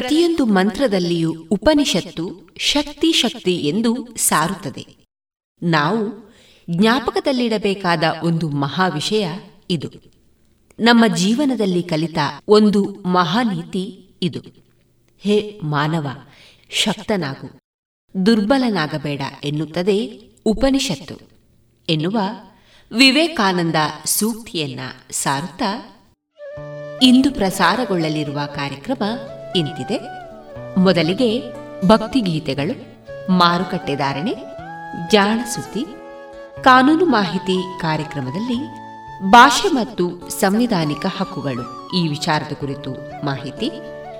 ಪ್ರತಿಯೊಂದು ಮಂತ್ರದಲ್ಲಿಯೂ ಉಪನಿಷತ್ತು ಶಕ್ತಿ ಶಕ್ತಿ ಎಂದು ಸಾರುತ್ತದೆ. ನಾವು ಜ್ಞಾಪಕದಲ್ಲಿಡಬೇಕಾದ ಒಂದು ಮಹಾ ವಿಷಯ ಇದು. ನಮ್ಮ ಜೀವನದಲ್ಲಿ ಕಲಿತ ಒಂದು ಮಹಾನೀತಿ ಇದು. ಹೇ ಮಾನವ, ಶಕ್ತನಾಗು. ದುರ್ಬಲನಾಗಬೇಡ ಎನ್ನುತ್ತದೆ ಉಪನಿಷತ್ತು. ಎನ್ನುವ ವಿವೇಕಾನಂದ ಸೂಕ್ತಿಯನ್ನ ಸಾರುತ್ತಾ ಇಂದು ಪ್ರಸಾರಗೊಳ್ಳಲಿರುವ ಕಾರ್ಯಕ್ರಮ ಇಂತಿದೆ. ಮೊದಲಿಗೆ ಭಕ್ತಿಗೀತೆಗಳು, ಮಾರುಕಟ್ಟೆ ಧಾರಣೆ ಜಾಣ ಸುದ್ದಿ ಕಾನೂನು ಮಾಹಿತಿ ಕಾರ್ಯಕ್ರಮದಲ್ಲಿ ಭಾಷೆ ಮತ್ತು ಸಂವಿಧಾನಿಕ ಹಕ್ಕುಗಳು ಈ ವಿಚಾರದ ಕುರಿತು ಮಾಹಿತಿ,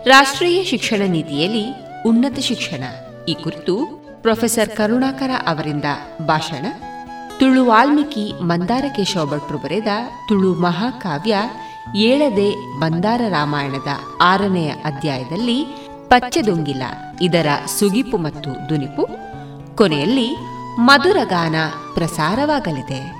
ರಾಷ್ಟ್ರೀಯ ಶಿಕ್ಷಣ ನೀತಿಯಲ್ಲಿ ಉನ್ನತ ಶಿಕ್ಷಣ ಈ ಕುರಿತು ಪ್ರೊಫೆಸರ್ ಕರುಣಾಕರ ಅವರಿಂದ ಭಾಷಣ, ತುಳು ವಾಲ್ಮೀಕಿ ಮಂದಾರ ಕೇಶವ ಭಟ್ರು ಬರೆದ ತುಳು ಮಹಾಕಾವ್ಯ ಏಳದೆ ಬಂದಾರ ರಾಮಾಯಣದ ಆರನೆಯ ಅಧ್ಯಾಯದಲ್ಲಿ ಪಚ್ಚೆದುಂಗಿಲ ಇದರ ಸುಗಿಪು ಮತ್ತು ದುನಿಪು ಕೊನೆಯಲ್ಲಿ ಮಧುರಗಾನ ಪ್ರಸಾರವಾಗಲಿದೆ.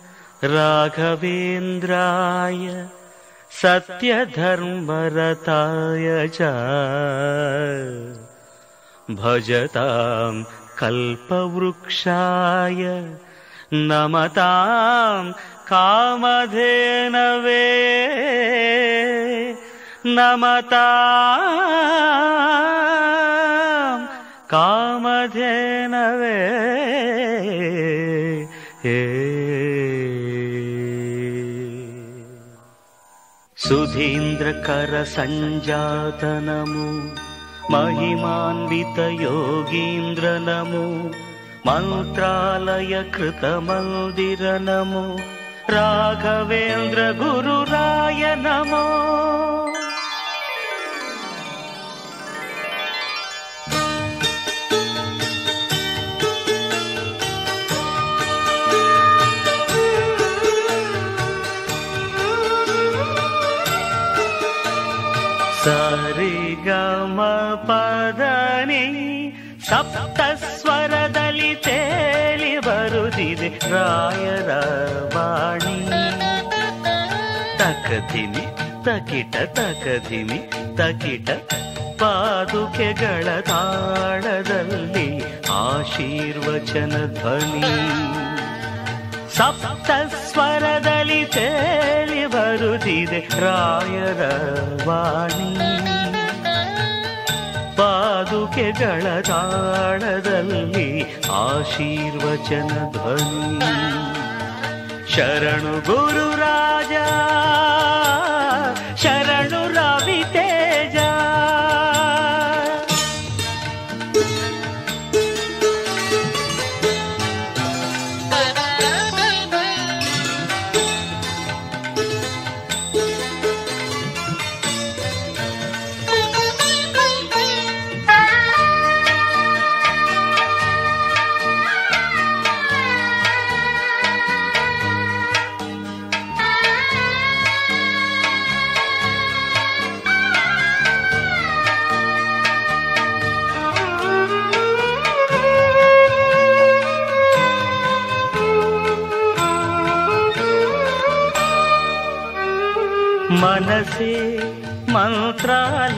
राघवेन्द्राय सत्यधर्मरताय च भजतां कल्पवृक्षाय नमतां कामधेनवे नमता कामधेनवे सुधीन्द्रकरसञ्जातनमु महिमान्वितयोगीन्द्रनमु मन्त्रालय कृतमन्दिर नमो राघवेन्द्र गुरुराय नमो ರಾಯರ ವಾಣಿ. ತಕಧಿಮಿ ತಕಿಟ ತಕಧಿಮಿ ತಕಿಟ ಪಾದುಕೆಗಳ ತಾಳದಲ್ಲಿ ಆಶೀರ್ವಚನ ಧ್ವನಿ. ಸಪ್ತ ಸ್ವರದಲ್ಲಿ ತೇಲಿ ಬರುತ್ತಿದೆ ರಾಯರ ವಾಣಿ. ಪಾದುಕೆಗಳ ತಾಳದಲ್ಲಿ ಆಶೀರ್ವಚನ ಧ್ವನಿ. ಶರಣು ಗುರು ರಾಜ ಶರಣು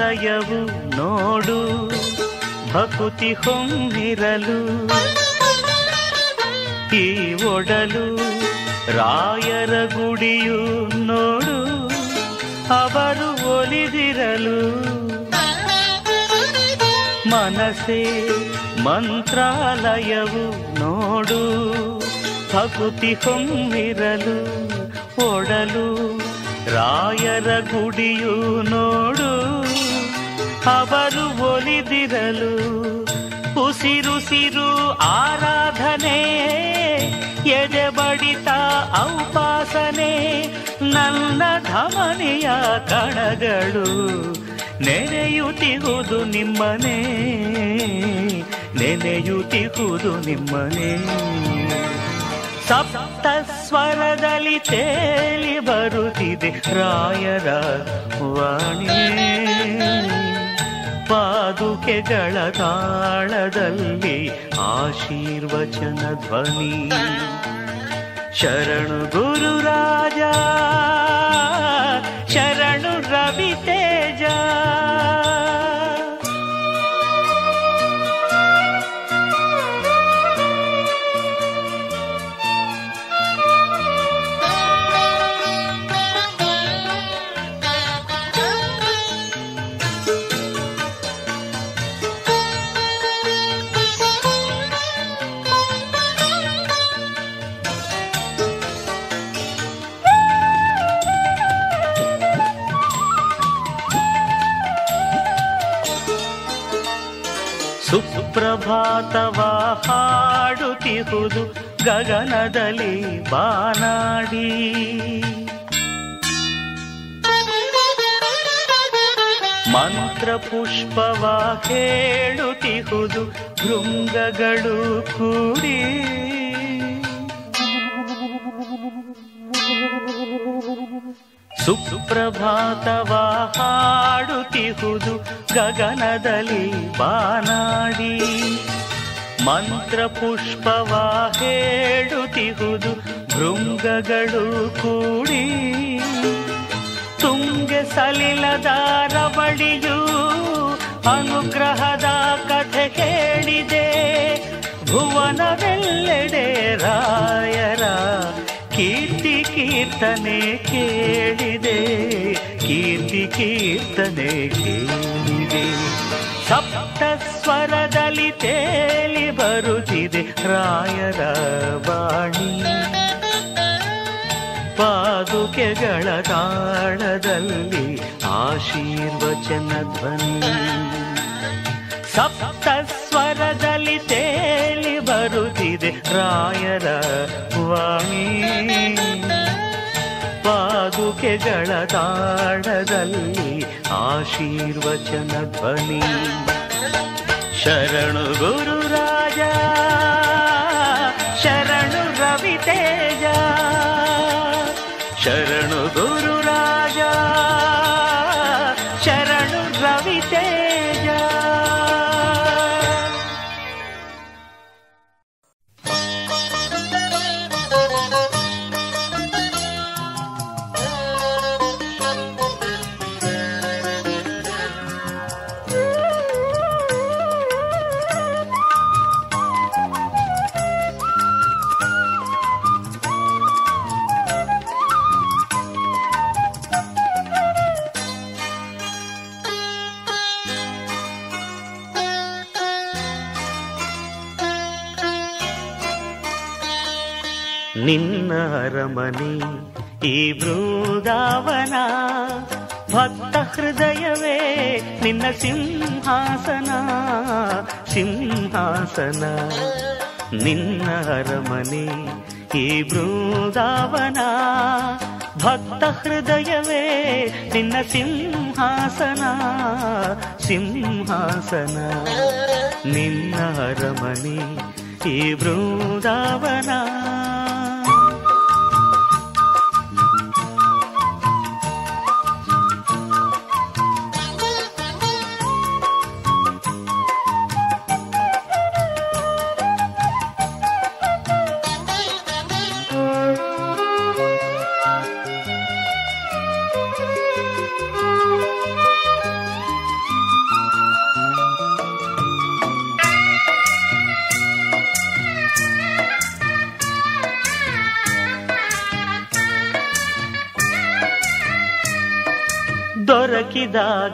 ಮಂತ್ರಾಲಯವು ನೋಡು, ಭಕುತಿ ಹೊಂದಿರಲು. ಈ ಒಡಲು ರಾಯರ ಗುಡಿಯು ನೋಡು, ಅವರು ಒಲಿದಿರಲು. ಮನಸೆ ಮಂತ್ರಾಲಯವು ನೋಡು, ಭಕುತಿ ಹೊಂದಿರಲು. ಒಡಲು ರಾಯರ ಗುಡಿಯು ನೋಡು ಅವರು ಒಲಿದಿರಲು ಉಸಿರುಸಿರು ಆರಾಧನೆ ಎದೆ ಬಡಿತ ಔಪಾಸನೆ, ನನ್ನ ಧಮನಿಯ ಕಣಗಳು ನೆನೆಯುತ್ತಿಹುದು ನಿಮ್ಮನೆ ನೆನೆಯುತ್ತಿಹುದು ನಿಮ್ಮನೆ. ಸಪ್ತ ಸ್ವರದಲ್ಲಿ ತೇಲಿ ಬರುತ್ತಿದೆ ರಾಯರ ವಾಣಿ. ಪಾದುಕೆಗಳ ತಾಳದಲ್ಲಿ ಆಶೀರ್ವಚನ ಧ್ವನಿ. ಶರಣು ಗುರುರಾಜ ಶರಣು ರವಿ ತೇಜ ಸುಪ್ರಭಾತವ ಹಾಡುತ್ತಿಹುದು ಗಗನದಲ್ಲಿ ಬಾನಾಡಿ. ಮಂತ್ರ ಪುಷ್ಪವ ಹೇಳುತ್ತಿಹುದು ಭೃಂಗಗಳು ಕೂಡಿ. ಸುಪ್ರಭಾತವ ಹಾಡುತ್ತಿಹುದು ಗಗನದಲ್ಲಿ ಬಾನಾಡಿ. ಮಂತ್ರ ಪುಷ್ಪವ ಹೇಳುತ್ತಿಹುದು ಭೃಂಗಗಳು ಕೂಡಿ. ತುಂಗೆ ಸಲಿಲದ ರಬಡಿಯು ಅನುಗ್ರಹದ ಕಥೆ ಕೇಳಿದೆ ಭುವನವೆಲ್ಲೆಡೆ ರಾಯರ ಕೀರ್ತಿ ಕೀರ್ತನೆ ಕೇಳಿದೆ. ಕೀರ್ತಿ ಕೀರ್ತನೆ ಕೇಳಿದೆ. ಸಪ್ತ ಸ್ವರದಲ್ಲಿ ತೇಲಿ ಬರುತ್ತಿದೆ ರಾಯರ ಬಾಣಿ ಪಾದುಕೆಗಳ ತಾಳದಲ್ಲಿ ಆಶೀರ್ವಚನ ಧ್ವನಿ ಸಪ್ತ ಸ್ವರದಲ್ಲಿ ತೇಲಿ ಬರುತ್ತಿದೆ ರಾಯರ ವಾಣಿ ಪಾದುಕೆಗಳ ತಾಡದಲ್ಲಿ ಆಶೀರ್ವಚನ ಧ್ವನಿ. ಶರಣು ಗುರು ನಿನ್ನ ಅರಮನೆ ಈ ಬೃಂದಾವನ ಭಕ್ತ ಹೃದಯವೇ ನಿನ್ನ ಸಿಂಹಾಸನ ಸಿಂಹಾಸನ. ನಿನ್ನ ಅರಮನೆ ಈ ಬೃಂದಾವನ ಭಕ್ತ ಹೃದಯವೇ ನಿನ್ನ ಸಿಂಹಾಸನ ಸಿಂಹಾಸನ. ನಿನ್ನ ಅರಮನೆ ಈ ಬೃಂದಾವನ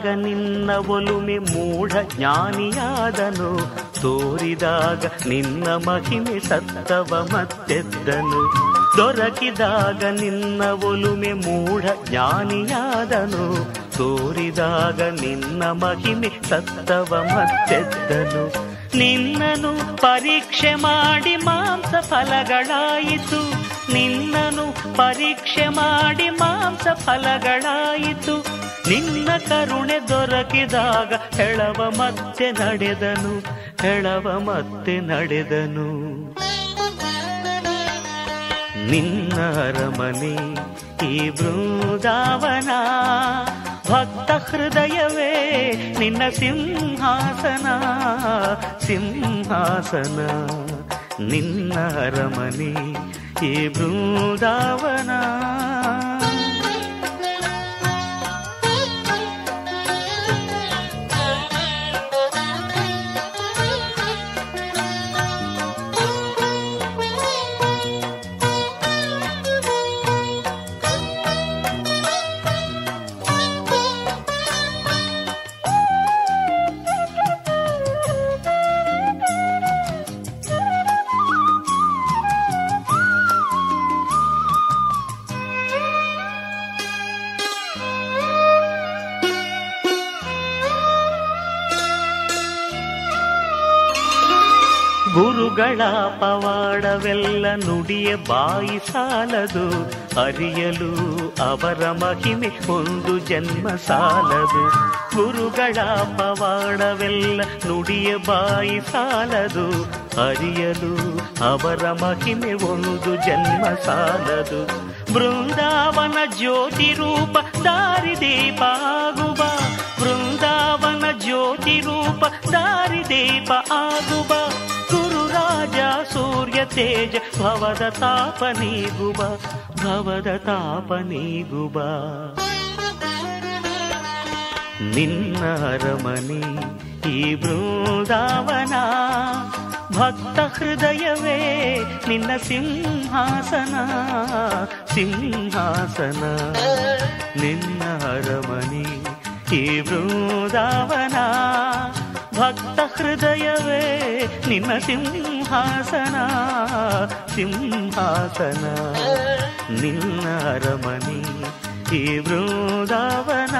ದೊರಕಿದಾಗ ನಿನ್ನ ಒಲುಮೆ ಮೂಢ ಜ್ಞಾನಿಯಾದನು. ತೋರಿದಾಗ ನಿನ್ನ ಮಹಿಮೆ ಸತ್ತವ ಮತ್ತೆದ್ದನು ದೊರಕಿದಾಗ ನಿನ್ನ ಒಲುಮೆ ಮೂಢ ಜ್ಞಾನಿಯಾದನು. ತೋರಿದಾಗ ನಿನ್ನ ಮಹಿಮೆ ಸತ್ತವ ಮತ್ತೆದ್ದನು ನಿನ್ನನು ಪರೀಕ್ಷೆ ಮಾಡಿ ಮಾಂಸ ಫಲಗಳಾಯಿತು. ನಿನ್ನನು ಪರೀಕ್ಷೆ ಮಾಡಿ ಮಾಂಸ ಫಲಗಳಾಯಿತು. ನಿನ್ನ ಕರುಣೆ ದೊರಕಿದಾಗ ಹೆಳವ ಮತ್ತೆ ನಡೆದನು, ಹೆಳವ ಮತ್ತೆ ನಡೆದನು. ನಿನ್ನ ಅರಮನೆ ಈ ಬೃಂದಾವನ, ಭಕ್ತ ಹೃದಯವೇ ನಿನ್ನ ಸಿಂಹಾಸನ ಸಿಂಹಾಸನ. ನಿನ್ನ ಅರಮನೆ ಈ ಬೃಂದಾವನ. ಪವಾಡವೆಲ್ಲ ನುಡಿಯ ಬಾಯಿ ಸಾಲದು. ಅರಿಯಲು ಅವರ ಮಹಿಮೆ ಒಂದು ಜನ್ಮ ಸಾಲದು. ಗುರುಗಳ ಪವಾಡವೆಲ್ಲ ನುಡಿಯ ಬಾಯಿ ಸಾಲದು. ಅರಿಯಲು ಅವರ ಮಹಿಮೆ ಒಂದು ಜನ್ಮ ಸಾಲದು. ಬೃಂದಾವನ ಜ್ಯೋತಿ ರೂಪ ಆಗುವ. ಬೃಂದಾವನ ಜ್ಯೋತಿ ರೂಪ ದಾರಿದೀಪ ಆಗುಬ ಗುರುರಾಜ ಸೂರ್ಯ ತೇಜ, ಭವದ ತಾಪ ನೀಗುವ, ಭವದ ತಾಪ ನೀಗುವ. ನಿನ್ನ ಅರಮನೆ ಈ ಬೃಂದಾವನ, ಭಕ್ತ ಹೃದಯವೇ ನಿನ್ನ ಸಿಂಹಾಸನ ಸಿಂಹಾಸನ. ನಿನ್ನ ಅರಮನೆ ಈ ಬೃಂದಾವನ ಭಕ್ತ ಹೃದಯವೇ ನಿನ್ನ ಸಿಂಹಾಸನ. ಸಿಂಹಾಸನ ನಿನ್ನ ಅರಮನೆ ಈ ಬೃಂದಾವನ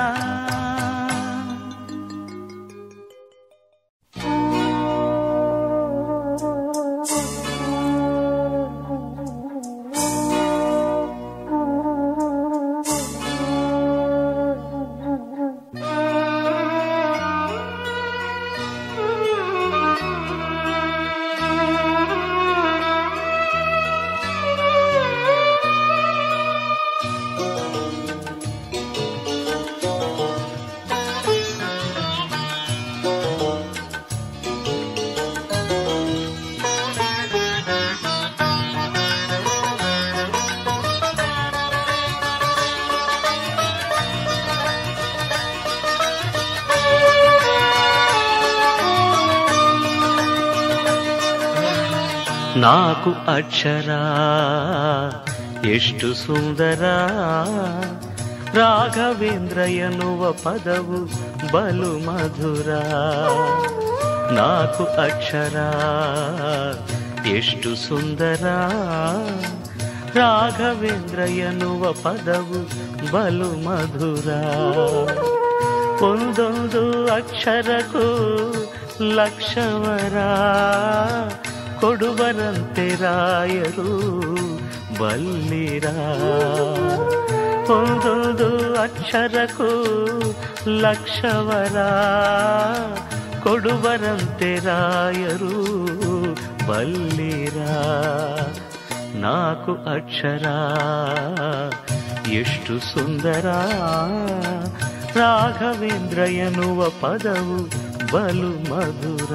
ನಾಲ್ಕು ಅಕ್ಷರ. ಎಷ್ಟು ಸುಂದರ. ರಾಘವೇಂದ್ರ ಎನ್ನುವ ಪದವು ಬಲು ಮಧುರ. ನಾಲ್ಕು ಅಕ್ಷರ. ಎಷ್ಟು ಸುಂದರ. ರಾಘವೇಂದ್ರ ಎನ್ನುವ ಪದವು ಬಲು ಮಧುರ. ಒಂದೊಂದು ಅಕ್ಷರಕ್ಕೂ ಲಕ್ಷವರ. ಕೊಡುವರಂತೆ ರಾಯರು ಬಲ್ಲಿರ? ಒಂದೊಂದು ಅಕ್ಷರಕ್ಕೂ ಲಕ್ಷವರ ಕೊಡುವರಂತೆ ರಾಯರು ಬಲ್ಲಿರ? ನಾಲ್ಕು ಅಕ್ಷರ, ಎಷ್ಟು ಸುಂದರ? ರಾಘವೇಂದ್ರ ಎನ್ನುವ ಪದವು ಬಲು ಮಧುರ.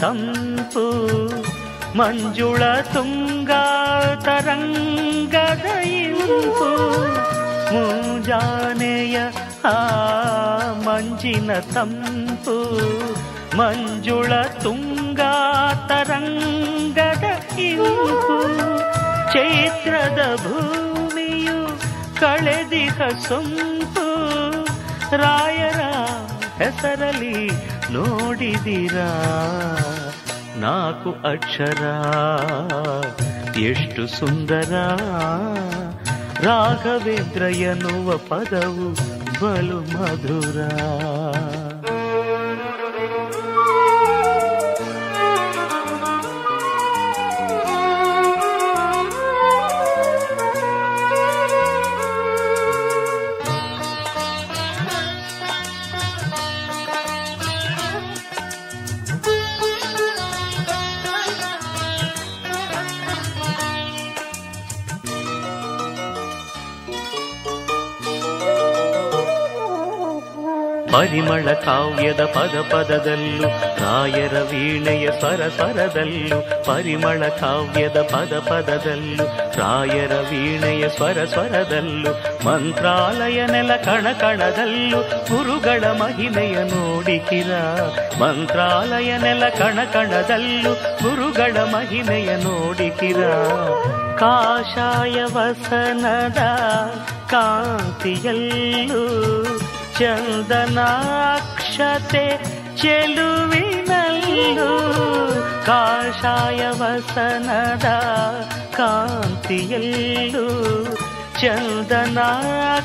ತಂಪು, ಮಂಜುಳ ತುಂಗ ತರಂಗದ ಇಂಪು, ಮುಂಜಾನೆಯ ಆ ಮಂಜಿನ ತಂಪು, ಮಂಜುಳ ತುಂಗ ತರಂಗದ ಇಂಪು ಚೈತ್ರದ ಭೂಮಿಯು ಕಳೆದಿಹ ಸೊಂಪು, ರಾಯರ ಹೆಸರಲಿ ನೋಡಿದಿರಾ? ನಾಲ್ಕು ಅಕ್ಷರ. ಎಷ್ಟು ಸುಂದರ. ರಾಘವೇಂದ್ರ ಎನ್ನುವ ಪದವು ಬಲು ಮಧುರ. ಪರಿಮಳ ಕಾವ್ಯದ ಪದ ಪದದಲ್ಲೂ ರಾಯರ ವೀಣೆಯ ಸ್ವರ ಸ್ವರದಲ್ಲೂ, ಪರಿಮಳ ಕಾವ್ಯದ ಪದ ಪದದಲ್ಲೂ, ರಾಯರ ವೀಣೆಯ ಸ್ವರ ಸ್ವರದಲ್ಲೂ, ಮಂತ್ರಾಲಯ ನೆಲ ಕಣ ಕಣದಲ್ಲೂ, ಗುರುಗಳ ಮಹಿಮೆಯ ನೋಡಿಕಿರ ಮಂತ್ರಾಲಯ ನೆಲ ಕಣ ಕಣದಲ್ಲೂ, ಗುರುಗಳ ಮಹಿಮೆಯ ನೋಡಿಕಿರ ಕಾಷಾಯ ವಸನದ ಕಾಂತಿಯಲ್ಲೂ ಚಂದನಾಕ್ಷತೆ ಚೆಲುವಿನಲ್ಲೂ ಕಾಷಾಯ ವಸನದ ಕಾಂತಿಯಲ್ಲೂ ಚಂದನಾಕ್ಷತೆ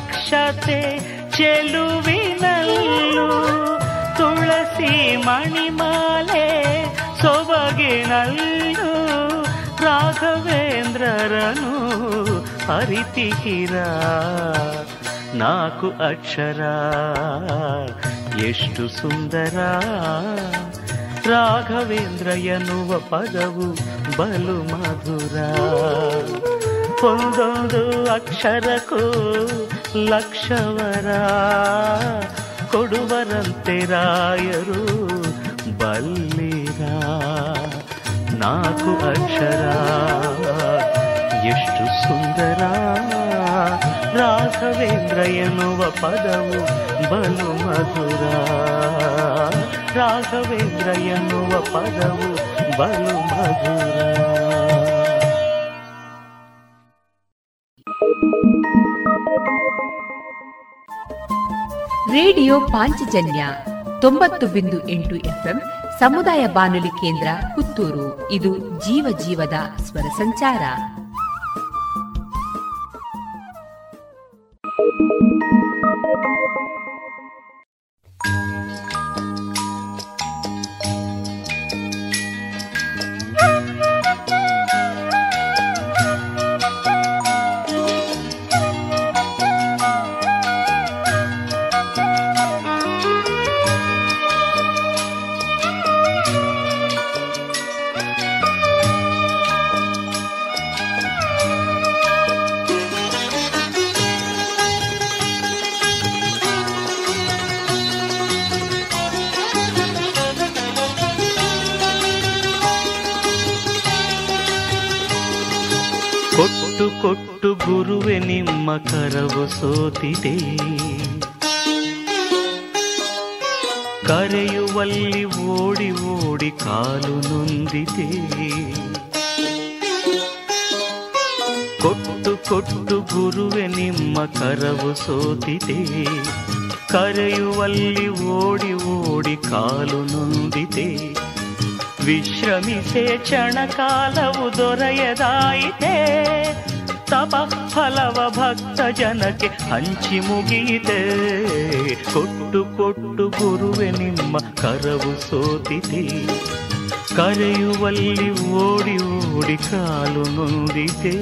ಚೆಲುವಿನಲ್ಲೂ ತುಳಸಿ ಮಣಿಮಾಲೆ ಸೊಬಗಿನಲ್ಲೂ ರಾಘವೇಂದ್ರರನು ಅರಿತಿಹಿರ ನಾಲ್ಕು ಅಕ್ಷರ. ಎಷ್ಟು ಸುಂದರ. ರಾಘವೇಂದ್ರ ಎನ್ನುವ ಪದವು ಬಲು ಮಧುರ. ಒಂದೊಂದು ಅಕ್ಷರಕ್ಕೂ ಲಕ್ಷವರ. ಕೊಡುವರಂತೆ ರಾಯರು ಬಲ್ಲಿರ. ನಾಲ್ಕು ಅಕ್ಷರ. ಎಷ್ಟು ಸುಂದರ. ರಾಘವೇಂದ್ರ ಎನ್ನುವ ಪದವು ಬಲು ಮಧುರ. ರಾಘವೇಂದ್ರ ಎನ್ನುವ ಪದವು ಬಲು ಮಧುರ. ರೇಡಿಯೋ ಪಾಂಚಜನ್ಯ ತೊಂಬತ್ತು ಬಿಂದು ಎಂಟು ಎಫ್ಎಂ ಸಮುದಾಯ ಬಾನುಲಿ ಕೇಂದ್ರ ಪುತ್ತೂರು. ಇದು ಜೀವ ಜೀವದ ಸ್ವರ ಸಂಚಾರ. フフフフフ。ಗುರುವೆ ನಿಮ್ಮ ಕರವು ಸೋತಿದೆ. ಕರೆಯುವಲ್ಲಿ ಓಡಿ ಓಡಿ ಕಾಲು ನೊಂದಿದೆ. ಕೊಟ್ಟು ಕೊಟ್ಟು ಗುರುವೆ ನಿಮ್ಮ ಕರವು ಸೋತಿದೆ. ಕರೆಯುವಲ್ಲಿ ಓಡಿ ಓಡಿ ಕಾಲು ನೊಂದಿದೆ. ವಿಶ್ರಮಿಸೆ ಕ್ಷಣ ಕಾಲವು ದೊರೆಯದಾಯಿತೆ. ತಪ ಫಲವ ಭಕ್ತ ಜನಕ್ಕೆ ಹಂಚಿ ಮುಗಿಯಿತೆ ಕೊಟ್ಟು ಕೊಟ್ಟು ಗುರುವೆ ನಿಮ್ಮ ಕರವು ಸೋತಿದೆ ಕರೆಯುವಲ್ಲಿ ಓಡಿ ಓಡಿ ಕಾಲು ನೊಂದಿದೆ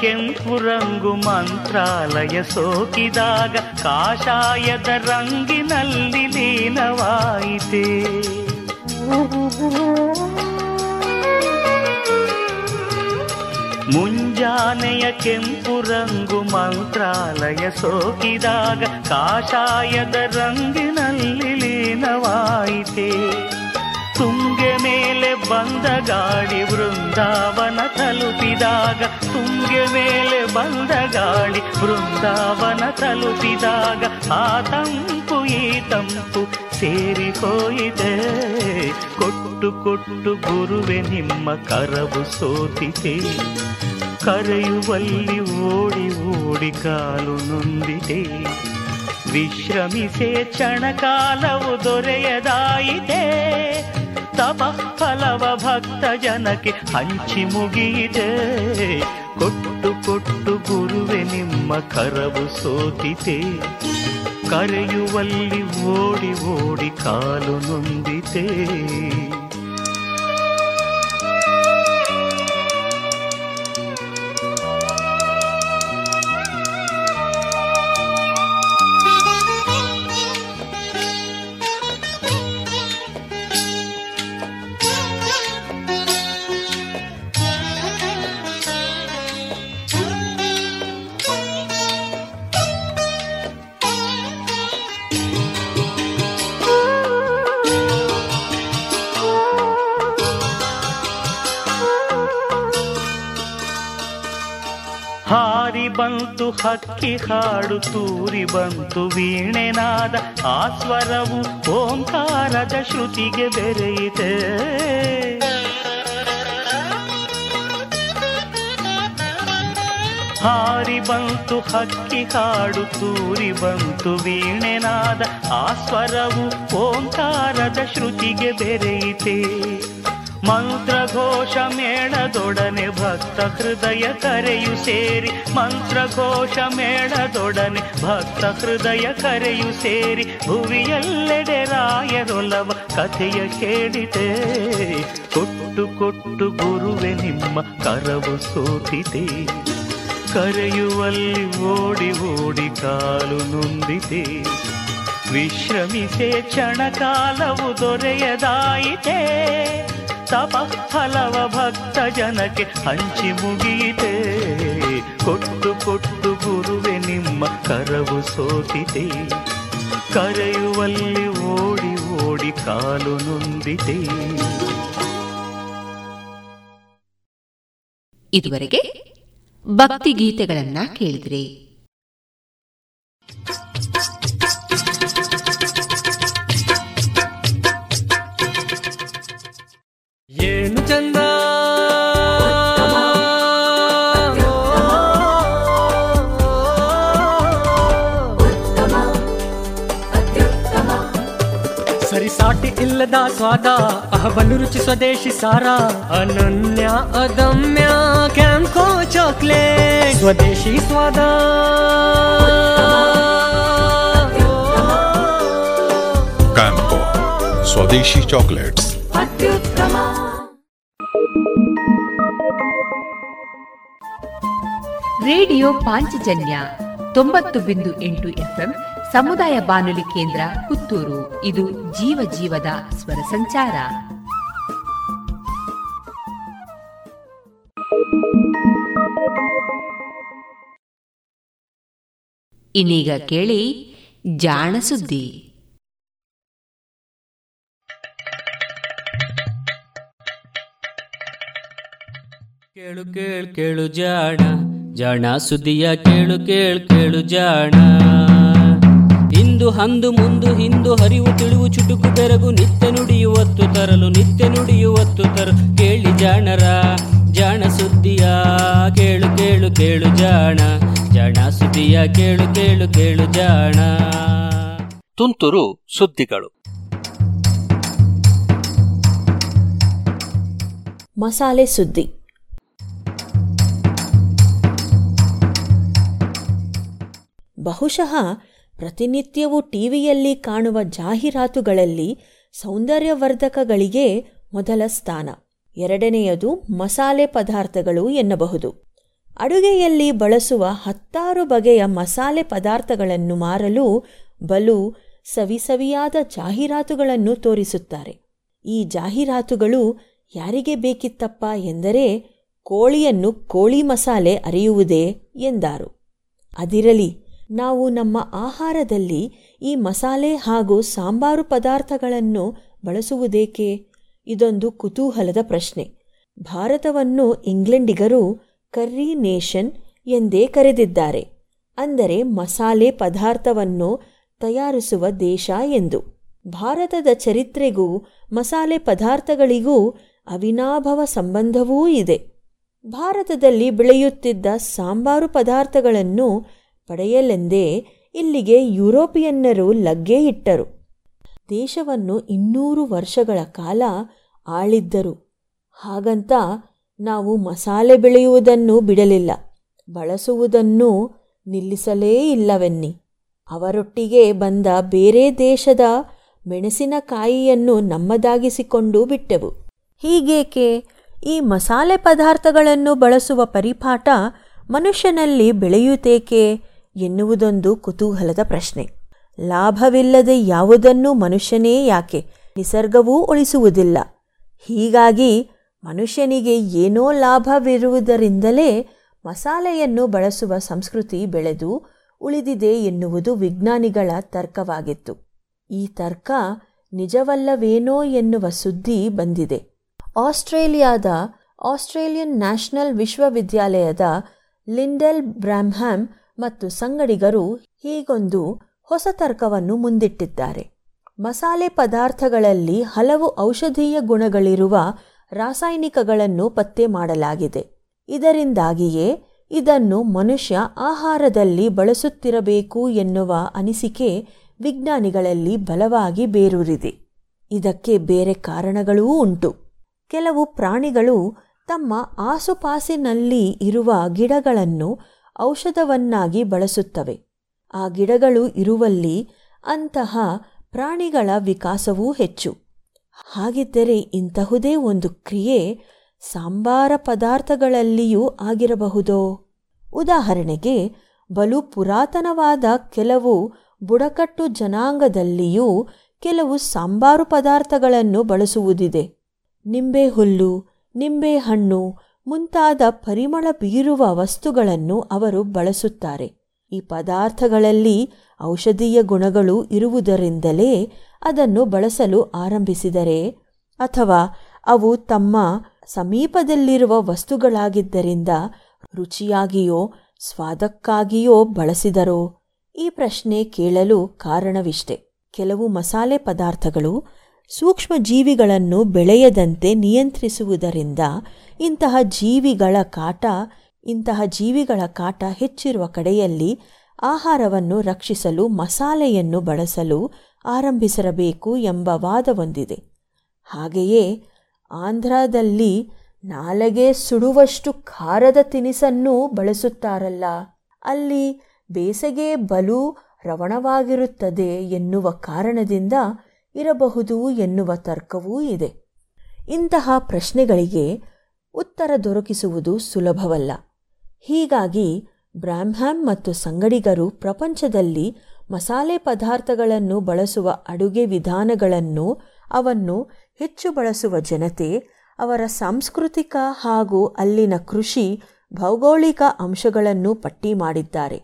ಕೆಂಪು ರಂಗು ಮಂತ್ರಾಲಯ ಸೋಕಿದಾಗ ಕಾಷಾಯದ ರಂಗಿನಲ್ಲಿ ಲೀನವಾಯಿತೆ. ಮುಂಜಾನೆಯ ಕೆಂಪು ರಂಗು ಮಂತ್ರಾಲಯ ಸೋಕಿದಾಗ ಕಾಷಾಯದ ರಂಗಿನಲ್ಲಿ ಲೀನವಾಯಿತೆ. ತುಂಗೆ ಮೇಲೆ ಬಂದ ಗಾಡಿ ವೃಂದಾವನ ತಲುಪಿದಾಗ, ತುಂಗೆ ಮೇಲೆ ಬಂದ ಗಾಡಿ ವೃಂದಾವನ ತಲುಪಿದಾಗ, ಆ ತಂಪು ಈ ತಂಪು ಸೇರಿ ಹೋಯಿದೆ ಕೊಟ್ಟು ಕೊಟ್ಟು ಗುರುವೆ ನಿಮ್ಮ ಕರವು ಸೋತಿದೆ ಕರೆಯುವಲ್ಲಿ ಓಡಿ ಓಡಿ ಕಾಲು ನೊಂದಿದೆ ವಿಶ್ರಮಿಸೆ ಕ್ಷಣಕಾಲವು ದೊರೆಯದಾಯಿತೆ. ತಪ ಫಲವ ಭಕ್ತ ಜನಕ್ಕೆ ಹಂಚಿ ಮುಗಿಯಿದೆ ಕೊಟ್ಟು ಕೊಟ್ಟು ಗುರುವೆ ನಿಮ್ಮ ಕರವು ಸೋತಿತೆ. ಕರೆಯುವಲ್ಲಿ ಓಡಿ ಓಡಿ ಕಾಲು ನೊಂದಿದೆ ಹಕ್ಕಿ ಹಾಡು ತೂರಿ ಬಂತು ವೀಣೆನಾದ ಆ ಸ್ವರವು ಓಂಕಾರದ ಶ್ರುತಿಗೆ ಬೆರೆಯಿತೆ. ಹಾರಿ ಬಂತು ಹಕ್ಕಿ ಹಾಡು ತೂರಿ ಬಂತು ವೀಣೆನಾದ ಆ ಸ್ವರವು ಓಂಕಾರದ ಶ್ರುತಿಗೆ ಬೆರೆಯಿತೆ. ಮಂತ್ರಘೋಷ ಮೇಳದೊಡನೆ ಭಕ್ತ ಹೃದಯ ಕರೆಯು ಸೇರಿ ಮಂತ್ರಘೋಷ ಮೇಳದೊಡನೆ ಭಕ್ತ ಹೃದಯ ಕರೆಯು ಸೇರಿ, ಭುವಿಯಲ್ಲೆಡೆ ರಾಯರೊಲವ ಕಥೆಯ ಕೇಳಿದೆ. ಕೊಟ್ಟು ಕೊಟ್ಟು ಗುರುವೆ ನಿಮ್ಮ ಕರವು ಸೋತಿದೆ. ಕರೆಯುವಲ್ಲಿ ಓಡಿ ಓಡಿ ಕಾಲು ನೊಂದಿದೆ. ವಿಶ್ರಮಿಸೆ ಕ್ಷಣಕಾಲವು ದೊರೆಯದಾಯಿತೆ. ತಪ ಹಲವ ಭಕ್ತ ಜನಕ್ಕೆ ಹಂಚಿ ಮುಗಿಯಿತೆ. ಕೊಟ್ಟು ಕೊಟ್ಟು ಗುರುವೆ ನಿಮ್ಮ ಕರವು ಸೋತಿದೆ ಕರೆಯುವಲ್ಲಿ ಓಡಿ ಓಡಿ ಕಾಲು ನೊಂದಿದೆ ಇದುವರೆಗೆ ಭಕ್ತಿ ಗೀತೆಗಳನ್ನ ಕೇಳಿದ್ರಿ. ಸಾಟಿ ಇಲ್ಲದ ಸ್ವಾದ ಅಹಬಲು ರುಚಿ ಸ್ವದೇಶಿ ಸಾರ ಅನನ್ಯ ಅದಮ್ಯ ಕ್ಯಾಂಕೋ ಚಾಕ್ಲೇಟ್ ಸ್ವದೇಶಿ ಸ್ವಾದ ಕ್ಯಾಂಕೋ ಸ್ವದೇಶಿ ಚಾಕ್ಲೇಟ್ಸ್ ಅತ್ಯುತ್ತಮ ರೇಡಿಯೋ ಪಾಂಚಜನ್ಯ ತೊಂಬತ್ತು ಬಿಂದು ಎಂಟು ಎಫ್ಎಂ ಸಮುದಾಯ ಬಾನುಲಿ ಕೇಂದ್ರ ಪುತ್ತೂರು. ಇದು ಜೀವ ಜೀವದ ಸ್ವರ ಸಂಚಾರ. ಇನ್ನೀಗ ಕೇಳಿ ಜಾಣ ಸುದ್ದಿ. ಕೇಳು ಕೇಳು ಕೇಳು ಜಾಣ. ಜಾಣ ಸುದ್ದಿಯ ಕೇಳು ಕೇಳು ಕೇಳು ಜಾಣ. ಇಂದು ಹಂದು ಮುಂದು ಹಿಂದು ಹರಿವು ತಿಳಿವು ಚುಟುಕು ಬೆರಗು ನಿತ್ಯ ನುಡಿಯುವತ್ತು ತರಲು ನಿತ್ಯ ನುಡಿಯುವತ್ತು ತರಲು. ಕೇಳಿ ಜಾಣರ ಜಾಣ ಸುದ್ದಿಯ ಕೇಳು ಕೇಳು ಕೇಳು ಜಾಣ. ಜಾಣ ಸುದ್ದಿಯ ಕೇಳು ಕೇಳು ಕೇಳು ಜಾಣ. ತುಂತುರು ಸುದ್ದಿಗಳು. ಮಸಾಲೆ ಸುದ್ದಿ. ಬಹುಶಃ ಪ್ರತಿನಿತ್ಯವೂ ಟಿವಿಯಲ್ಲಿ ಕಾಣುವ ಜಾಹೀರಾತುಗಳಲ್ಲಿ ಸೌಂದರ್ಯವರ್ಧಕಗಳಿಗೆ ಮೊದಲ ಸ್ಥಾನ. ಎರಡನೆಯದು ಮಸಾಲೆ ಪದಾರ್ಥಗಳು ಎನ್ನಬಹುದು. ಅಡುಗೆಯಲ್ಲಿ ಬಳಸುವ ಹತ್ತಾರು ಬಗೆಯ ಮಸಾಲೆ ಪದಾರ್ಥಗಳನ್ನು ಮಾರಲು ಬಲು ಸವಿಸವಿಯಾದ ಜಾಹೀರಾತುಗಳನ್ನು ತೋರಿಸುತ್ತಾರೆ. ಈ ಜಾಹೀರಾತುಗಳು ಯಾರಿಗೆ ಬೇಕಿತ್ತಪ್ಪ ಎಂದರೆ ಕೋಳಿಯನ್ನು ಕೋಳಿ ಮಸಾಲೆ ಅರಿಯುವುದೇ ಎಂದಾರು. ಅದಿರಲಿ ನಾವು ನಮ್ಮ ಆಹಾರದಲ್ಲಿ ಈ ಮಸಾಲೆ ಹಾಗೂ ಸಾಂಬಾರು ಪದಾರ್ಥಗಳನ್ನು ಬಳಸುವುದೇಕೆ? ಇದೊಂದು ಕುತೂಹಲದ ಪ್ರಶ್ನೆ. ಭಾರತವನ್ನು ಇಂಗ್ಲೆಂಡಿಗರು ಕರ್ರಿ ನೇಷನ್ ಎಂದೇ ಕರೆದಿದ್ದಾರೆ. ಅಂದರೆ ಮಸಾಲೆ ಪದಾರ್ಥವನ್ನು ತಯಾರಿಸುವ ದೇಶ ಎಂದು. ಭಾರತದ ಚರಿತ್ರೆಗೂ ಮಸಾಲೆ ಪದಾರ್ಥಗಳಿಗೂ ಅವಿನಾಭವ ಸಂಬಂಧವೂ ಇದೆ. ಭಾರತದಲ್ಲಿ ಬೆಳೆಯುತ್ತಿದ್ದ ಸಾಂಬಾರು ಪದಾರ್ಥಗಳನ್ನು ಪಡೆಯಲೆಂದೇ ಇಲ್ಲಿಗೆ ಯುರೋಪಿಯನ್ನರು ಲಗ್ಗೆ ಇಟ್ಟರು. ದೇಶವನ್ನು ಇನ್ನೂರು ವರ್ಷಗಳ ಕಾಲ ಆಳಿದ್ದರು. ಹಾಗಂತ ನಾವು ಮಸಾಲೆ ಬೆಳೆಯುವುದನ್ನು ಬಿಡಲಿಲ್ಲ. ಬಳಸುವುದನ್ನು ನಿಲ್ಲಿಸಲೇ ಇಲ್ಲವೆನ್ನಿ. ಅವರೊಟ್ಟಿಗೆ ಬಂದ ಬೇರೆ ದೇಶದ ಮೆಣಸಿನಕಾಯಿಯನ್ನು ನಮ್ಮದಾಗಿಸಿಕೊಂಡು ಬಿಟ್ಟೆವು. ಹೀಗೇಕೆ? ಈ ಮಸಾಲೆ ಪದಾರ್ಥಗಳನ್ನು ಬಳಸುವ ಪರಿಪಾಠ ಮನುಷ್ಯನಲ್ಲಿ ಬೆಳೆಯುತ್ತೇಕೆ? ಎನ್ನುವುದೊಂದು ಕುತೂಹಲದ ಪ್ರಶ್ನೆ. ಲಾಭವಿಲ್ಲದೆ ಯಾವುದನ್ನೂ ಮನುಷ್ಯನೇ ಯಾಕೆ ನಿಸರ್ಗವೂ ಉಳಿಸುವುದಿಲ್ಲ? ಹೀಗಾಗಿ ಮನುಷ್ಯನಿಗೆ ಏನೋ ಲಾಭವಿರುವುದರಿಂದಲೇ ಮಸಾಲೆಯನ್ನು ಬಳಸುವ ಸಂಸ್ಕೃತಿ ಬೆಳೆದು ಉಳಿದಿದೆ ಎನ್ನುವುದು ವಿಜ್ಞಾನಿಗಳ ತರ್ಕವಾಗಿತ್ತು. ಈ ತರ್ಕ ನಿಜವಲ್ಲವೇನೋ ಎನ್ನುವ ಸುದ್ದಿ ಬಂದಿದೆ. ಆಸ್ಟ್ರೇಲಿಯಾದ ಆಸ್ಟ್ರೇಲಿಯನ್ ನ್ಯಾಷನಲ್ ವಿಶ್ವವಿದ್ಯಾಲಯದ ಲಿಂಡೆಲ್ ಬ್ರಾಮ್ಹ್ಯಾಮ್ ಮತ್ತು ಸಂಗಡಿಗರು ಹೀಗೊಂದು ಹೊಸ ತರ್ಕವನ್ನು ಮುಂದಿಟ್ಟಿದ್ದಾರೆ. ಮಸಾಲೆ ಪದಾರ್ಥಗಳಲ್ಲಿ ಹಲವು ಔಷಧೀಯ ಗುಣಗಳಿರುವ ರಾಸಾಯನಿಕಗಳನ್ನು ಪತ್ತೆ ಮಾಡಲಾಗಿದೆ. ಇದರಿಂದಾಗಿಯೇ ಇದನ್ನು ಮನುಷ್ಯ ಆಹಾರದಲ್ಲಿ ಬಳಸುತ್ತಿರಬೇಕು ಎನ್ನುವ ಅನಿಸಿಕೆ ವಿಜ್ಞಾನಿಗಳಲ್ಲಿ ಬಲವಾಗಿ ಬೇರೂರಿದೆ. ಇದಕ್ಕೆ ಬೇರೆ ಕಾರಣಗಳೂ ಉಂಟು. ಕೆಲವು ಪ್ರಾಣಿಗಳು ತಮ್ಮ ಆಸುಪಾಸಿನಲ್ಲಿ ಇರುವ ಗಿಡಗಳನ್ನು ಔಷಧವನ್ನಾಗಿ ಬಳಸುತ್ತವೆ. ಆ ಗಿಡಗಳು ಇರುವಲ್ಲಿ ಅಂತಹ ಪ್ರಾಣಿಗಳ ವಿಕಾಸವೂ ಹೆಚ್ಚು. ಹಾಗಿದ್ದರೆ ಇಂತಹುದೇ ಒಂದು ಕ್ರಿಯೆ ಸಾಂಬಾರ ಪದಾರ್ಥಗಳಲ್ಲಿಯೂ ಆಗಿರಬಹುದೋ? ಉದಾಹರಣೆಗೆ, ಬಲು ಪುರಾತನವಾದ ಕೆಲವು ಬುಡಕಟ್ಟು ಜನಾಂಗದಲ್ಲಿಯೂ ಕೆಲವು ಸಾಂಬಾರು ಪದಾರ್ಥಗಳನ್ನು ಬಳಸುವುದಿದೆ. ನಿಂಬೆ ಹುಲ್ಲು ನಿಂಬೆ ನಿಂಬೆಹಣ್ಣು ಮುಂತಾದ ಪರಿಮಳ ಬೀರುವ ವಸ್ತುಗಳನ್ನು ಅವರು ಬಳಸುತ್ತಾರೆ. ಈ ಪದಾರ್ಥಗಳಲ್ಲಿ ಔಷಧೀಯ ಗುಣಗಳು ಇರುವುದರಿಂದಲೇ ಅದನ್ನು ಬಳಸಲು ಆರಂಭಿಸಿದರೆ ಅಥವಾ ಅವು ತಮ್ಮ ಸಮೀಪದಲ್ಲಿರುವ ವಸ್ತುಗಳಾಗಿದ್ದರಿಂದ ರುಚಿಯಾಗಿಯೋ ಸ್ವಾದಕ್ಕಾಗಿಯೋ ಬಳಸಿದರೋ? ಈ ಪ್ರಶ್ನೆ ಕೇಳಲು ಕಾರಣವಿಷ್ಟೆ. ಕೆಲವು ಮಸಾಲೆ ಪದಾರ್ಥಗಳು ಸೂಕ್ಷ್ಮ ಜೀವಿಗಳನ್ನು ಬೆಳೆಯದಂತೆ ನಿಯಂತ್ರಿಸುವುದರಿಂದ ಇಂತಹ ಜೀವಿಗಳ ಕಾಟ, ಇಂತಹ ಜೀವಿಗಳ ಕಾಟ ಹೆಚ್ಚಿರುವ ಕಡೆಯಲ್ಲಿ ಆಹಾರವನ್ನು ರಕ್ಷಿಸಲು, ಮಸಾಲೆಯನ್ನು ಬಳಸಲು ಆರಂಭಿಸಿರಬೇಕು ಎಂಬ ವಾದವೊಂದಿದೆ ಹಾಗೆಯೇ ಆಂಧ್ರದಲ್ಲಿ ನಾಲಗೆ ಸುಡುವಷ್ಟು ಖಾರದ ತಿನಿಸನ್ನು ಬಳಸುತ್ತಾರಲ್ಲ. ಅಲ್ಲಿ ಬೇಸಗೆ ಬಲು ರವಣವಾಗಿರುತ್ತದೆ ಎನ್ನುವ ಕಾರಣದಿಂದ ಇರಬಹುದು ಎನ್ನುವ ತರ್ಕವೂ ಇದೆ. ಇಂತಹ ಪ್ರಶ್ನೆಗಳಿಗೆ ಉತ್ತರ ದೊರಕಿಸುವುದು ಸುಲಭವಲ್ಲ. ಹೀಗಾಗಿ ಬ್ರಾಹ್ಮಣ್ ಮತ್ತು ಸಂಗಡಿಗರು ಪ್ರಪಂಚದಲ್ಲಿ ಮಸಾಲೆ ಪದಾರ್ಥಗಳನ್ನು ಬಳಸುವ ಅಡುಗೆ ವಿಧಾನಗಳನ್ನು, ಅವನ್ನು ಹೆಚ್ಚು ಬಳಸುವ ಜನತೆ, ಅವರ ಸಾಂಸ್ಕೃತಿಕ ಹಾಗೂ ಅಲ್ಲಿನ ಕೃಷಿ ಭೌಗೋಳಿಕ ಅಂಶಗಳನ್ನು ಪಟ್ಟಿ ಮಾಡಿದ್ದಾರೆ.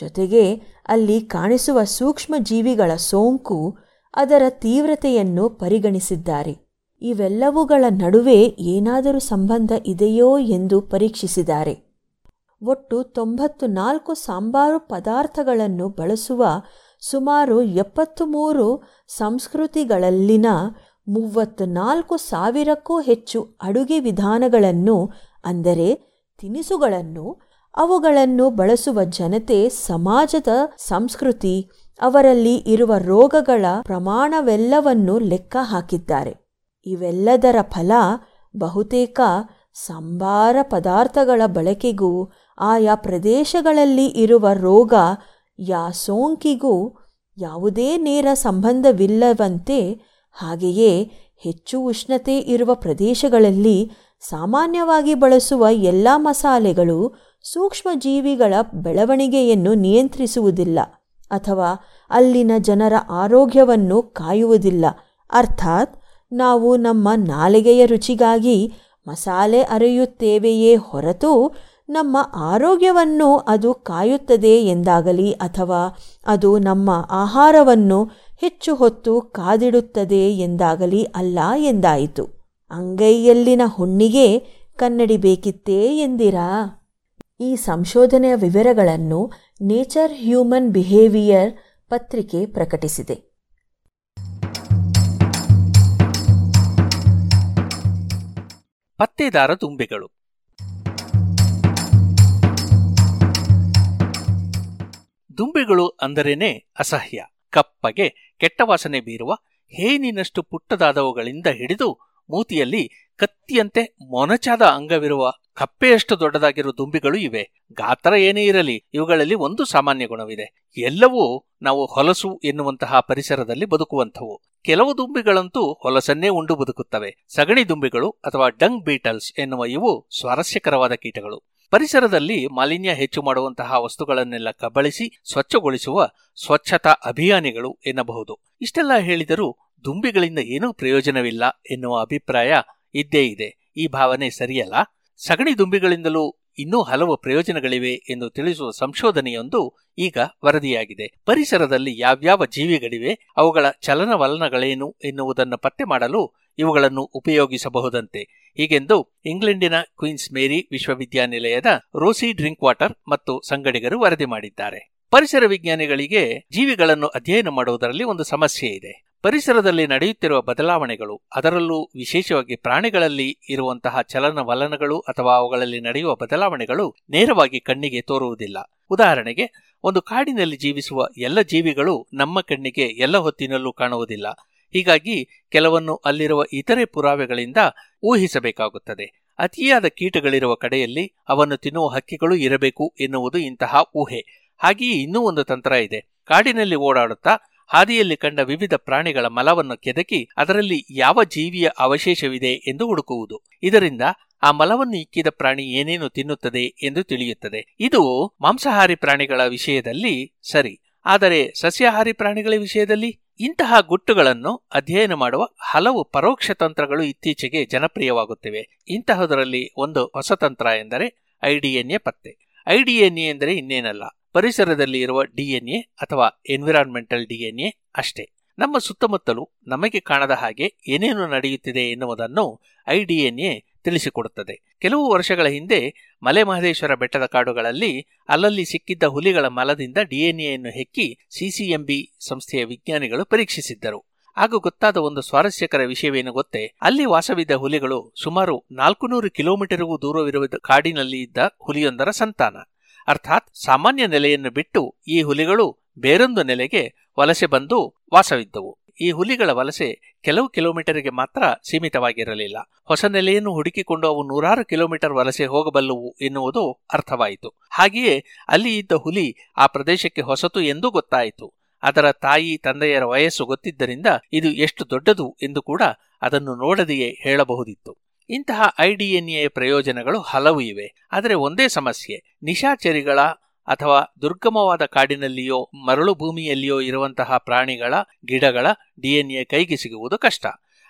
ಜೊತೆಗೆ ಅಲ್ಲಿ ಕಾಣಿಸುವ ಸೂಕ್ಷ್ಮ ಜೀವಿಗಳ ಸೋಂಕು ಅದರ ತೀವ್ರತೆಯನ್ನು ಪರಿಗಣಿಸಿದ್ದಾರೆ. ಇವೆಲ್ಲವುಗಳ ನಡುವೆ ಏನಾದರೂ ಸಂಬಂಧ ಇದೆಯೋ ಎಂದು ಪರೀಕ್ಷಿಸಿದ್ದಾರೆ. ಒಟ್ಟು ತೊಂಬತ್ತು ನಾಲ್ಕು ಸಾಂಬಾರು ಪದಾರ್ಥಗಳನ್ನು ಬಳಸುವ ಸುಮಾರು ಎಪ್ಪತ್ತು ಮೂರು ಸಂಸ್ಕೃತಿಗಳಲ್ಲಿನ ಮೂವತ್ತು ನಾಲ್ಕು ಸಾವಿರಕ್ಕೂ ಹೆಚ್ಚು ಅಡುಗೆ ವಿಧಾನಗಳನ್ನು, ಅಂದರೆ ತಿನಿಸುಗಳನ್ನು, ಅವುಗಳನ್ನು ಬಳಸುವ ಜನತೆ ಸಮಾಜದ ಸಂಸ್ಕೃತಿ ಅವರಲ್ಲಿ ಇರುವ ರೋಗಗಳ ಪ್ರಮಾಣವೆಲ್ಲವನ್ನು ಲೆಕ್ಕ ಹಾಕಿದ್ದಾರೆ. ಇವೆಲ್ಲದರ ಫಲ ಬಹುತೇಕ ಸಂಬಾರ ಪದಾರ್ಥಗಳ ಬಳಕೆಗೂ, ಆಯಾ ಪ್ರದೇಶಗಳಲ್ಲಿ ಇರುವ ರೋಗ ಯಾ ಸೋಂಕಿಗೂ ಯಾವುದೇ ನೇರ ಸಂಬಂಧವಿಲ್ಲವಂತೆ, ಹಾಗೆಯೇ ಹೆಚ್ಚು ಉಷ್ಣತೆ ಇರುವ ಪ್ರದೇಶಗಳಲ್ಲಿ ಸಾಮಾನ್ಯವಾಗಿ ಬಳಸುವ ಎಲ್ಲ ಮಸಾಲೆಗಳು ಸೂಕ್ಷ್ಮಜೀವಿಗಳ ಬೆಳವಣಿಗೆಯನ್ನು ನಿಯಂತ್ರಿಸುವುದಿಲ್ಲ. ಅಥವಾ ಅಲ್ಲಿನ ಜನರ ಆರೋಗ್ಯವನ್ನು ಕಾಯುವುದಿಲ್ಲ. ಅರ್ಥಾತ್, ನಾವು ನಮ್ಮ ನಾಲಿಗೆಯ ರುಚಿಗಾಗಿ ಮಸಾಲೆ ಅರೆಯುತ್ತೇವೆಯೇ ಹೊರತು ನಮ್ಮ ಆರೋಗ್ಯವನ್ನು ಅದು ಕಾಯುತ್ತದೆ ಎಂದಾಗಲಿ ಅಥವಾ ಅದು ನಮ್ಮ ಆಹಾರವನ್ನು ಹೆಚ್ಚು ಹೊತ್ತು ಕಾದಿಡುತ್ತದೆ ಎಂದಾಗಲಿ ಅಲ್ಲ ಎಂದಾಯಿತು. ಅಂಗೈಯಲ್ಲಿನ ಹುಣ್ಣಿಗೆ ಕನ್ನಡಿ ಬೇಕಿತ್ತೇ ಎಂದಿರಾ? ಈ ಸಂಶೋಧನೆಯ ವಿವರಗಳನ್ನು ನೇಚರ್ ಹ್ಯೂಮನ್ ಬಿಹೇವಿಯರ್ ಪತ್ರಿಕೆ ಪ್ರಕಟಿಸಿದೆ. ಪತ್ತೇದಾರ ದುಂಬೆಗಳು. ದುಂಬೆಗಳು ಅಂದರೇನೆ ಅಸಹ್ಯ, ಕಪ್ಪಗೆ, ಕೆಟ್ಟ ವಾಸನೆ ಬೀರುವ, ಹೇನಿನಷ್ಟು ಪುಟ್ಟದಾದವುಗಳಿಂದ ಹಿಡಿದು ಮೂತಿಯಲ್ಲಿ ಕತ್ತಿಯಂತೆ ಮೊನಚಾದ ಅಂಗವಿರುವ ಕಪ್ಪೆಯಷ್ಟು ದೊಡ್ಡದಾಗಿರುವ ದುಂಬಿಗಳು ಇವೆ. ಗಾತ್ರ ಏನೇ ಇರಲಿ, ಇವುಗಳಲ್ಲಿ ಒಂದು ಸಾಮಾನ್ಯ ಗುಣವಿದೆ. ಎಲ್ಲವೂ ನಾವು ಹೊಲಸು ಎನ್ನುವಂತಹ ಪರಿಸರದಲ್ಲಿ ಬದುಕುವಂಥವು. ಕೆಲವು ದುಂಬಿಗಳಂತೂ ಹೊಲಸನ್ನೇ ಉಂಡು ಬದುಕುತ್ತವೆ. ಸಗಣಿ ದುಂಬಿಗಳು ಅಥವಾ ಡಂಗ್ ಬೀಟಲ್ಸ್ ಎನ್ನುವ ಇವು ಸ್ವಾರಸ್ಯಕರವಾದ ಕೀಟಗಳು. ಪರಿಸರದಲ್ಲಿ ಮಾಲಿನ್ಯ ಹೆಚ್ಚು ಮಾಡುವಂತಹ ವಸ್ತುಗಳನ್ನೆಲ್ಲ ಕಬಳಿಸಿ ಸ್ವಚ್ಛಗೊಳಿಸುವ ಸ್ವಚ್ಛತಾ ಅಭಿಯಾನಿಗಳು ಎನ್ನಬಹುದು. ಇಷ್ಟೆಲ್ಲ ಹೇಳಿದರೂ ದುಂಬಿಗಳಿಂದ ಏನೂ ಪ್ರಯೋಜನವಿಲ್ಲ ಎನ್ನುವ ಅಭಿಪ್ರಾಯ ಇದ್ದೇ ಇದೆ. ಈ ಭಾವನೆ ಸರಿಯಲ್ಲ? ಸಗಣಿ ದುಂಬಿಗಳಿಂದಲೂ ಇನ್ನೂ ಹಲವು ಪ್ರಯೋಜನಗಳಿವೆ ಎಂದು ತಿಳಿಸುವ ಸಂಶೋಧನೆಯೊಂದು ಈಗ ವರದಿಯಾಗಿದೆ. ಪರಿಸರದಲ್ಲಿ ಯಾವ್ಯಾವ ಜೀವಿಗಳಿವೆ, ಅವುಗಳ ಚಲನವಲನಗಳೇನು ಎನ್ನುವುದನ್ನು ಪತ್ತೆ ಮಾಡಲು ಇವುಗಳನ್ನು ಉಪಯೋಗಿಸಬಹುದಂತೆ. ಹೀಗೆಂದು ಇಂಗ್ಲೆಂಡಿನ ಕ್ವೀನ್ಸ್ ಮೇರಿ ವಿಶ್ವವಿದ್ಯಾನಿಲಯದ ರೋಸಿ ಡ್ರಿಂಕ್ ವಾಟರ್ ಮತ್ತು ಸಂಗಡಿಗರು ವರದಿ ಮಾಡಿದ್ದಾರೆ. ಪರಿಸರ ವಿಜ್ಞಾನಿಗಳಿಗೆ ಜೀವಿಗಳನ್ನು ಅಧ್ಯಯನ ಮಾಡುವುದರಲ್ಲಿ ಒಂದು ಸಮಸ್ಯೆ ಇದೆ ಪರಿಸರದಲ್ಲಿ ನಡೆಯುತ್ತಿರುವ ಬದಲಾವಣೆಗಳು, ಅದರಲ್ಲೂ ವಿಶೇಷವಾಗಿ ಪ್ರಾಣಿಗಳಲ್ಲಿ ಇರುವಂತಹ ಚಲನವಲನಗಳು ಅಥವಾ ಅವುಗಳಲ್ಲಿ ನಡೆಯುವ ಬದಲಾವಣೆಗಳು ನೇರವಾಗಿ ಕಣ್ಣಿಗೆ ತೋರುವುದಿಲ್ಲ. ಉದಾಹರಣೆಗೆ, ಒಂದು ಕಾಡಿನಲ್ಲಿ ಜೀವಿಸುವ ಎಲ್ಲ ಜೀವಿಗಳು ನಮ್ಮ ಕಣ್ಣಿಗೆ ಎಲ್ಲ ಹೊತ್ತಿನಲ್ಲೂ ಕಾಣುವುದಿಲ್ಲ. ಹೀಗಾಗಿ ಕೆಲವನ್ನು ಅಲ್ಲಿರುವ ಇತರೆ ಪುರಾವೆಗಳಿಂದ ಊಹಿಸಬೇಕಾಗುತ್ತದೆ. ಅತಿಯಾದ ಕೀಟಗಳಿರುವ ಕಡೆಯಲ್ಲಿ ಅವನ್ನು ತಿನ್ನುವ ಹಕ್ಕಿಗಳು ಇರಬೇಕು ಎನ್ನುವುದು ಇಂತಹ ಊಹೆ. ಹಾಗೆಯೇ ಇನ್ನೂ ಒಂದು ತಂತ್ರ ಇದೆ. ಕಾಡಿನಲ್ಲಿ ಓಡಾಡುತ್ತಾ ಹಾದಿಯಲ್ಲಿ ಕಂಡ ವಿವಿಧ ಪ್ರಾಣಿಗಳ ಮಲವನ್ನು ಕೆದಕಿ ಅದರಲ್ಲಿ ಯಾವ ಜೀವಿಯ ಅವಶೇಷವಿದೆ ಎಂದು ಹುಡುಕುವುದು. ಇದರಿಂದ ಆ ಮಲವನ್ನು ಇಕ್ಕಿದ ಪ್ರಾಣಿ ಏನೇನು ತಿನ್ನುತ್ತದೆ ಎಂದು ತಿಳಿಯುತ್ತದೆ. ಇದು ಮಾಂಸಾಹಾರಿ ಪ್ರಾಣಿಗಳ ವಿಷಯದಲ್ಲಿ ಸರಿ. ಆದರೆ ಸಸ್ಯಾಹಾರಿ ಪ್ರಾಣಿಗಳ ವಿಷಯದಲ್ಲಿ ಇಂತಹ ಗುಟ್ಟುಗಳನ್ನು ಅಧ್ಯಯನ ಮಾಡುವ ಹಲವು ಪರೋಕ್ಷ ತಂತ್ರಗಳು ಇತ್ತೀಚೆಗೆ ಜನಪ್ರಿಯವಾಗುತ್ತಿವೆ. ಇಂತಹದರಲ್ಲಿ ಒಂದು ಹೊಸ ತಂತ್ರ ಎಂದರೆ ಐಡಿಎನ್ಎ ಪತ್ತೆ. ಐಡಿಎನ್ಎ ಎಂದರೆ ಇನ್ನೇನಲ್ಲ. ಪರಿಸರದಲ್ಲಿ ಇರುವ ಡಿಎನ್ಎ ಅಥವಾ ಎನ್ವಿರಾನ್ಮೆಂಟಲ್ ಡಿಎನ್ಎ ಅಷ್ಟೇ. ನಮ್ಮ ಸುತ್ತಮುತ್ತಲು ನಮಗೆ ಕಾಣದ ಹಾಗೆ ಏನೇನು ನಡೆಯುತ್ತಿದೆ ಎನ್ನುವುದನ್ನು ಐಡಿಎನ್ಎ ತಿಳಿಸಿಕೊಡುತ್ತದೆ. ಕೆಲವು ವರ್ಷಗಳ ಹಿಂದೆ ಮಲೆ ಮಹದೇಶ್ವರ ಬೆಟ್ಟದ ಕಾಡುಗಳಲ್ಲಿ ಅಲ್ಲಲ್ಲಿ ಸಿಕ್ಕಿದ್ದ ಹುಲಿಗಳ ಮಲದಿಂದ ಡಿಎನ್ಎಯನ್ನು ಹೆಕ್ಕಿ ಸಿಸಿಎಂಬಿ ಸಂಸ್ಥೆಯ ವಿಜ್ಞಾನಿಗಳು ಪರೀಕ್ಷಿಸಿದ್ದರು. ಆಗ ಗೊತ್ತಾದ ಒಂದು ಸ್ವಾರಸ್ಯಕರ ವಿಷಯವೇನು ಗೊತ್ತೇ? ಅಲ್ಲಿ ವಾಸವಿದ್ದ ಹುಲಿಗಳು ಸುಮಾರು ನಾಲ್ಕು ನೂರು ಕಿಲೋಮೀಟರ್ಗೂ ದೂರವಿರುವ ಕಾಡಿನಲ್ಲಿ ಇದ್ದ ಹುಲಿಯೊಂದರ ಸಂತಾನ. ಅರ್ಥಾತ್ ಸಾಮಾನ್ಯ ನೆಲೆಯನ್ನು ಬಿಟ್ಟು ಈ ಹುಲಿಗಳು ಬೇರೊಂದು ನೆಲೆಗೆ ವಲಸೆ ಬಂದು ವಾಸವಿದ್ದವು. ಈ ಹುಲಿಗಳ ವಲಸೆ ಕೆಲವು ಕಿಲೋಮೀಟರ್ಗೆ ಮಾತ್ರ ಸೀಮಿತವಾಗಿರಲಿಲ್ಲ. ಹೊಸ ನೆಲೆಯನ್ನು ಹುಡುಕಿಕೊಂಡು ಅವು ನೂರಾರು ಕಿಲೋಮೀಟರ್ ವಲಸೆ ಹೋಗಬಲ್ಲವು ಎನ್ನುವುದು ಅರ್ಥವಾಯಿತು. ಹಾಗೆಯೇ ಅಲ್ಲಿ ಇದ್ದ ಹುಲಿ ಆ ಪ್ರದೇಶಕ್ಕೆ ಹೊಸತು ಎಂದೂ ಗೊತ್ತಾಯಿತು. ಅದರ ತಾಯಿ, ತಂದೆಯರ ವಯಸ್ಸು ಗೊತ್ತಿದ್ದರಿಂದ ಇದು ಎಷ್ಟು ದೊಡ್ಡದು ಎಂದು ಕೂಡ ಅದನ್ನು ನೋಡದೆಯೇ ಹೇಳಬಹುದಿತ್ತು. ಇಂತಹ ಐಡಿಎನ್ಎ ಪ್ರಯೋಜನಗಳು ಹಲವು ಇವೆ. ಆದರೆ ಒಂದೇ ಸಮಸ್ಯೆ. ನಿಶಾಚರಿಗಳ ಅಥವಾ ದುರ್ಗಮವಾದ ಕಾಡಿನಲ್ಲಿಯೋ, ಮರಳು ಭೂಮಿಯಲ್ಲಿಯೋ ಇರುವಂತಹ ಪ್ರಾಣಿಗಳ, ಗಿಡಗಳ ಡಿಎನ್ಎ ಕೈಗೆ ಸಿಗುವುದು ಕಷ್ಟ.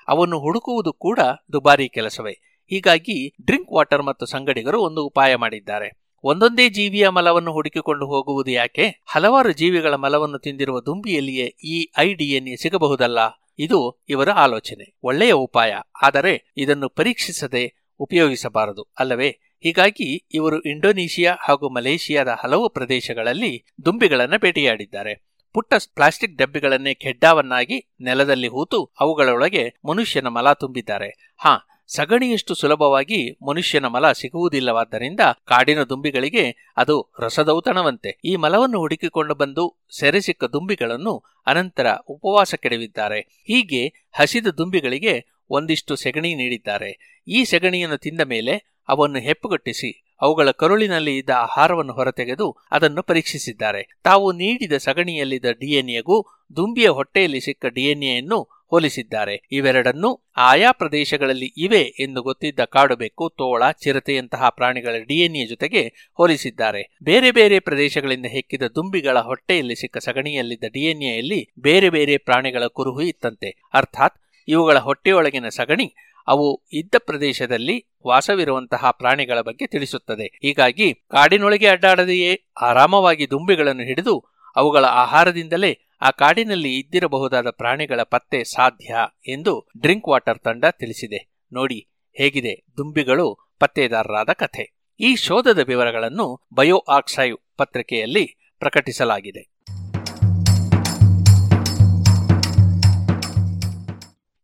ಅವನ್ನು ಹುಡುಕುವುದು ಕೂಡ ದುಬಾರಿ ಕೆಲಸವೇ. ಹೀಗಾಗಿ ಡ್ರಿಂಕ್ ವಾಟರ್ ಮತ್ತು ಸಂಗಡಿಗರು ಒಂದು ಉಪಾಯ ಮಾಡಿದ್ದಾರೆ. ಒಂದೊಂದೇ ಜೀವಿಯ ಮಲವನ್ನು ಹುಡುಕಿಕೊಂಡು ಹೋಗುವುದು ಯಾಕೆ? ಹಲವಾರು ಜೀವಿಗಳ ಮಲವನ್ನು ತಿಂದಿರುವ ದುಂಬಿಯಲ್ಲಿಯೇ ಈ ಐಡಿಎನ್ಎ ಸಿಗಬಹುದಲ್ಲ? ಇದು ಇವರ ಆಲೋಚನೆ, ಒಳ್ಳೆಯ ಉಪಾಯ. ಆದರೆ ಇದನ್ನು ಪರೀಕ್ಷಿಸದೆ ಉಪಯೋಗಿಸಬಾರದು ಅಲ್ಲವೇ? ಹೀಗಾಗಿ ಇವರು ಇಂಡೋನೇಷಿಯಾ ಹಾಗೂ ಮಲೇಷಿಯಾದ ಹಲವು ಪ್ರದೇಶಗಳಲ್ಲಿ ದುಂಬಿಗಳನ್ನು ಭೇಟಿಯಾಡಿದ್ದಾರೆ ಪುಟ್ಟ ಪ್ಲಾಸ್ಟಿಕ್ ಡಬ್ಬಿಗಳನ್ನೇ ಖೆಡ್ಡಾವನ್ನಾಗಿ ನೆಲದಲ್ಲಿ ಹೂತು ಅವುಗಳೊಳಗೆ ಮನುಷ್ಯನ ಮಲ ತುಂಬಿದ್ದಾರೆ. ಹಾ ಸಗಣಿಯಷ್ಟು ಸುಲಭವಾಗಿ ಮನುಷ್ಯನ ಮಲ ಸಿಗುವುದಿಲ್ಲವಾದ್ದರಿಂದ ಕಾಡಿನ ದುಂಬಿಗಳಿಗೆ ಅದು ರಸದೌತಣವಂತೆ. ಈ ಮಲವನ್ನು ಹುಡುಕಿಕೊಂಡು ಬಂದು ಸೆರೆಸಿಕ್ಕ ದುಂಬಿಗಳನ್ನು ಅನಂತರ ಉಪವಾಸ ಕೆಡವಿದ್ದಾರೆ. ಹೀಗೆ ಹಸಿದ ದುಂಬಿಗಳಿಗೆ ಒಂದಿಷ್ಟು ಸೆಗಣಿ ನೀಡಿದ್ದಾರೆ. ಈ ಸೆಗಣಿಯನ್ನು ತಿಂದ ಮೇಲೆ ಅವನ್ನು ಹೆಪ್ಪುಗಟ್ಟಿಸಿ, ಅವುಗಳ ಕರುಳಿನಲ್ಲಿ ಇದ್ದ ಆಹಾರವನ್ನು ಹೊರತೆಗೆದು ಅದನ್ನು ಪರೀಕ್ಷಿಸಿದ್ದಾರೆ. ತಾವು ನೀಡಿದ ಸಗಣಿಯಲ್ಲಿದ್ದ ಡಿಎನ್ಎಗೂ ದುಂಬಿಯ ಹೊಟ್ಟೆಯಲ್ಲಿ ಸಿಕ್ಕ ಡಿಎನ್ಎಯನ್ನು ಹೋಲಿಸಿದ್ದಾರೆ. ಇವೆರಡನ್ನೂ ಆಯಾ ಪ್ರದೇಶಗಳಲ್ಲಿ ಇವೆ ಎಂದು ಗೊತ್ತಿದ್ದ ಕಾಡುಬೆಕ್ಕು, ತೋಳ, ಚಿರತೆಯಂತಹ ಪ್ರಾಣಿಗಳ ಡಿಎನ್ಎ ಜೊತೆಗೆ ಹೋಲಿಸಿದ್ದಾರೆ. ಬೇರೆ ಬೇರೆ ಪ್ರದೇಶಗಳಿಂದ ಹೆಕ್ಕಿದ ದುಂಬಿಗಳ ಹೊಟ್ಟೆಯಲ್ಲಿ ಸಿಕ್ಕ ಸಗಣಿಯಲ್ಲಿದ್ದ ಡಿಎನ್ಎಯಲ್ಲಿ ಬೇರೆ ಬೇರೆ ಪ್ರಾಣಿಗಳ ಕುರುಹು ಇತ್ತಂತೆ. ಅರ್ಥಾತ್ ಇವುಗಳ ಹೊಟ್ಟೆಯೊಳಗಿನ ಸಗಣಿ ಅವು ಇದ್ದ ಪ್ರದೇಶದಲ್ಲಿ ವಾಸವಿರುವಂತಹ ಪ್ರಾಣಿಗಳ ಬಗ್ಗೆ ತಿಳಿಸುತ್ತದೆ. ಹೀಗಾಗಿ ಕಾಡಿನೊಳಗೆ ಅಡ್ಡಾಡದೆಯೇ ಆರಾಮವಾಗಿ ದುಂಬಿಗಳನ್ನು ಹಿಡಿದು ಅವುಗಳ ಆಹಾರದಿಂದಲೇ ಆ ಕಾಡಿನಲ್ಲಿ ಇದ್ದಿರಬಹುದಾದ ಪ್ರಾಣಿಗಳ ಪತ್ತೆ ಸಾಧ್ಯ ಎಂದು ಡ್ರಿಂಕ್ ವಾಟರ್ ತಂಡ ತಿಳಿಸಿದೆ. ನೋಡಿ, ಹೇಗಿದೆ ದುಂಬಿಗಳು ಪತ್ತೆದಾರರಾದ ಕಥೆ. ಈ ಶೋಧದ ವಿವರಗಳನ್ನು ಬಯೋ ಆಕ್ಸೈವ್ ಪತ್ರಿಕೆಯಲ್ಲಿ ಪ್ರಕಟಿಸಲಾಗಿದೆ.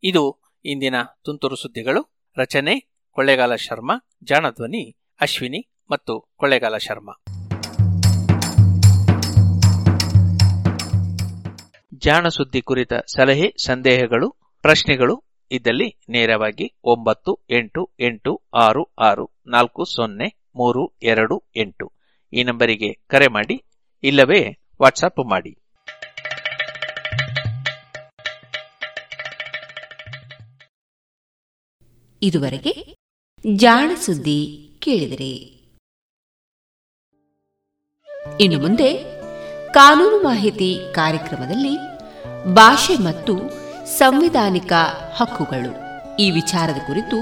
ಇದು ಇಂದಿನ ತುಂತುರು ಸುದ್ದಿಗಳು. ರಚನೆ ಕೊಳ್ಳೇಗಾಲ ಶರ್ಮಾ, ಜಾಣಧ್ವನಿ ಅಶ್ವಿನಿ ಮತ್ತು ಕೊಳ್ಳೇಗಾಲ ಶರ್ಮಾ. ಜಾಣ ಸುದ್ದಿ ಕುರಿತ ಸಲಹೆ, ಸಂದೇಹಗಳು, ಪ್ರಶ್ನೆಗಳು ಇದ್ದಲ್ಲಿ ನೇರವಾಗಿ ಒಂಬತ್ತು, ಎಂಟು ಎಂಟು, ಆರು ಆರು, ನಾಲ್ಕು, ಸೊನ್ನೆ, ಮೂರು, ಎರಡು, ಎಂಟು. ಈ ನಂಬರಿಗೆ ಕರೆ ಮಾಡಿ, ಇಲ್ಲವೇ ವಾಟ್ಸಪ್ ಮಾಡಿ. ಇದುವರೆಗೆ ಜಾಣ ಸುದ್ದಿ ಕೇಳಿದರೆ. ಇನ್ನು ಮುಂದೆ ಕಾನೂನು ಮಾಹಿತಿ ಕಾರ್ಯಕ್ರಮದಲ್ಲಿ ಭಾಷೆ ಮತ್ತು ಸಂವಿಧಾನಿಕ ಹಕ್ಕುಗಳು. ಈ ವಿಚಾರದ ಕುರಿತು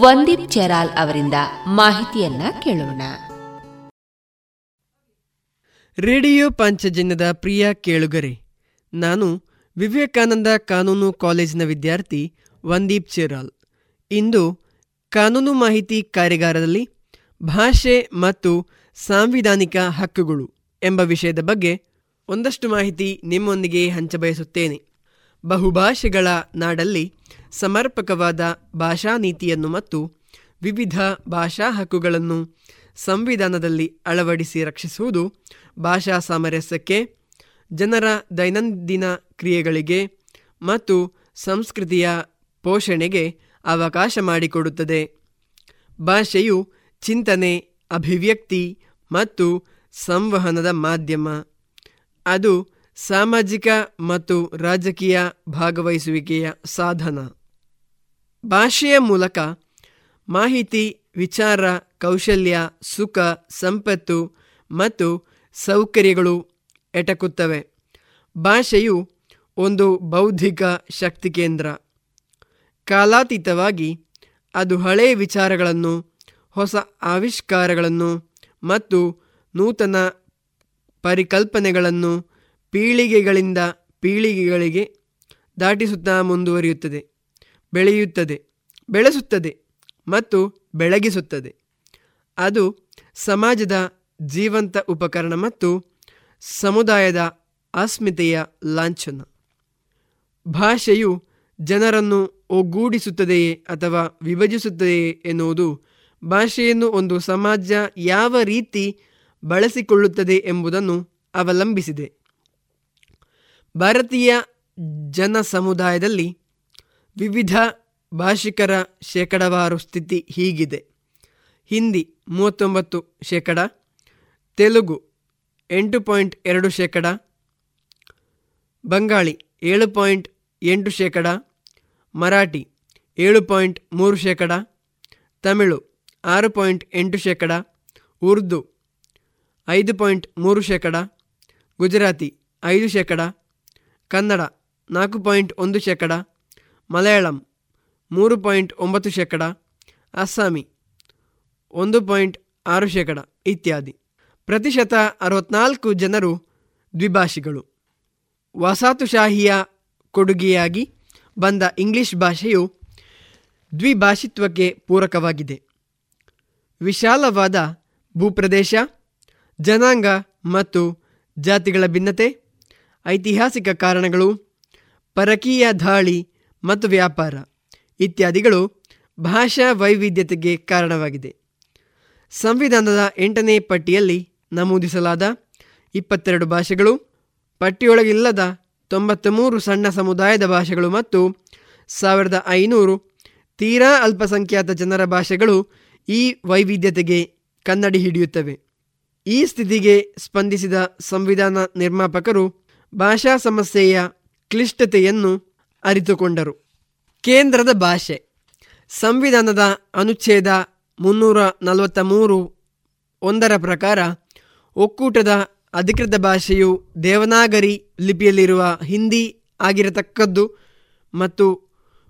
ವಂದೀಪ್ ಚೆರಾಲ್ ಅವರಿಂದ ಮಾಹಿತಿಯನ್ನ ಕೇಳೋಣ. ರೇಡಿಯೋ ಪಾಂಚಜನ್ಯದ ಪ್ರಿಯ ಕೇಳುಗರೆ, ನಾನು ವಿವೇಕಾನಂದ ಕಾನೂನು ಕಾಲೇಜಿನ ವಿದ್ಯಾರ್ಥಿ ವಂದೀಪ್ ಚೆರಾಲ್. ಇಂದು ಕಾನೂನು ಮಾಹಿತಿ ಕಾರ್ಯಾಗಾರದಲ್ಲಿ ಭಾಷೆ ಮತ್ತು ಸಾಂವಿಧಾನಿಕ ಹಕ್ಕುಗಳು ಎಂಬ ವಿಷಯದ ಬಗ್ಗೆ ಒಂದಷ್ಟು ಮಾಹಿತಿ ನಿಮ್ಮೊಂದಿಗೆ ಹಂಚಬಯಸುತ್ತೇನೆ ಬಹುಭಾಷೆಗಳ ನಾಡಲ್ಲಿ ಸಮರ್ಪಕವಾದ ಭಾಷಾ ನೀತಿಯನ್ನು ಮತ್ತು ವಿವಿಧ ಭಾಷಾ ಹಕ್ಕುಗಳನ್ನು ಸಂವಿಧಾನದಲ್ಲಿ ಅಳವಡಿಸಿ ರಕ್ಷಿಸುವುದು ಭಾಷಾ ಸಾಮರಸ್ಯಕ್ಕೆ, ಜನರ ದೈನಂದಿನ ಕ್ರಿಯೆಗಳಿಗೆ ಮತ್ತು ಸಂಸ್ಕೃತಿಯ ಪೋಷಣೆಗೆ ಅವಕಾಶ ಮಾಡಿಕೊಡುತ್ತದೆ. ಭಾಷೆಯು ಚಿಂತನೆ, ಅಭಿವ್ಯಕ್ತಿ ಮತ್ತು ಸಂವಹನದ ಮಾಧ್ಯಮ. ಅದು ಸಾಮಾಜಿಕ ಮತ್ತು ರಾಜಕೀಯ ಭಾಗವಹಿಸುವಿಕೆಯ ಸಾಧನ. ಭಾಷೆಯ ಮೂಲಕ ಮಾಹಿತಿ, ವಿಚಾರ, ಕೌಶಲ್ಯ, ಸುಖ, ಸಂಪತ್ತು ಮತ್ತು ಸೌಕರ್ಯಗಳು ಎಟಕುತ್ತವೆ. ಭಾಷೆಯು ಒಂದು ಬೌದ್ಧಿಕ ಶಕ್ತಿ ಕೇಂದ್ರ. ಕಾಲಾತೀತವಾಗಿ ಅದು ಹಳೆಯ ವಿಚಾರಗಳನ್ನು, ಹೊಸ ಆವಿಷ್ಕಾರಗಳನ್ನು ಮತ್ತು ನೂತನ ಪರಿಕಲ್ಪನೆಗಳನ್ನು ಪೀಳಿಗೆಗಳಿಂದ ಪೀಳಿಗೆಗಳಿಗೆ ದಾಟಿಸುತ್ತಾ ಮುಂದುವರಿಯುತ್ತದೆ. ಬೆಳೆಯುತ್ತದೆ, ಬೆಳೆಸುತ್ತದೆ ಮತ್ತು ಬೆಳಗಿಸುತ್ತದೆ. ಅದು ಸಮಾಜದ ಜೀವಂತ ಉಪಕರಣ ಮತ್ತು ಸಮುದಾಯದ ಅಸ್ಮಿತೆಯ ಲಾಂಛನ. ಭಾಷೆಯು ಜನರನ್ನು ಒಗ್ಗೂಡಿಸುತ್ತದೆಯೇ ಅಥವಾ ವಿಭಜಿಸುತ್ತದೆಯೇ ಎನ್ನುವುದು ಭಾಷೆಯನ್ನು ಒಂದು ಸಮಾಜ ಯಾವ ರೀತಿ ಬಳಸಿಕೊಳ್ಳುತ್ತದೆ ಎಂಬುದನ್ನು ಅವಲಂಬಿಸಿದೆ. ಭಾರತೀಯ ಜನ ಸಮುದಾಯದಲ್ಲಿ ವಿವಿಧ ಭಾಷಿಕರ ಶೇಕಡವಾರು ಸ್ಥಿತಿ ಹೀಗಿದೆ. ಹಿಂದಿ ಮೂವತ್ತೊಂಬತ್ತು ಶೇಕಡ, ತೆಲುಗು ಎಂಟು ಪಾಯಿಂಟ್ ಎರಡು ಶೇಕಡ, ಬಂಗಾಳಿ ಏಳು ಪಾಯಿಂಟ್ ಎಂಟು ಶೇಕಡ, ಮರಾಠಿ ಏಳು ಪಾಯಿಂಟ್ ಮೂರು ಶೇಕಡ, ತಮಿಳು ಆರು ಪಾಯಿಂಟ್ ಎಂಟು ಶೇಕಡ, ಉರ್ದು ಐದು ಪಾಯಿಂಟ್ ಮೂರು ಶೇಕಡ, ಗುಜರಾತಿ ಐದು ಶೇಕಡ, ಕನ್ನಡ ನಾಲ್ಕು ಪಾಯಿಂಟ್ ಒಂದು ಶೇಕಡ, ಮಲಯಾಳಂ ಮೂರು ಪಾಯಿಂಟ್ ಒಂಬತ್ತು ಶೇಕಡ, ಅಸ್ಸಾಮಿ ಒಂದು ಪಾಯಿಂಟ್ ಆರು ಶೇಕಡ ಇತ್ಯಾದಿ. ಪ್ರತಿಶತ ಅರವತ್ನಾಲ್ಕು ಜನರು ದ್ವಿಭಾಷಿಗಳು. ವಸಾತುಶಾಹಿಯ ಕೊಡುಗೆಯಾಗಿ ಬಂದ ಇಂಗ್ಲಿಷ್ ಭಾಷೆಯು ದ್ವಿಭಾಷಿತ್ವಕ್ಕೆ ಪೂರಕವಾಗಿದೆ. ವಿಶಾಲವಾದ ಭೂಪ್ರದೇಶ ಜನಾಂಗ ಮತ್ತು ಜಾತಿಗಳ ಭಿನ್ನತೆ, ಐತಿಹಾಸಿಕ ಕಾರಣಗಳು, ಪರಕೀಯ ದಾಳಿ ಮತ್ತು ವ್ಯಾಪಾರ ಇತ್ಯಾದಿಗಳು ಭಾಷಾ ವೈವಿಧ್ಯತೆಗೆ ಕಾರಣವಾಗಿದೆ. ಸಂವಿಧಾನದ ಎಂಟನೇ ಪಟ್ಟಿಯಲ್ಲಿ ನಮೂದಿಸಲಾದ ಇಪ್ಪತ್ತೆರಡು ಭಾಷೆಗಳು, ಪಟ್ಟಿಯೊಳಗಿಲ್ಲದ ತೊಂಬತ್ತ ಮೂರು ಸಣ್ಣ ಸಮುದಾಯದ ಭಾಷೆಗಳು ಮತ್ತು ಸಾವಿರದ ಐನೂರು ತೀರಾ ಅಲ್ಪಸಂಖ್ಯಾತ ಜನರ ಭಾಷೆಗಳು ಈ ವೈವಿಧ್ಯತೆಗೆ ಕನ್ನಡಿ ಹಿಡಿಯುತ್ತವೆ. ಈ ಸ್ಥಿತಿಗೆ ಸ್ಪಂದಿಸಿದ ಸಂವಿಧಾನ ನಿರ್ಮಾಪಕರು ಭಾಷಾ ಸಮಸ್ಯೆಯ ಕ್ಲಿಷ್ಟತೆಯನ್ನು ಅರಿತುಕೊಂಡರು. ಕೇಂದ್ರದ ಭಾಷೆ. ಸಂವಿಧಾನದ ಅನುಚ್ಛೇದ ಮುನ್ನೂರ ನಲವತ್ತ ಮೂರು ಒಂದರ ಪ್ರಕಾರ ಒಕ್ಕೂಟದ ಅಧಿಕೃತ ಭಾಷೆಯು ದೇವನಾಗರಿ ಲಿಪಿಯಲ್ಲಿರುವ ಹಿಂದಿ ಆಗಿರತಕ್ಕದ್ದು ಮತ್ತು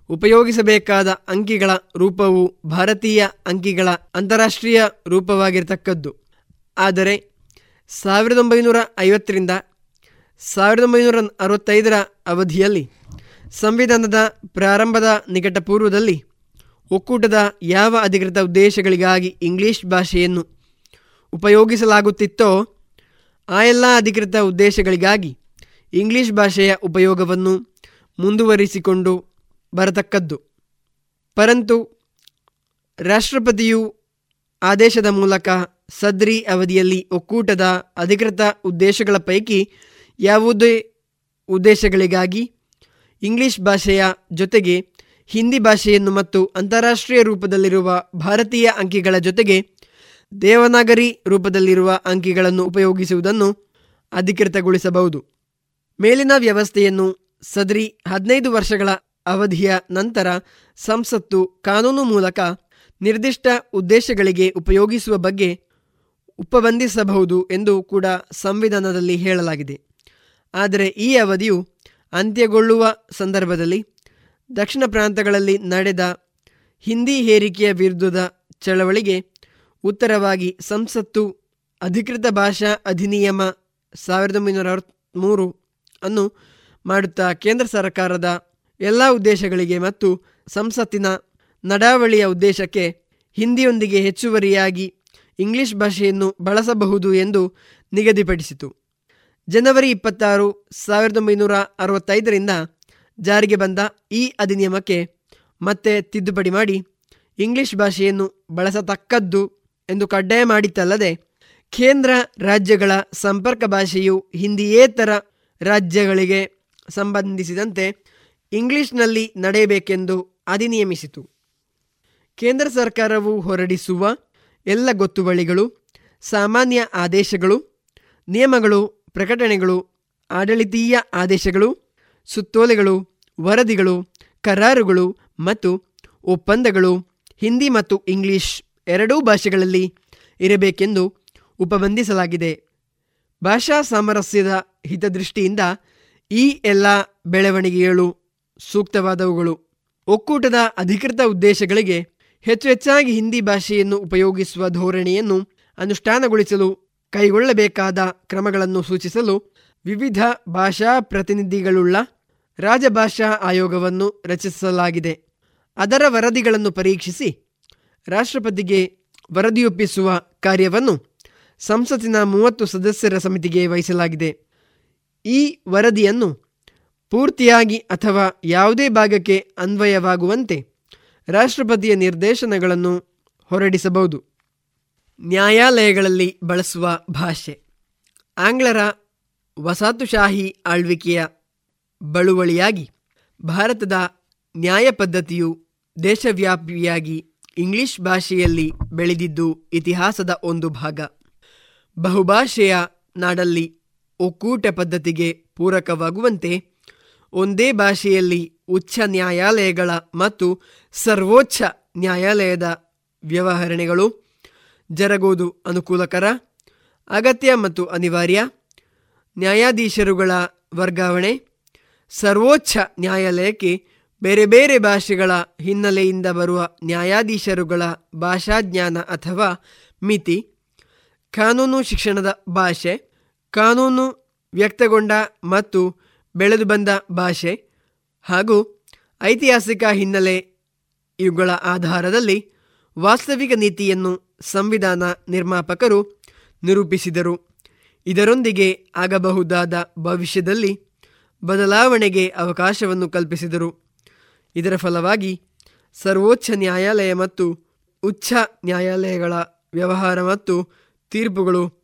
ಉಪಯೋಗಿಸಬೇಕಾದ ಅಂಕಿಗಳ ರೂಪವು ಭಾರತೀಯ ಅಂಕಿಗಳ ಅಂತಾರಾಷ್ಟ್ರೀಯ ರೂಪವಾಗಿರತಕ್ಕದ್ದು. ಆದರೆ ಸಾವಿರದ ಒಂಬೈನೂರ ಐವತ್ತರಿಂದ ಸಾವಿರದ ಒಂಬೈನೂರ ಅರವತ್ತೈದರ ಅವಧಿಯಲ್ಲಿ ಸಂವಿಧಾನದ ಪ್ರಾರಂಭದ ನಿಕಟ ಪೂರ್ವದಲ್ಲಿ ಒಕ್ಕೂಟದ ಯಾವ ಅಧಿಕೃತ ಉದ್ದೇಶಗಳಿಗಾಗಿ ಇಂಗ್ಲಿಷ್ ಭಾಷೆಯನ್ನು ಉಪಯೋಗಿಸಲಾಗುತ್ತಿತ್ತೋ ಆ ಎಲ್ಲ ಅಧಿಕೃತ ಉದ್ದೇಶಗಳಿಗಾಗಿ ಇಂಗ್ಲಿಷ್ ಭಾಷೆಯ ಉಪಯೋಗವನ್ನು ಮುಂದುವರಿಸಿಕೊಂಡು ಬರತಕ್ಕದ್ದು. ಪರಂತು ರಾಷ್ಟ್ರಪತಿಯು ಆದೇಶದ ಮೂಲಕ ಸದ್ರಿ ಅವಧಿಯಲ್ಲಿ ಒಕ್ಕೂಟದ ಅಧಿಕೃತ ಉದ್ದೇಶಗಳ ಪೈಕಿ ಯಾವುದೇ ಉದ್ದೇಶಗಳಿಗಾಗಿ ಇಂಗ್ಲಿಷ್ ಭಾಷೆಯ ಜೊತೆಗೆ ಹಿಂದಿ ಭಾಷೆಯನ್ನು ಮತ್ತು ಅಂತಾರಾಷ್ಟ್ರೀಯ ರೂಪದಲ್ಲಿರುವ ಭಾರತೀಯ ಅಂಕಿಗಳ ಜೊತೆಗೆ ದೇವನಾಗರಿ ರೂಪದಲ್ಲಿರುವ ಅಂಕಿಗಳನ್ನು ಉಪಯೋಗಿಸುವುದನ್ನು ಅಧಿಕೃತಗೊಳಿಸಬಹುದು. ಮೇಲಿನ ವ್ಯವಸ್ಥೆಯನ್ನು ಸದ್ರಿ ಹದಿನೈದು ವರ್ಷಗಳ ಅವಧಿಯ ನಂತರ ಸಂಸತ್ತು ಕಾನೂನು ಮೂಲಕ ನಿರ್ದಿಷ್ಟ ಉದ್ದೇಶಗಳಿಗೆ ಉಪಯೋಗಿಸುವ ಬಗ್ಗೆ ಉಪಬಂಧಿಸಬಹುದು ಎಂದು ಕೂಡ ಸಂವಿಧಾನದಲ್ಲಿ ಹೇಳಲಾಗಿದೆ. ಆದರೆ ಈ ಅವಧಿಯು ಅಂತ್ಯಗೊಳ್ಳುವ ಸಂದರ್ಭದಲ್ಲಿ ದಕ್ಷಿಣ ಪ್ರಾಂತಗಳಲ್ಲಿ ನಡೆದ ಹಿಂದಿ ಹೇರಿಕೆಯ ವಿರುದ್ಧದ ಚಳವಳಿಗೆ ಉತ್ತರವಾಗಿ ಸಂಸತ್ತು ಅಧಿಕೃತ ಭಾಷಾ ಅಧಿನಿಯಮ ಸಾವಿರದ ಒಂಬೈನೂರ ಅರವತ್ತ್ಮೂರು ಅನ್ನು ಮಾಡುತ್ತಾ ಕೇಂದ್ರ ಸರ್ಕಾರದ ಎಲ್ಲ ಉದ್ದೇಶಗಳಿಗೆ ಮತ್ತು ಸಂಸತ್ತಿನ ನಡಾವಳಿಯ ಉದ್ದೇಶಕ್ಕೆ ಹಿಂದಿಯೊಂದಿಗೆ ಹೆಚ್ಚುವರಿಯಾಗಿ ಇಂಗ್ಲಿಷ್ ಭಾಷೆಯನ್ನು ಬಳಸಬಹುದು ಎಂದು ನಿಗದಿಪಡಿಸಿತು. ಜನವರಿ ಇಪ್ಪತ್ತಾರು, ಸಾವಿರದ ಒಂಬೈನೂರ ಅರವತ್ತೈದರಿಂದ ಜಾರಿಗೆ ಬಂದ ಈ ಅಧಿನಿಯಮಕ್ಕೆ ಮತ್ತೆ ತಿದ್ದುಪಡಿ ಮಾಡಿ ಇಂಗ್ಲಿಷ್ ಭಾಷೆಯನ್ನು ಬಳಸತಕ್ಕದ್ದು ಎಂದು ಕಡ್ಡಾಯ ಮಾಡಿತ್ತಲ್ಲದೆ, ಕೇಂದ್ರ ರಾಜ್ಯಗಳ ಸಂಪರ್ಕ ಭಾಷೆಯು ಹಿಂದಿಯೇತರ ರಾಜ್ಯಗಳಿಗೆ ಸಂಬಂಧಿಸಿದಂತೆ ಇಂಗ್ಲಿಷ್ನಲ್ಲಿ ನಡೆಯಬೇಕೆಂದು ಅಧಿನಿಯಮಿಸಿತು. ಕೇಂದ್ರ ಸರ್ಕಾರವು ಹೊರಡಿಸುವ ಎಲ್ಲ ಗೊತ್ತುವಳಿಗಳು, ಸಾಮಾನ್ಯ ಆದೇಶಗಳು, ನಿಯಮಗಳು, ಪ್ರಕಟಣೆಗಳು, ಆಡಳಿತೀಯ ಆದೇಶಗಳು, ಸುತ್ತೋಲೆಗಳು, ವರದಿಗಳು, ಕರಾರುಗಳು ಮತ್ತು ಒಪ್ಪಂದಗಳು ಹಿಂದಿ ಮತ್ತು ಇಂಗ್ಲಿಷ್ ಎರಡೂ ಭಾಷೆಗಳಲ್ಲಿ ಇರಬೇಕೆಂದು ಉಪಬಂಧಿಸಲಾಗಿದೆ. ಭಾಷಾ ಸಾಮರಸ್ಯದ ಹಿತದೃಷ್ಟಿಯಿಂದ ಈ ಎಲ್ಲ ಬೆಳವಣಿಗೆಗಳು ಸೂಕ್ತವಾದವುಗಳು. ಒಕ್ಕೂಟದ ಅಧಿಕೃತ ಉದ್ದೇಶಗಳಿಗೆ ಹೆಚ್ಚು ಹೆಚ್ಚಾಗಿ ಹಿಂದಿ ಭಾಷೆಯನ್ನು ಉಪಯೋಗಿಸುವ ಧೋರಣೆಯನ್ನು ಅನುಷ್ಠಾನಗೊಳಿಸಲು ಕೈಗೊಳ್ಳಬೇಕಾದ ಕ್ರಮಗಳನ್ನು ಸೂಚಿಸಲು ವಿವಿಧ ಭಾಷಾ ಪ್ರತಿನಿಧಿಗಳುಳ್ಳ ರಾಜಭಾಷಾ ಆಯೋಗವನ್ನು ರಚಿಸಲಾಗಿದೆ. ಅದರ ವರದಿಗಳನ್ನು ಪರೀಕ್ಷಿಸಿ ರಾಷ್ಟ್ರಪತಿಗೆ ವರದಿಯೊಪ್ಪಿಸುವ ಕಾರ್ಯವನ್ನು ಸಂಸತ್ತಿನ ಮೂವತ್ತು ಸದಸ್ಯರ ಸಮಿತಿಗೆ ವಹಿಸಲಾಗಿದೆ. ಈ ವರದಿಯನ್ನು ಪೂರ್ತಿಯಾಗಿ ಅಥವಾ ಯಾವುದೇ ಭಾಗಕ್ಕೆ ಅನ್ವಯವಾಗುವಂತೆ ರಾಷ್ಟ್ರಪತಿಯ ನಿರ್ದೇಶನಗಳನ್ನು ಹೊರಡಿಸಬಹುದು. ನ್ಯಾಯಾಲಯಗಳಲ್ಲಿ ಬಳಸುವ ಭಾಷೆ. ಆಂಗ್ಲರ ವಸಾತುಶಾಹಿ ಆಳ್ವಿಕೆಯ ಬಳುವಳಿಯಾಗಿ ಭಾರತದ ನ್ಯಾಯ ಪದ್ಧತಿಯು ದೇಶವ್ಯಾಪಿಯಾಗಿ ಇಂಗ್ಲಿಷ್ ಭಾಷೆಯಲ್ಲಿ ಬೆಳೆದಿದ್ದು ಇತಿಹಾಸದ ಒಂದು ಭಾಗ. ಬಹುಭಾಷೆಯ ನಾಡಲ್ಲಿ ಒಕ್ಕೂಟ ಪದ್ಧತಿಗೆ ಪೂರಕವಾಗುವಂತೆ ಒಂದೇ ಭಾಷೆಯಲ್ಲಿ ಉಚ್ಚ ನ್ಯಾಯಾಲಯಗಳ ಮತ್ತು ಸರ್ವೋಚ್ಚ ನ್ಯಾಯಾಲಯದ ವ್ಯವಹರಣೆಗಳು ಜರಗುವುದು ಅನುಕೂಲಕರ, ಅಗತ್ಯ ಮತ್ತು ಅನಿವಾರ್ಯ. ನ್ಯಾಯಾಧೀಶರುಗಳ ವರ್ಗಾವಣೆ, ಸರ್ವೋಚ್ಚ ನ್ಯಾಯಾಲಯಕ್ಕೆ ಬೇರೆ ಬೇರೆ ಭಾಷೆಗಳ ಹಿನ್ನೆಲೆಯಿಂದ ಬರುವ ನ್ಯಾಯಾಧೀಶರುಗಳ ಭಾಷಾಜ್ಞಾನ ಅಥವಾ ಮಿತಿ, ಕಾನೂನು ಶಿಕ್ಷಣದ ಭಾಷೆ, ಕಾನೂನು ವ್ಯಕ್ತಗೊಂಡ ಮತ್ತು ಬೆಳೆದು ಬಂದ ಭಾಷೆ ಹಾಗೂ ಐತಿಹಾಸಿಕ ಹಿನ್ನೆಲೆ ಇವುಗಳ ಆಧಾರದಲ್ಲಿ ವಾಸ್ತವಿಕ ನೀತಿಯನ್ನು ಸಂವಿಧಾನ ನಿರ್ಮಾಪಕರು ನಿರೂಪಿಸಿದರು. ಇದರೊಂದಿಗೆ ಆಗಬಹುದಾದ ಭವಿಷ್ಯದಲ್ಲಿ ಬದಲಾವಣೆಗೆ ಅವಕಾಶವನ್ನು ಕಲ್ಪಿಸಿದರು. ಇದರ ಫಲವಾಗಿ ಸರ್ವೋಚ್ಚ ನ್ಯಾಯಾಲಯ ಮತ್ತು ಉಚ್ಚ ನ್ಯಾಯಾಲಯಗಳ ವ್ಯವಹಾರ ಮತ್ತು ತೀರ್ಪುಗಳು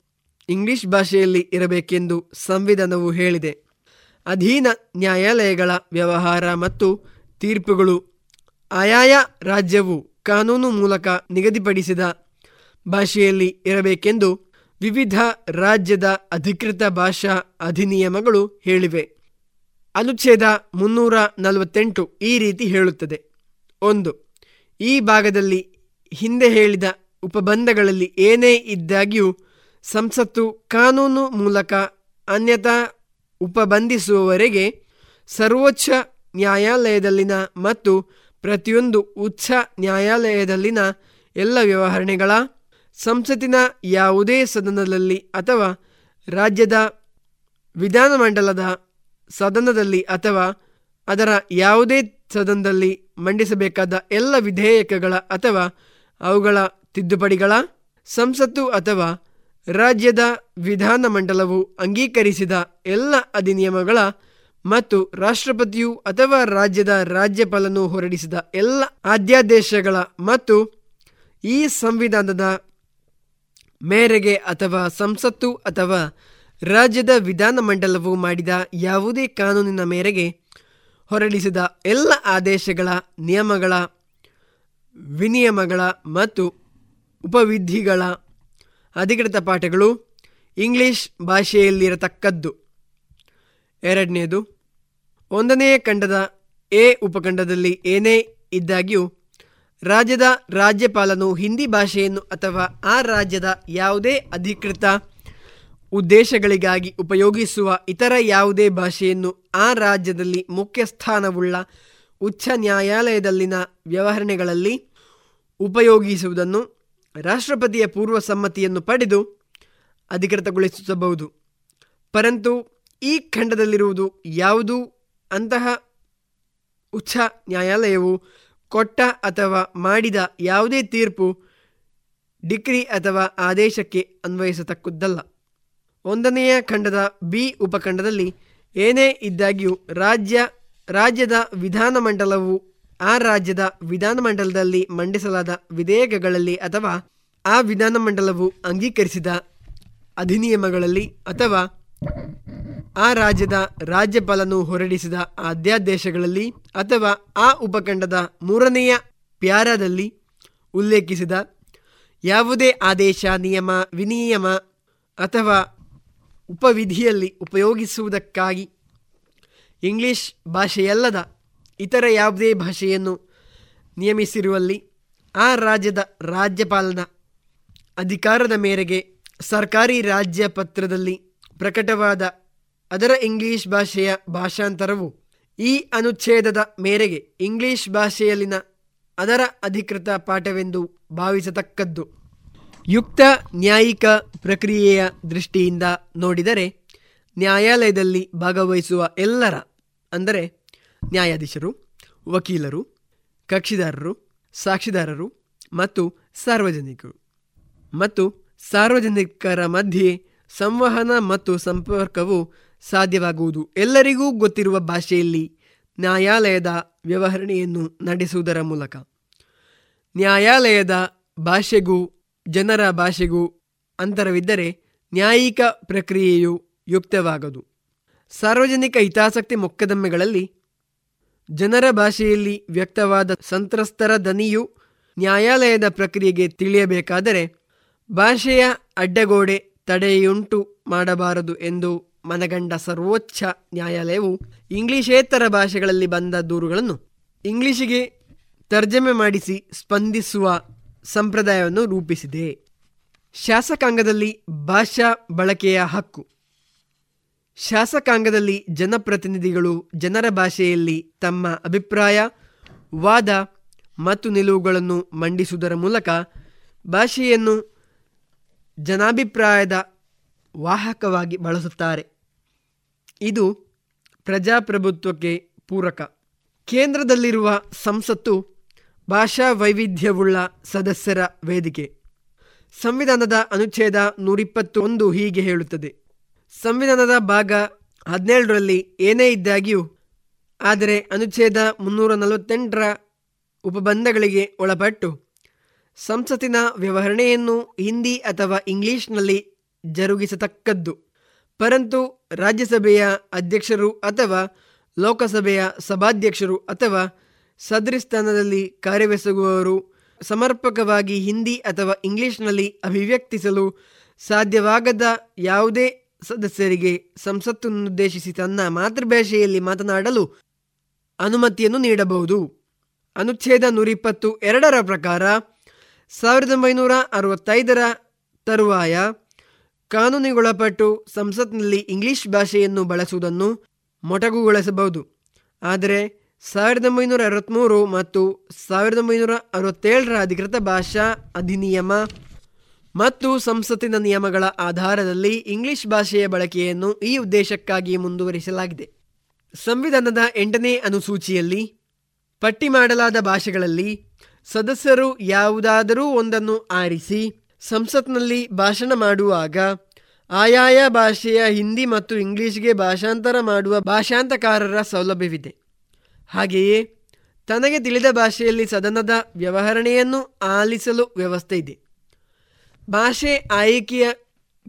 ಇಂಗ್ಲಿಷ್ ಭಾಷೆಯಲ್ಲಿ ಇರಬೇಕೆಂದು ಸಂವಿಧಾನವು ಹೇಳಿದೆ. ಅಧೀನ ನ್ಯಾಯಾಲಯಗಳ ವ್ಯವಹಾರ ಮತ್ತು ತೀರ್ಪುಗಳು ಆಯಾಯ ರಾಜ್ಯವು ಕಾನೂನು ಮೂಲಕ ನಿಗದಿಪಡಿಸಿದ ಭಾಷೆಯಲ್ಲಿ ಇರಬೇಕೆಂದು ವಿವಿಧ ರಾಜ್ಯದ ಅಧಿಕೃತ ಭಾಷಾ ಅಧಿನಿಯಮಗಳು ಹೇಳಿವೆ. ಅನುಚ್ಛೇದ ಮುನ್ನೂರ ನಲವತ್ತೆಂಟು ಈ ರೀತಿ ಹೇಳುತ್ತದೆ. ಒಂದು, ಈ ಭಾಗದಲ್ಲಿ ಹಿಂದೆ ಹೇಳಿದ ಉಪಬಂಧಗಳಲ್ಲಿ ಏನೇ ಇದ್ದಾಗ್ಯೂ ಸಂಸತ್ತು ಕಾನೂನು ಮೂಲಕ ಅನ್ಯಥಾ ಉಪಬಂಧಿಸುವವರೆಗೆ ಸರ್ವೋಚ್ಚ ನ್ಯಾಯಾಲಯದಲ್ಲಿನ ಮತ್ತು ಪ್ರತಿಯೊಂದು ಉಚ್ಚ ನ್ಯಾಯಾಲಯದಲ್ಲಿನ ಎಲ್ಲ ವ್ಯವಹರಣೆಗಳ ಸಂಸತ್ತಿನ ಯಾವುದೇ ಸದನದಲ್ಲಿ ಅಥವಾ ರಾಜ್ಯದ ವಿಧಾನಮಂಡಲದ ಸದನದಲ್ಲಿ ಅಥವಾ ಅದರ ಯಾವುದೇ ಸದನದಲ್ಲಿ ಮಂಡಿಸಬೇಕಾದ ಎಲ್ಲ ವಿಧೇಯಕಗಳ ಅಥವಾ ಅವುಗಳ ತಿದ್ದುಪಡಿಗಳ ಸಂಸತ್ತು ಅಥವಾ ರಾಜ್ಯದ ವಿಧಾನಮಂಡಲವು ಅಂಗೀಕರಿಸಿದ ಎಲ್ಲ ಅಧಿನಿಯಮಗಳ ಮತ್ತು ರಾಷ್ಟ್ರಪತಿಯು ಅಥವಾ ರಾಜ್ಯದ ರಾಜ್ಯಪಾಲನು ಹೊರಡಿಸಿದ ಎಲ್ಲ ಆದ್ಯಾದೇಶಗಳ ಮತ್ತು ಈ ಸಂವಿಧಾನದ ಮೇರೆಗೆ ಅಥವಾ ಸಂಸತ್ತು ಅಥವಾ ರಾಜ್ಯದ ವಿಧಾನಮಂಡಲವು ಮಾಡಿದ ಯಾವುದೇ ಕಾನೂನಿನ ಮೇರೆಗೆ ಹೊರಡಿಸಿದ ಎಲ್ಲ ಆದೇಶಗಳ ನಿಯಮಗಳ, ವಿನಿಯಮಗಳ ಮತ್ತು ಉಪವಿಧಿಗಳ ಅಧಿಕೃತ ಪಾಠಗಳು ಇಂಗ್ಲಿಷ್ ಭಾಷೆಯಲ್ಲಿರತಕ್ಕದ್ದು. ಎರಡನೆಯದು ಒಂದನೆಯ ಖಂಡದ ಎ ಉಪಖಂಡದಲ್ಲಿ ಏನೇ ಇದ್ದಾಗ್ಯೂ ರಾಜ್ಯದ ರಾಜ್ಯಪಾಲನು ಹಿಂದಿ ಭಾಷೆಯನ್ನು ಅಥವಾ ಆ ರಾಜ್ಯದ ಯಾವುದೇ ಅಧಿಕೃತ ಉದ್ದೇಶಗಳಿಗಾಗಿ ಉಪಯೋಗಿಸುವ ಇತರ ಯಾವುದೇ ಭಾಷೆಯನ್ನು ಆ ರಾಜ್ಯದಲ್ಲಿ ಮುಖ್ಯ ಸ್ಥಾನವುಳ್ಳ ಉಚ್ಚ ನ್ಯಾಯಾಲಯದಲ್ಲಿನ ವ್ಯವಹರಣೆಗಳಲ್ಲಿ ಉಪಯೋಗಿಸುವುದನ್ನು ರಾಷ್ಟ್ರಪತಿಯ ಪೂರ್ವ ಸಮ್ಮತಿಯನ್ನು ಪಡೆದು ಅಧಿಕೃತಗೊಳಿಸಬಹುದು. ಪರಂತು ಈ ಖಂಡದಲ್ಲಿರುವುದು ಯಾವುದು? ಅಂತಹ ಉಚ್ಚ ನ್ಯಾಯಾಲಯವು ಕೊಟ್ಟ ಅಥವಾ ಮಾಡಿದ ಯಾವುದೇ ತೀರ್ಪು, ಡಿಕ್ರಿ ಅಥವಾ ಆದೇಶಕ್ಕೆ ಅನ್ವಯಿಸತಕ್ಕದ್ದಲ್ಲ. ಒಂದನೆಯ ಖಂಡದ ಬಿ ಉಪಖಂಡದಲ್ಲಿ ಏನೇ ಇದ್ದಾಗಿಯೂ ರಾಜ್ಯ, ರಾಜ್ಯದ ವಿಧಾನಮಂಡಲವು ಆ ರಾಜ್ಯದ ವಿಧಾನಮಂಡಲದಲ್ಲಿ ಮಂಡಿಸಲಾದ ವಿಧೇಯಕಗಳಲ್ಲಿ ಅಥವಾ ಆ ವಿಧಾನಮಂಡಲವು ಅಂಗೀಕರಿಸಿದ ಅಧಿನಿಯಮಗಳಲ್ಲಿ ಅಥವಾ ಆ ರಾಜ್ಯದ ರಾಜ್ಯಪಾಲನು ಹೊರಡಿಸಿದ ಅಧ್ಯಾದೇಶಗಳಲ್ಲಿ ಅಥವಾ ಆ ಉಪಖಂಡದ ಮೂರನೆಯ ಪ್ಯಾರಾದಲ್ಲಿ ಉಲ್ಲೇಖಿಸಿದ ಯಾವುದೇ ಆದೇಶ, ನಿಯಮ, ವಿನಿಯಮ ಅಥವಾ ಉಪವಿಧಿಯಲ್ಲಿ ಉಪಯೋಗಿಸುವುದಕ್ಕಾಗಿ ಇಂಗ್ಲಿಷ್ ಭಾಷೆಯಲ್ಲದ ಇತರ ಯಾವುದೇ ಭಾಷೆಯನ್ನು ನಿಯಮಿಸಿರುವಲ್ಲಿ ಆ ರಾಜ್ಯದ ರಾಜ್ಯಪಾಲನ ಅಧಿಕಾರದ ಮೇರೆಗೆ ಸರ್ಕಾರಿ ರಾಜ್ಯ ಪತ್ರದಲ್ಲಿ ಪ್ರಕಟವಾದ ಅದರ ಇಂಗ್ಲಿಷ್ ಭಾಷೆಯ ಭಾಷಾಂತರವು ಈ ಅನುಚ್ಛೇದದ ಮೇರೆಗೆ ಇಂಗ್ಲಿಷ್ ಭಾಷೆಯಲ್ಲಿನ ಅದರ ಅಧಿಕೃತ ಪಾಠವೆಂದು ಭಾವಿಸತಕ್ಕದ್ದು. ಯುಕ್ತ ನ್ಯಾಯಿಕ ಪ್ರಕ್ರಿಯೆಯ ದೃಷ್ಟಿಯಿಂದ ನೋಡಿದರೆ ನ್ಯಾಯಾಲಯದಲ್ಲಿ ಭಾಗವಹಿಸುವ ಎಲ್ಲರ, ಅಂದರೆ ನ್ಯಾಯಾಧೀಶರು, ವಕೀಲರು, ಕಕ್ಷಿದಾರರು, ಸಾಕ್ಷಿದಾರರು ಮತ್ತು ಸಾರ್ವಜನಿಕರು. ಮತ್ತು ಸಾರ್ವಜನಿಕರ ಮಧ್ಯೆ ಸಂವಹನ ಮತ್ತು ಸಂಪರ್ಕವು ಸಾಧ್ಯವಾಗುವುದು ಎಲ್ಲರಿಗೂ ಗೊತ್ತಿರುವ ಭಾಷೆಯಲ್ಲಿ ನ್ಯಾಯಾಲಯದ ವ್ಯವಹರಣೆಯನ್ನು ನಡೆಸುವುದರ ಮೂಲಕ. ನ್ಯಾಯಾಲಯದ ಭಾಷೆಗೂ ಜನರ ಭಾಷೆಗೂ ಅಂತರವಿದ್ದರೆ ನ್ಯಾಯಿಕ ಪ್ರಕ್ರಿಯೆಯು ಯುಕ್ತವಾಗದು. ಸಾರ್ವಜನಿಕ ಹಿತಾಸಕ್ತಿ ಮೊಕದ್ದಮೆಗಳಲ್ಲಿ ಜನರ ಭಾಷೆಯಲ್ಲಿ ವ್ಯಕ್ತವಾದ ಸಂತ್ರಸ್ತರ ದನಿಯು ನ್ಯಾಯಾಲಯದ ಪ್ರಕ್ರಿಯೆಗೆ ತಿಳಿಯಬೇಕಾದರೆ ಭಾಷೆಯ ಅಡ್ಡಗೋಡೆ ತಡೆಯುಂಟು ಮಾಡಬಾರದು ಎಂದು ಮನಗಂಡ ಸರ್ವೋಚ್ಚ ನ್ಯಾಯಾಲಯವು ಇಂಗ್ಲಿಷೇತರ ಭಾಷೆಗಳಲ್ಲಿ ಬಂದ ದೂರುಗಳನ್ನು ಇಂಗ್ಲಿಷಿಗೆ ತರ್ಜಮೆ ಮಾಡಿಸಿ ಸ್ಪಂದಿಸುವ ಸಂಪ್ರದಾಯವನ್ನು ರೂಪಿಸಿದೆ. ಶಾಸಕಾಂಗದಲ್ಲಿ ಭಾಷಾ ಬಳಕೆಯ ಹಕ್ಕು. ಶಾಸಕಾಂಗದಲ್ಲಿ ಜನಪ್ರತಿನಿಧಿಗಳು ಜನರ ಭಾಷೆಯಲ್ಲಿ ತಮ್ಮ ಅಭಿಪ್ರಾಯ, ವಾದ ಮತ್ತು ನಿಲುವುಗಳನ್ನು ಮಂಡಿಸುವುದರ ಮೂಲಕ ಭಾಷೆಯನ್ನು ಜನಾಭಿಪ್ರಾಯದ ವಾಹಕವಾಗಿ ಬಳಸುತ್ತಾರೆ. ಇದು ಪ್ರಜಾಪ್ರಭುತ್ವಕ್ಕೆ ಪೂರಕ. ಕೇಂದ್ರದಲ್ಲಿರುವ ಸಂಸತ್ತು ಭಾಷಾ ವೈವಿಧ್ಯವುಳ್ಳ ಸದಸ್ಯರ ವೇದಿಕೆ. ಸಂವಿಧಾನದ ಅನುಚ್ಛೇದ ನೂರಿಪ್ಪತ್ತೊಂದು ಹೀಗೆ ಹೇಳುತ್ತದೆ. ಸಂವಿಧಾನದ ಭಾಗ ಹದಿನೇಳರಲ್ಲಿ ಏನೇ ಇದ್ದಾಗ್ಯೂ, ಆದರೆ ಅನುಚ್ಛೇದ ಮುನ್ನೂರ ನಲವತ್ತೆಂಟರ ಉಪಬಂಧಗಳಿಗೆ ಒಳಪಟ್ಟು, ಸಂಸತ್ತಿನ ವ್ಯವಹರಣೆಯನ್ನು ಹಿಂದಿ ಅಥವಾ ಇಂಗ್ಲಿಷ್ನಲ್ಲಿ ಜರುಗಿಸತಕ್ಕದ್ದು. ಪರಂತು ರಾಜ್ಯಸಭೆಯ ಅಧ್ಯಕ್ಷರು ಅಥವಾ ಲೋಕಸಭೆಯ ಸಭಾಧ್ಯಕ್ಷರು ಅಥವಾ ಸದೃಸ್ಥಾನದಲ್ಲಿ ಕಾರ್ಯವೆಸಗುವವರು ಸಮರ್ಪಕವಾಗಿ ಹಿಂದಿ ಅಥವಾ ಇಂಗ್ಲಿಷ್ನಲ್ಲಿ ಅಭಿವ್ಯಕ್ತಿಸಲು ಸಾಧ್ಯವಾಗದ ಯಾವುದೇ ಸದಸ್ಯರಿಗೆ ಸಂಸತ್ತನ್ನುದ್ದೇಶಿಸಿ ತನ್ನ ಮಾತೃಭಾಷೆಯಲ್ಲಿ ಮಾತನಾಡಲು ಅನುಮತಿಯನ್ನು ನೀಡಬಹುದು. ಅನುಚ್ಛೇದ ನೂರಿಪ್ಪತ್ತು ಎರಡರ ಪ್ರಕಾರ ಸಾವಿರದ ಒಂಬೈನೂರ ಅರವತ್ತೈದರ ತರುವಾಯ ಕಾನೂನಿಗೊಳಪಟ್ಟು ಸಂಸತ್ನಲ್ಲಿ ಇಂಗ್ಲಿಷ್ ಭಾಷೆಯನ್ನು ಬಳಸುವುದನ್ನು ಮೊಟಕುಗೊಳಿಸಬಹುದು. ಆದರೆ ಸಾವಿರದ ಒಂಬೈನೂರ ಅರವತ್ತ್ಮೂರು ಮತ್ತು ಸಾವಿರದ ಒಂಬೈನೂರ ಅರವತ್ತೇಳರ ಅಧಿಕೃತ ಭಾಷಾ ಅಧಿನಿಯಮ ಮತ್ತು ಸಂಸತ್ತಿನ ನಿಯಮಗಳ ಆಧಾರದಲ್ಲಿ ಇಂಗ್ಲಿಷ್ ಭಾಷೆಯ ಬಳಕೆಯನ್ನು ಈ ಉದ್ದೇಶಕ್ಕಾಗಿ ಮುಂದುವರಿಸಲಾಗಿದೆ. ಸಂವಿಧಾನದ ಎಂಟನೇ ಅನುಸೂಚಿಯಲ್ಲಿ ಪಟ್ಟಿ ಮಾಡಲಾದ ಭಾಷೆಗಳಲ್ಲಿ ಸದಸ್ಯರು ಯಾವುದಾದರೂ ಒಂದನ್ನು ಆರಿಸಿ ಸಂಸತ್ನಲ್ಲಿ ಭಾಷಣ ಮಾಡುವಾಗ ಆಯಾಯ ಭಾಷೆಯ ಹಿಂದಿ ಮತ್ತು ಇಂಗ್ಲಿಷ್ಗೆ ಭಾಷಾಂತರ ಮಾಡುವ ಭಾಷಾಂತಕಾರರ ಸೌಲಭ್ಯವಿದೆ. ಹಾಗೆಯೇ ತನಗೆ ತಿಳಿದ ಭಾಷೆಯಲ್ಲಿ ಸದನದ ವ್ಯವಹರಣೆಯನ್ನು ಆಲಿಸಲು ವ್ಯವಸ್ಥೆ ಇದೆ. ಭಾಷೆ ಆಯ್ಕೆಯ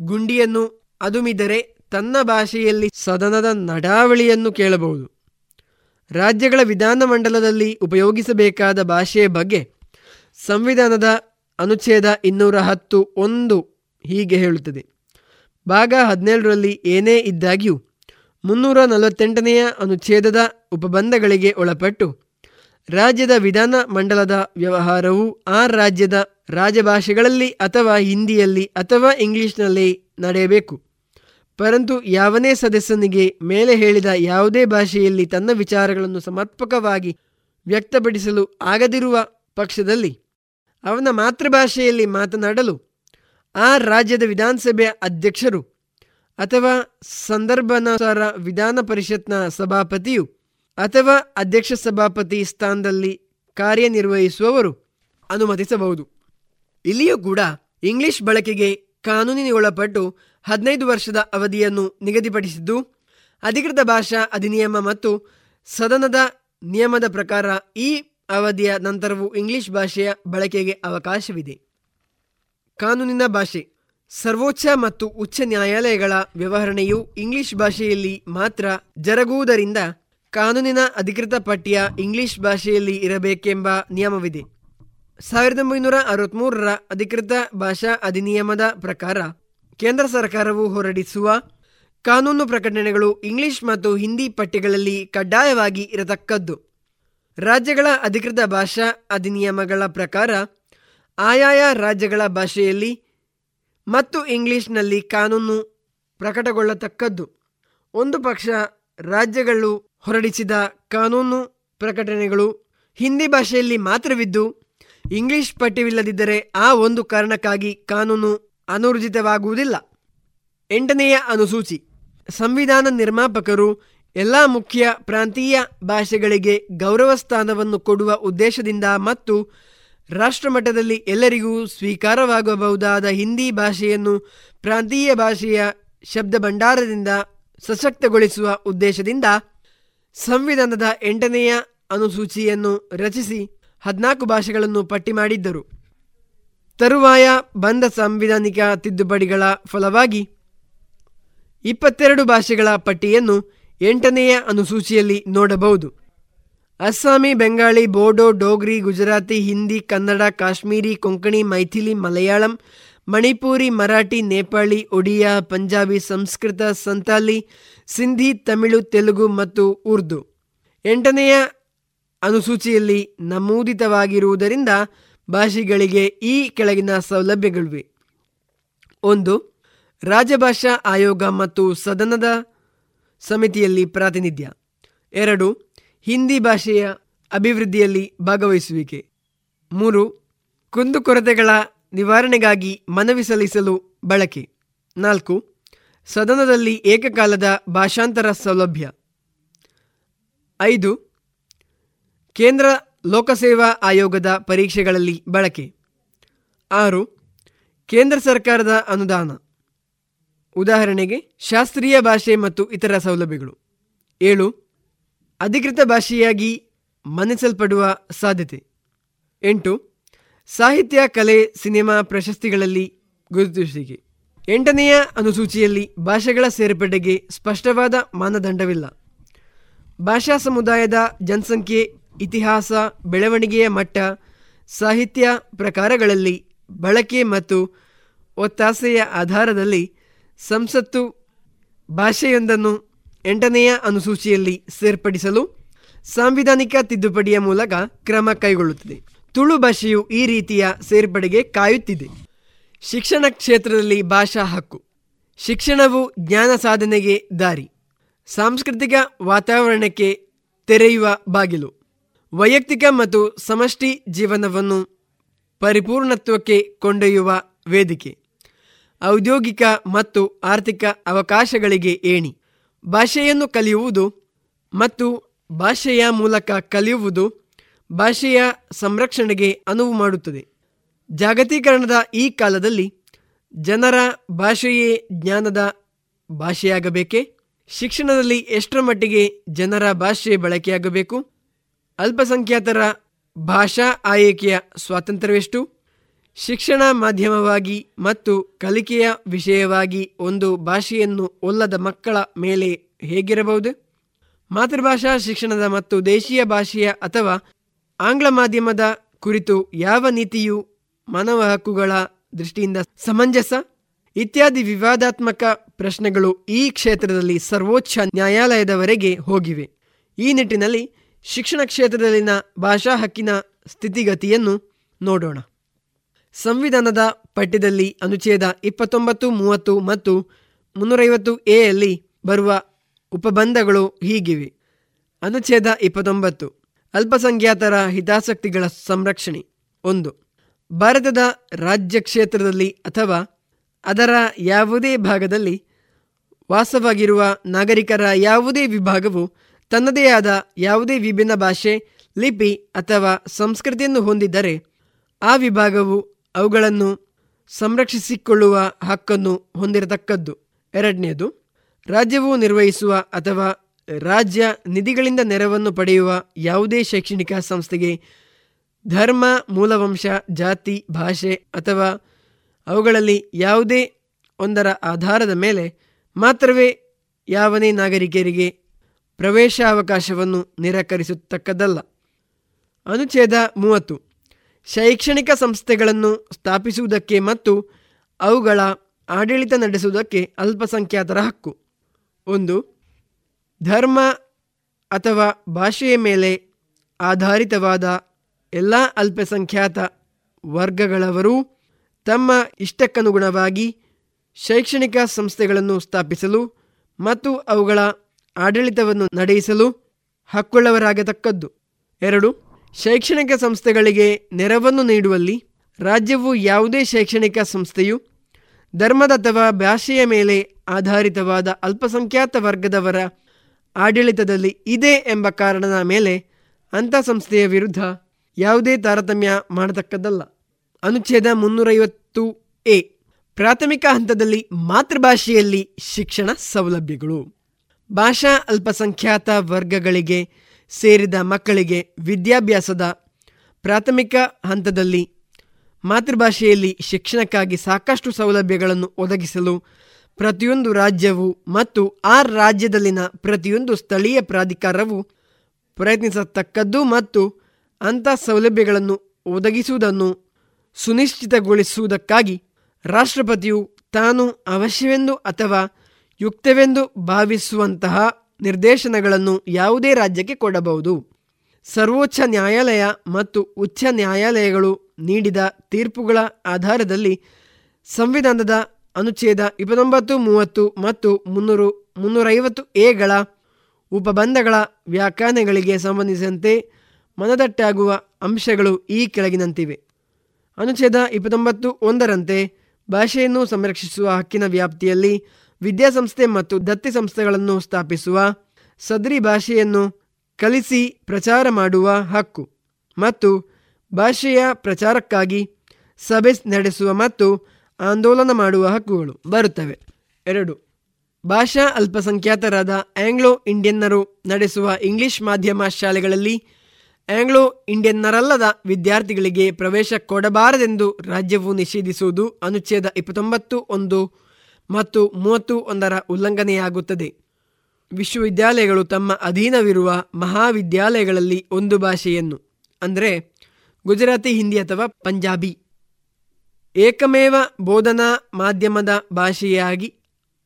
ಗುಂಡಿಯನ್ನು ಅದುಮಿದರೆ ತನ್ನ ಭಾಷೆಯಲ್ಲಿ ಸದನದ ನಡಾವಳಿಯನ್ನು ಕೇಳಬಹುದು. ರಾಜ್ಯಗಳ ವಿಧಾನಮಂಡಲದಲ್ಲಿ ಉಪಯೋಗಿಸಬೇಕಾದ ಭಾಷೆಯ ಬಗ್ಗೆ ಸಂವಿಧಾನದ ಅನುಚ್ಛೇದ ಇನ್ನೂರ ಹತ್ತು ಒಂದು ಹೀಗೆ ಹೇಳುತ್ತದೆ. ಭಾಗ ಹದಿನೇಳರಲ್ಲಿ ಏನೇ ಇದ್ದಾಗ್ಯೂ ಮುನ್ನೂರ ನಲವತ್ತೆಂಟನೆಯ ಅನುಚ್ಛೇದದ ಉಪಬಂಧಗಳಿಗೆ ಒಳಪಟ್ಟು ರಾಜ್ಯದ ವಿಧಾನ ಮಂಡಲದ ವ್ಯವಹಾರವು ಆ ರಾಜ್ಯದ ರಾಜಭಾಷೆಗಳಲ್ಲಿ ಅಥವಾ ಹಿಂದಿಯಲ್ಲಿ ಅಥವಾ ಇಂಗ್ಲಿಷ್ನಲ್ಲಿ ನಡೆಯಬೇಕು. ಪರಂತು ಯಾವನೇ ಸದಸ್ಯನಿಗೆ ಮೇಲೆ ಹೇಳಿದ ಯಾವುದೇ ಭಾಷೆಯಲ್ಲಿ ತನ್ನ ವಿಚಾರಗಳನ್ನು ಸಮರ್ಪಕವಾಗಿ ವ್ಯಕ್ತಪಡಿಸಲು ಆಗದಿರುವ ಪಕ್ಷದಲ್ಲಿ ಅವನ ಮಾತೃಭಾಷೆಯಲ್ಲಿ ಮಾತನಾಡಲು ಆ ರಾಜ್ಯದ ವಿಧಾನಸಭೆಯ ಅಧ್ಯಕ್ಷರು ಅಥವಾ ಸಂದರ್ಭಾನುಸಾರ ವಿಧಾನ ಪರಿಷತ್ನ ಸಭಾಪತಿಯು ಅಥವಾ ಅಧ್ಯಕ್ಷ ಸಭಾಪತಿ ಸ್ಥಾನದಲ್ಲಿ ಕಾರ್ಯನಿರ್ವಹಿಸುವವರು ಅನುಮತಿಸಬಹುದು. ಇಲ್ಲಿಯೂ ಕೂಡ ಇಂಗ್ಲಿಷ್ ಬಳಕೆಗೆ ಕಾನೂನಿನೊಳಪಟ್ಟು ಹದಿನೈದು ವರ್ಷದ ಅವಧಿಯನ್ನು ನಿಗದಿಪಡಿಸಿದ್ದು, ಅಧಿಕೃತ ಭಾಷಾ ಅಧಿನಿಯಮ ಮತ್ತು ಸದನದ ನಿಯಮದ ಪ್ರಕಾರ ಈ ಅವಧಿಯ ನಂತರವೂ ಇಂಗ್ಲಿಷ್ ಭಾಷೆಯ ಬಳಕೆಗೆ ಅವಕಾಶವಿದೆ. ಕಾನೂನಿನ ಭಾಷೆ, ಸರ್ವೋಚ್ಚ ಮತ್ತು ಉಚ್ಚ ನ್ಯಾಯಾಲಯಗಳ ವ್ಯವಹರಣೆಯು ಇಂಗ್ಲಿಷ್ ಭಾಷೆಯಲ್ಲಿ ಮಾತ್ರ ಜರುಗುವುದರಿಂದ ಕಾನೂನಿನ ಅಧಿಕೃತ ಪಠ್ಯ ಇಂಗ್ಲಿಷ್ ಭಾಷೆಯಲ್ಲಿ ಇರಬೇಕೆಂಬ ನಿಯಮವಿದೆ. ಸಾವಿರದ ಒಂಬೈನೂರ ಅರವತ್ಮೂರರ ಅಧಿಕೃತ ಭಾಷಾ ಅಧಿನಿಯಮದ ಪ್ರಕಾರ ಕೇಂದ್ರ ಸರ್ಕಾರವು ಹೊರಡಿಸುವ ಕಾನೂನು ಪ್ರಕಟಣೆಗಳು ಇಂಗ್ಲಿಷ್ ಮತ್ತು ಹಿಂದಿ ಪಠ್ಯಗಳಲ್ಲಿ ಕಡ್ಡಾಯವಾಗಿ ಇರತಕ್ಕದ್ದು. ರಾಜ್ಯಗಳ ಅಧಿಕೃತ ಭಾಷಾ ಅಧಿನಿಯಮಗಳ ಪ್ರಕಾರ ಆಯಾಯ ರಾಜ್ಯಗಳ ಭಾಷೆಯಲ್ಲಿ ಮತ್ತು ಇಂಗ್ಲಿಷ್ನಲ್ಲಿ ಕಾನೂನು ಪ್ರಕಟಗೊಳ್ಳತಕ್ಕದ್ದು. ಒಂದು ಪಕ್ಷ ರಾಜ್ಯಗಳು ಹೊರಡಿಸಿದ ಕಾನೂನು ಪ್ರಕಟಣೆಗಳು ಹಿಂದಿ ಭಾಷೆಯಲ್ಲಿ ಮಾತ್ರವಿದ್ದು, ಇಂಗ್ಲಿಷ್ ಪಠ್ಯವಿಲ್ಲದಿದ್ದರೆ ಆ ಒಂದು ಕಾರಣಕ್ಕಾಗಿ ಕಾನೂನು ಅನೂರ್ಜಿತವಾಗುವುದಿಲ್ಲ. ಎಂಟನೆಯ ಅನುಸೂಚಿ, ಸಂವಿಧಾನ ನಿರ್ಮಾಪಕರು ಎಲ್ಲ ಮುಖ್ಯ ಪ್ರಾಂತೀಯ ಭಾಷೆಗಳಿಗೆ ಗೌರವ ಸ್ಥಾನವನ್ನು ಕೊಡುವ ಉದ್ದೇಶದಿಂದ ಮತ್ತು ರಾಷ್ಟ್ರಮಟ್ಟದಲ್ಲಿ ಎಲ್ಲರಿಗೂ ಸ್ವೀಕಾರವಾಗಬಹುದಾದ ಹಿಂದಿ ಭಾಷೆಯನ್ನು ಪ್ರಾಂತೀಯ ಭಾಷೆಯ ಶಬ್ದ ಭಂಡಾರದಿಂದ ಸಶಕ್ತಗೊಳಿಸುವ ಉದ್ದೇಶದಿಂದ ಸಂವಿಧಾನದ ಎಂಟನೆಯ ಅನುಸೂಚಿಯನ್ನು ರಚಿಸಿ ಹದಿನಾಲ್ಕು ಭಾಷೆಗಳನ್ನು ಪಟ್ಟಿ ಮಾಡಿದ್ದರು. ತರುವಾಯ ಬಂದ ಸಾಂವಿಧಾನಿಕ ತಿದ್ದುಪಡಿಗಳ ಫಲವಾಗಿ ಇಪ್ಪತ್ತೆರಡು ಭಾಷೆಗಳ ಪಟ್ಟಿಯನ್ನು ಎಂಟನೆಯ ಅನುಸೂಚಿಯಲ್ಲಿ ನೋಡಬಹುದು. ಅಸ್ಸಾಮಿ, ಬೆಂಗಾಳಿ, ಬೋಡೋ, ಡೋಗ್ರಿ, ಗುಜರಾತಿ, ಹಿಂದಿ, ಕನ್ನಡ, ಕಾಶ್ಮೀರಿ, ಕೊಂಕಣಿ, ಮೈಥಿಲಿ, ಮಲಯಾಳಂ ಮಣಿಪುರಿ, ಮರಾಠಿ, ನೇಪಾಳಿ, ಒಡಿಯಾ, ಪಂಜಾಬಿ, ಸಂಸ್ಕೃತ, ಸಂತಾಲಿ, ಸಿಂಧಿ, ತಮಿಳು, ತೆಲುಗು ಮತ್ತು ಉರ್ದು. ಎಂಟನೆಯ ಅನುಸೂಚಿಯಲ್ಲಿ ನಮೂದಿತವಾಗಿರುವುದರಿಂದ ಭಾಷೆಗಳಿಗೆ ಈ ಕೆಳಗಿನ ಸೌಲಭ್ಯಗಳಿವೆ. ಒಂದು, ರಾಜಭಾಷಾ ಆಯೋಗ ಮತ್ತು ಸದನದ ಸಮಿತಿಯಲ್ಲಿ ಪ್ರಾತಿನಿಧ್ಯ. ಎರಡು, ಹಿಂದಿ ಭಾಷೆಯ ಅಭಿವೃದ್ಧಿಯಲ್ಲಿ ಭಾಗವಹಿಸುವಿಕೆ. ಮೂರು ಕುಂದುಕೊರತೆಗಳ ನಿವಾರಣೆಗಾಗಿ ಮನವಿ ಸಲ್ಲಿಸಲು ಬಳಕೆ. ನಾಲ್ಕು, ಸದನದಲ್ಲಿ ಏಕಕಾಲದ ಭಾಷಾಂತರ ಸೌಲಭ್ಯ. ಐದು, ಕೇಂದ್ರ ಲೋಕಸೇವಾ ಆಯೋಗದ ಪರೀಕ್ಷೆಗಳಲ್ಲಿ ಬಳಕೆ. ಆರು, ಕೇಂದ್ರ ಸರ್ಕಾರದ ಅನುದಾನ. ಉದಾಹರಣೆಗೆ, ಶಾಸ್ತ್ರೀಯ ಭಾಷೆ ಮತ್ತು ಇತರ ಸೌಲಭ್ಯಗಳು. ಏಳು, ಅಧಿಕೃತ ಭಾಷೆಯಾಗಿ ಮನ್ನಿಸಲ್ಪಡುವ ಸಾಧ್ಯತೆ. ಎಂಟು ಸಾಹಿತ್ಯ, ಕಲೆ, ಸಿನಿಮಾ ಪ್ರಶಸ್ತಿಗಳಲ್ಲಿ ಗುರುತಿಸುವಿಕೆ ಎಂಟನೆಯ ಅನುಸೂಚಿಯಲ್ಲಿ ಭಾಷೆಗಳ ಸೇರ್ಪಡೆಗೆ ಸ್ಪಷ್ಟವಾದ ಮಾನದಂಡವಿಲ್ಲ. ಭಾಷಾ ಸಮುದಾಯದ ಜನಸಂಖ್ಯೆ, ಇತಿಹಾಸ, ಬೆಳವಣಿಗೆಯ ಮಟ್ಟ, ಸಾಹಿತ್ಯ ಪ್ರಕಾರಗಳಲ್ಲಿ ಬಳಕೆ ಮತ್ತು ಒತ್ತಾಸೆಯ ಆಧಾರದಲ್ಲಿ ಸಂಸತ್ತು ಭಾಷೆಯೊಂದನ್ನು ಎಂಟನೆಯ ಅನುಸೂಚಿಯಲ್ಲಿ ಸೇರ್ಪಡಿಸಲು ಸಾಂವಿಧಾನಿಕ ತಿದ್ದುಪಡಿಯ ಮೂಲಕ ಕ್ರಮ ಕೈಗೊಳ್ಳುತ್ತದೆ. ತುಳು ಭಾಷೆಯು ಈ ರೀತಿಯ ಸೇರ್ಪಡೆಗೆ ಕಾಯುತ್ತಿದೆ. ಶಿಕ್ಷಣ ಕ್ಷೇತ್ರದಲ್ಲಿ ಭಾಷಾ ಹಕ್ಕು. ಶಿಕ್ಷಣವು ಜ್ಞಾನ ಸಾಧನೆಗೆ ದಾರಿ. ಸಾಂಸ್ಕೃತಿಕ ವಾತಾವರಣಕ್ಕೆ ತೆರೆಯುವ ಬಾಗಿಲು. ವೈಯಕ್ತಿಕ ಮತ್ತು ಸಮಷ್ಟಿ ಜೀವನವನ್ನು ಪರಿಪೂರ್ಣತ್ವಕ್ಕೆ ಕೊಂಡೊಯ್ಯುವ ವೇದಿಕೆ. ಔದ್ಯೋಗಿಕ ಮತ್ತು ಆರ್ಥಿಕ ಅವಕಾಶಗಳಿಗೆ ಏಣಿ. ಭಾಷೆಯನ್ನು ಕಲಿಯುವುದು ಮತ್ತು ಭಾಷೆಯ ಮೂಲಕ ಕಲಿಯುವುದು ಭಾಷೆಯ ಸಂರಕ್ಷಣೆಗೆ ಅನುವು ಮಾಡುತ್ತದೆ. ಜಾಗತೀಕರಣದ ಈ ಕಾಲದಲ್ಲಿ ಜನರ ಭಾಷೆಯೇ ಜ್ಞಾನದ ಭಾಷೆಯಾಗಬೇಕೇ? ಶಿಕ್ಷಣದಲ್ಲಿ ಎಷ್ಟರ ಮಟ್ಟಿಗೆ ಜನರ ಭಾಷೆ ಬಳಕೆಯಾಗಬೇಕು? ಅಲ್ಪಸಂಖ್ಯಾತರ ಭಾಷಾ ಆಯ್ಕೆಯ ಸ್ವಾತಂತ್ರ್ಯವೆಷ್ಟು? ಶಿಕ್ಷಣ ಮಾಧ್ಯಮವಾಗಿ ಮತ್ತು ಕಲಿಕೆಯ ವಿಷಯವಾಗಿ ಒಂದು ಭಾಷೆಯನ್ನು ಒಲ್ಲದ ಮಕ್ಕಳ ಮೇಲೆ ಹೇಗಿರಬಹುದು? ಮಾತೃಭಾಷಾ ಶಿಕ್ಷಣದ ಮತ್ತು ದೇಶೀಯ ಭಾಷೆಯ ಅಥವಾ ಆಂಗ್ಲ ಮಾಧ್ಯಮದ ಕುರಿತು ಯಾವ ನೀತಿಯು ಮಾನವ ಹಕ್ಕುಗಳ ದೃಷ್ಟಿಯಿಂದ ಸಮಂಜಸ? ಇತ್ಯಾದಿ ವಿವಾದಾತ್ಮಕ ಪ್ರಶ್ನೆಗಳು ಈ ಕ್ಷೇತ್ರದಲ್ಲಿ ಸರ್ವೋಚ್ಚ ನ್ಯಾಯಾಲಯದವರೆಗೆ ಹೋಗಿವೆ. ಈ ನಿಟ್ಟಿನಲ್ಲಿ ಶಿಕ್ಷಣ ಕ್ಷೇತ್ರದಲ್ಲಿನ ಭಾಷಾ ಹಕ್ಕಿನ ಸ್ಥಿತಿಗತಿಯನ್ನು ನೋಡೋಣ. ಸಂವಿಧಾನದ ಪಠ್ಯದಲ್ಲಿ ಅನುಚ್ಛೇದ ಇಪ್ಪತ್ತೊಂಬತ್ತು, ಮೂವತ್ತು ಮತ್ತು ಮುನ್ನೂರೈವತ್ತು ಎಯಲ್ಲಿ ಬರುವ ಉಪಬಂಧಗಳು ಹೀಗಿವೆ. ಅನುಚ್ಛೇದ ಇಪ್ಪತ್ತೊಂಬತ್ತು. ಅಲ್ಪಸಂಖ್ಯಾತರ ಹಿತಾಸಕ್ತಿಗಳ ಸಂರಕ್ಷಣೆ. ಒಂದು. ಭಾರತದ ರಾಜ್ಯ ಕ್ಷೇತ್ರದಲ್ಲಿ ಅಥವಾ ಅದರ ಯಾವುದೇ ಭಾಗದಲ್ಲಿ ವಾಸವಾಗಿರುವ ನಾಗರಿಕರ ಯಾವುದೇ ವಿಭಾಗವು ತನ್ನದೇ ಆದ ಯಾವುದೇ ವಿಭಿನ್ನ ಭಾಷೆ, ಲಿಪಿ ಅಥವಾ ಸಂಸ್ಕೃತಿಯನ್ನು ಹೊಂದಿದ್ದರೆ ಆ ವಿಭಾಗವು ಅವುಗಳನ್ನು ಸಂರಕ್ಷಿಸಿಕೊಳ್ಳುವ ಹಕ್ಕನ್ನು ಹೊಂದಿರತಕ್ಕದ್ದು. ಎರಡನೆಯದು ರಾಜ್ಯವು ನಿರ್ವಹಿಸುವ ಅಥವಾ ರಾಜ್ಯ ನಿಧಿಗಳಿಂದ ನೆರವನ್ನು ಪಡೆಯುವ ಯಾವುದೇ ಶೈಕ್ಷಣಿಕ ಸಂಸ್ಥೆಗೆ ಧರ್ಮ, ಮೂಲವಂಶ, ಜಾತಿ, ಭಾಷೆ ಅಥವಾ ಅವುಗಳಲ್ಲಿ ಯಾವುದೇ ಒಂದರ ಆಧಾರದ ಮೇಲೆ ಮಾತ್ರವೇ ಯಾವನೇ ನಾಗರಿಕರಿಗೆ ಪ್ರವೇಶಾವಕಾಶವನ್ನು ನಿರಾಕರಿಸತಕ್ಕದ್ದಲ್ಲ ಅನುಚ್ಛೇದ ಮೂವತ್ತು. ಶೈಕ್ಷಣಿಕ ಸಂಸ್ಥೆಗಳನ್ನು ಸ್ಥಾಪಿಸುವುದಕ್ಕೆ ಮತ್ತು ಅವುಗಳ ಆಡಳಿತ ನಡೆಸುವುದಕ್ಕೆ ಅಲ್ಪಸಂಖ್ಯಾತರ ಹಕ್ಕು. ಒಂದು ಧರ್ಮ ಅಥವಾ ಭಾಷೆಯ ಮೇಲೆ ಆಧಾರಿತವಾದ ಎಲ್ಲ ಅಲ್ಪಸಂಖ್ಯಾತ ವರ್ಗಗಳವರು ತಮ್ಮ ಇಷ್ಟಕ್ಕನುಗುಣವಾಗಿ ಶೈಕ್ಷಣಿಕ ಸಂಸ್ಥೆಗಳನ್ನು ಸ್ಥಾಪಿಸಲು ಮತ್ತು ಅವುಗಳ ಆಡಳಿತವನ್ನು ನಡೆಸಲು ಹಕ್ಕುಳ್ಳವರಾಗತಕ್ಕದ್ದು. ಎರಡು, ಶೈಕ್ಷಣಿಕ ಸಂಸ್ಥೆಗಳಿಗೆ ನೆರವನ್ನು ನೀಡುವಲ್ಲಿ ರಾಜ್ಯವು ಯಾವುದೇ ಶೈಕ್ಷಣಿಕ ಸಂಸ್ಥೆಯು ಧರ್ಮದ ಅಥವಾ ಭಾಷೆಯ ಮೇಲೆ ಆಧಾರಿತವಾದ ಅಲ್ಪಸಂಖ್ಯಾತ ವರ್ಗದವರ ಆಡಳಿತದಲ್ಲಿ ಇದೆ ಎಂಬ ಕಾರಣದ ಮೇಲೆ ಅಂಥ ಸಂಸ್ಥೆಯ ವಿರುದ್ಧ ಯಾವುದೇ ತಾರತಮ್ಯ ಮಾಡತಕ್ಕದ್ದಲ್ಲ. ಅನುಚ್ಛೇದ ಮುನ್ನೂರೈವತ್ತು ಎ. ಪ್ರಾಥಮಿಕ ಹಂತದಲ್ಲಿ ಮಾತೃಭಾಷೆಯಲ್ಲಿ ಶಿಕ್ಷಣ ಸೌಲಭ್ಯಗಳು. ಭಾಷಾ ಅಲ್ಪಸಂಖ್ಯಾತ ವರ್ಗಗಳಿಗೆ ಸೇರಿದ ಮಕ್ಕಳಿಗೆ ವಿದ್ಯಾಭ್ಯಾಸದ ಪ್ರಾಥಮಿಕ ಹಂತದಲ್ಲಿ ಮಾತೃಭಾಷೆಯಲ್ಲಿ ಶಿಕ್ಷಣಕ್ಕಾಗಿ ಸಾಕಷ್ಟು ಸೌಲಭ್ಯಗಳನ್ನು ಒದಗಿಸಲು ಪ್ರತಿಯೊಂದು ರಾಜ್ಯವು ಮತ್ತು ಆ ರಾಜ್ಯದಲ್ಲಿನ ಪ್ರತಿಯೊಂದು ಸ್ಥಳೀಯ ಪ್ರಾಧಿಕಾರವು ಪ್ರಯತ್ನಿಸತಕ್ಕದ್ದು ಮತ್ತು ಅಂಥ ಸೌಲಭ್ಯಗಳನ್ನು ಒದಗಿಸುವುದನ್ನು ಸುನಿಶ್ಚಿತಗೊಳಿಸುವುದಕ್ಕಾಗಿ ರಾಷ್ಟ್ರಪತಿಯು ತಾನು ಅವಶ್ಯವೆಂದು ಅಥವಾ ಯುಕ್ತವೆಂದು ಭಾವಿಸುವಂತಹ ನಿರ್ದೇಶನಗಳನ್ನು ಯಾವುದೇ ರಾಜ್ಯಕ್ಕೆ ಕೊಡಬಹುದು. ಸರ್ವೋಚ್ಚ ನ್ಯಾಯಾಲಯ ಮತ್ತು ಉಚ್ಚ ನ್ಯಾಯಾಲಯಗಳು ನೀಡಿದ ತೀರ್ಪುಗಳ ಆಧಾರದಲ್ಲಿ ಸಂವಿಧಾನದ ಅನುಚ್ಛೇದ ಇಪ್ಪತ್ತೊಂಬತ್ತು, ಮೂವತ್ತು ಮತ್ತು ಮುನ್ನೂರು, ಮುನ್ನೂರೈವತ್ತು ಎಗಳ ಉಪಬಂಧಗಳ ವ್ಯಾಖ್ಯಾನಗಳಿಗೆ ಸಂಬಂಧಿಸಿದಂತೆ ಮನದಟ್ಟಾಗುವ ಅಂಶಗಳು ಈ ಕೆಳಗಿನಂತಿವೆ. ಅನುಚ್ಛೇದ ಇಪ್ಪತ್ತೊಂಬತ್ತು ಒಂದರಂತೆ ಭಾಷೆಯನ್ನು ಸಂರಕ್ಷಿಸುವ ಹಕ್ಕಿನ ವ್ಯಾಪ್ತಿಯಲ್ಲಿ ವಿದ್ಯಾಸಂಸ್ಥೆ ಮತ್ತು ದತ್ತಿ ಸಂಸ್ಥೆಗಳನ್ನು ಸ್ಥಾಪಿಸುವ ಸದ್ರಿ ಭಾಷೆಯನ್ನು ಕಲಿಸಿ ಪ್ರಚಾರ ಮಾಡುವ ಹಕ್ಕು ಮತ್ತು ಭಾಷೆಯ ಪ್ರಚಾರಕ್ಕಾಗಿ ಸಭೆ ನಡೆಸುವ ಮತ್ತು ಆಂದೋಲನ ಮಾಡುವ ಹಕ್ಕುಗಳು ಬರುತ್ತವೆ. ಎರಡು, ಭಾಷಾ ಅಲ್ಪಸಂಖ್ಯಾತರಾದ ಆಂಗ್ಲೋ ಇಂಡಿಯನ್ನರು ನಡೆಸುವ ಇಂಗ್ಲಿಷ್ ಮಾಧ್ಯಮ ಶಾಲೆಗಳಲ್ಲಿ ಆಂಗ್ಲೋ ಇಂಡಿಯನ್ನರಲ್ಲದ ವಿದ್ಯಾರ್ಥಿಗಳಿಗೆ ಪ್ರವೇಶ ಕೊಡಬಾರದೆಂದು ರಾಜ್ಯವು ನಿಷೇಧಿಸುವುದು ಅನುಚ್ಛೇದ ಇಪ್ಪತ್ತೊಂಬತ್ತು ಒಂದು ಮತ್ತು ಮೂವತ್ತು ಒಂದರ ಉಲ್ಲಂಘನೆಯಾಗುತ್ತದೆ. ವಿಶ್ವವಿದ್ಯಾಲಯಗಳು ತಮ್ಮ ಅಧೀನವಿರುವ ಮಹಾವಿದ್ಯಾಲಯಗಳಲ್ಲಿ ಒಂದು ಭಾಷೆಯನ್ನು, ಅಂದರೆ ಗುಜರಾತಿ ಹಿಂದಿ ಅಥವಾ ಪಂಜಾಬಿ. ಏಕಮೇವ ಬೋಧನಾ ಮಾಧ್ಯಮದ ಭಾಷೆಯಾಗಿ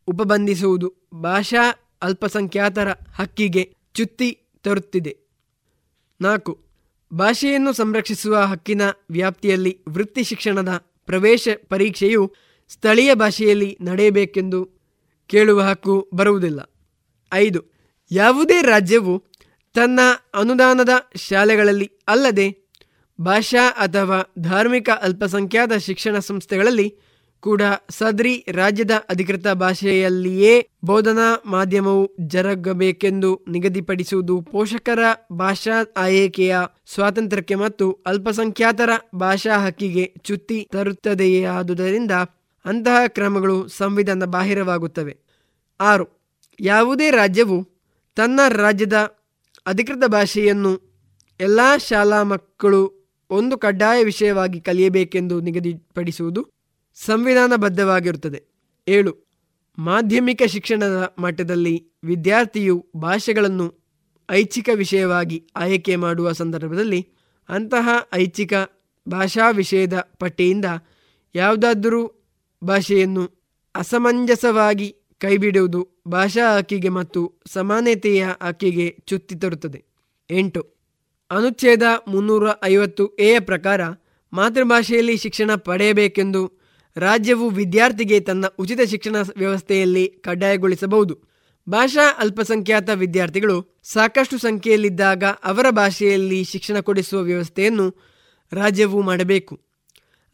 ಉಪಬಂಧಿಸುವುದು ಭಾಷಾ ಅಲ್ಪಸಂಖ್ಯಾತರ ಹಕ್ಕಿಗೆ ಚ್ಯುತಿ ತರುತ್ತಿದೆ. ನಾಲ್ಕು, ಭಾಷೆಯನ್ನು ಸಂರಕ್ಷಿಸುವ ಹಕ್ಕಿನ ವ್ಯಾಪ್ತಿಯಲ್ಲಿ ವೃತ್ತಿ ಶಿಕ್ಷಣದ ಪ್ರವೇಶ ಪರೀಕ್ಷೆಯು ಸ್ಥಳೀಯ ಭಾಷೆಯಲ್ಲಿ ನಡೆಯಬೇಕೆಂದು ಕೇಳುವ ಹಕ್ಕು ಬರುವುದಿಲ್ಲ. ಐದು, ಯಾವುದೇ ರಾಜ್ಯವು ತನ್ನ ಅನುದಾನದ ಶಾಲೆಗಳಲ್ಲಿ ಅಲ್ಲದೆ ಭಾಷಾ ಅಥವಾ ಧಾರ್ಮಿಕ ಅಲ್ಪಸಂಖ್ಯಾತ ಶಿಕ್ಷಣ ಸಂಸ್ಥೆಗಳಲ್ಲಿ ಕೂಡ ಸದ್ರಿ ರಾಜ್ಯದ ಅಧಿಕೃತ ಭಾಷೆಯಲ್ಲಿಯೇ ಬೋಧನಾ ಮಾಧ್ಯಮವು ಜರುಗಬೇಕೆಂದು ನಿಗದಿಪಡಿಸುವುದು ಪೋಷಕರ ಭಾಷಾ ಆಯ್ಕೆಯ ಸ್ವಾತಂತ್ರ್ಯಕ್ಕೆ ಮತ್ತು ಅಲ್ಪಸಂಖ್ಯಾತರ ಭಾಷಾ ಹಕ್ಕಿಗೆ ಚ್ಯುತಿ ತರುತ್ತದೆಯಾದುದರಿಂದ ಅಂತಹ ಕ್ರಮಗಳು ಸಂವಿಧಾನ ಬಾಹಿರವಾಗುತ್ತವೆ. ಆರು, ಯಾವುದೇ ರಾಜ್ಯವು ತನ್ನ ರಾಜ್ಯದ ಅಧಿಕೃತ ಭಾಷೆಯನ್ನು ಎಲ್ಲ ಶಾಲಾ ಮಕ್ಕಳು ಒಂದು ಕಡ್ಡಾಯ ವಿಷಯವಾಗಿ ಕಲಿಯಬೇಕೆಂದು ನಿಗದಿಪಡಿಸುವುದು ಸಂವಿಧಾನಬದ್ಧವಾಗಿರುತ್ತದೆ. ಏಳು. ಮಾಧ್ಯಮಿಕ ಶಿಕ್ಷಣದ ಮಟ್ಟದಲ್ಲಿ ವಿದ್ಯಾರ್ಥಿಯು ಭಾಷೆಗಳನ್ನು ಐಚ್ಛಿಕ ವಿಷಯವಾಗಿ ಆಯ್ಕೆ ಮಾಡುವ ಸಂದರ್ಭದಲ್ಲಿ ಅಂತಹ ಐಚ್ಛಿಕ ಭಾಷಾ ವಿಷಯದ ಪಟ್ಟಿಯಿಂದ ಯಾವುದಾದರೂ ಭಾಷೆಯನ್ನು ಅಸಮಂಜಸವಾಗಿ ಕೈಬಿಡುವುದು ಭಾಷಾ ಹಕ್ಕಿಗೆ ಮತ್ತು ಸಮಾನತೆಯ ಹಕ್ಕಿಗೆ ಚುತ್ತಿ ತರುತ್ತದೆ. ಎಂಟು. ಅನುಚ್ಛೇದ ಮುನ್ನೂರ ಐವತ್ತು ಎಯ ಪ್ರಕಾರ ಮಾತೃಭಾಷೆಯಲ್ಲಿ ಶಿಕ್ಷಣ ಪಡೆಯಬೇಕೆಂದು ರಾಜ್ಯವು ವಿದ್ಯಾರ್ಥಿಗೆ ತನ್ನ ಉಚಿತ ಶಿಕ್ಷಣ ವ್ಯವಸ್ಥೆಯಲ್ಲಿ ಕಡ್ಡಾಯಗೊಳಿಸಬಹುದು. ಭಾಷಾ ಅಲ್ಪಸಂಖ್ಯಾತ ವಿದ್ಯಾರ್ಥಿಗಳು ಸಾಕಷ್ಟು ಸಂಖ್ಯೆಯಲ್ಲಿದ್ದಾಗ ಅವರ ಭಾಷೆಯಲ್ಲಿ ಶಿಕ್ಷಣ ಕೊಡಿಸುವ ವ್ಯವಸ್ಥೆಯನ್ನು ರಾಜ್ಯವು ಮಾಡಬೇಕು.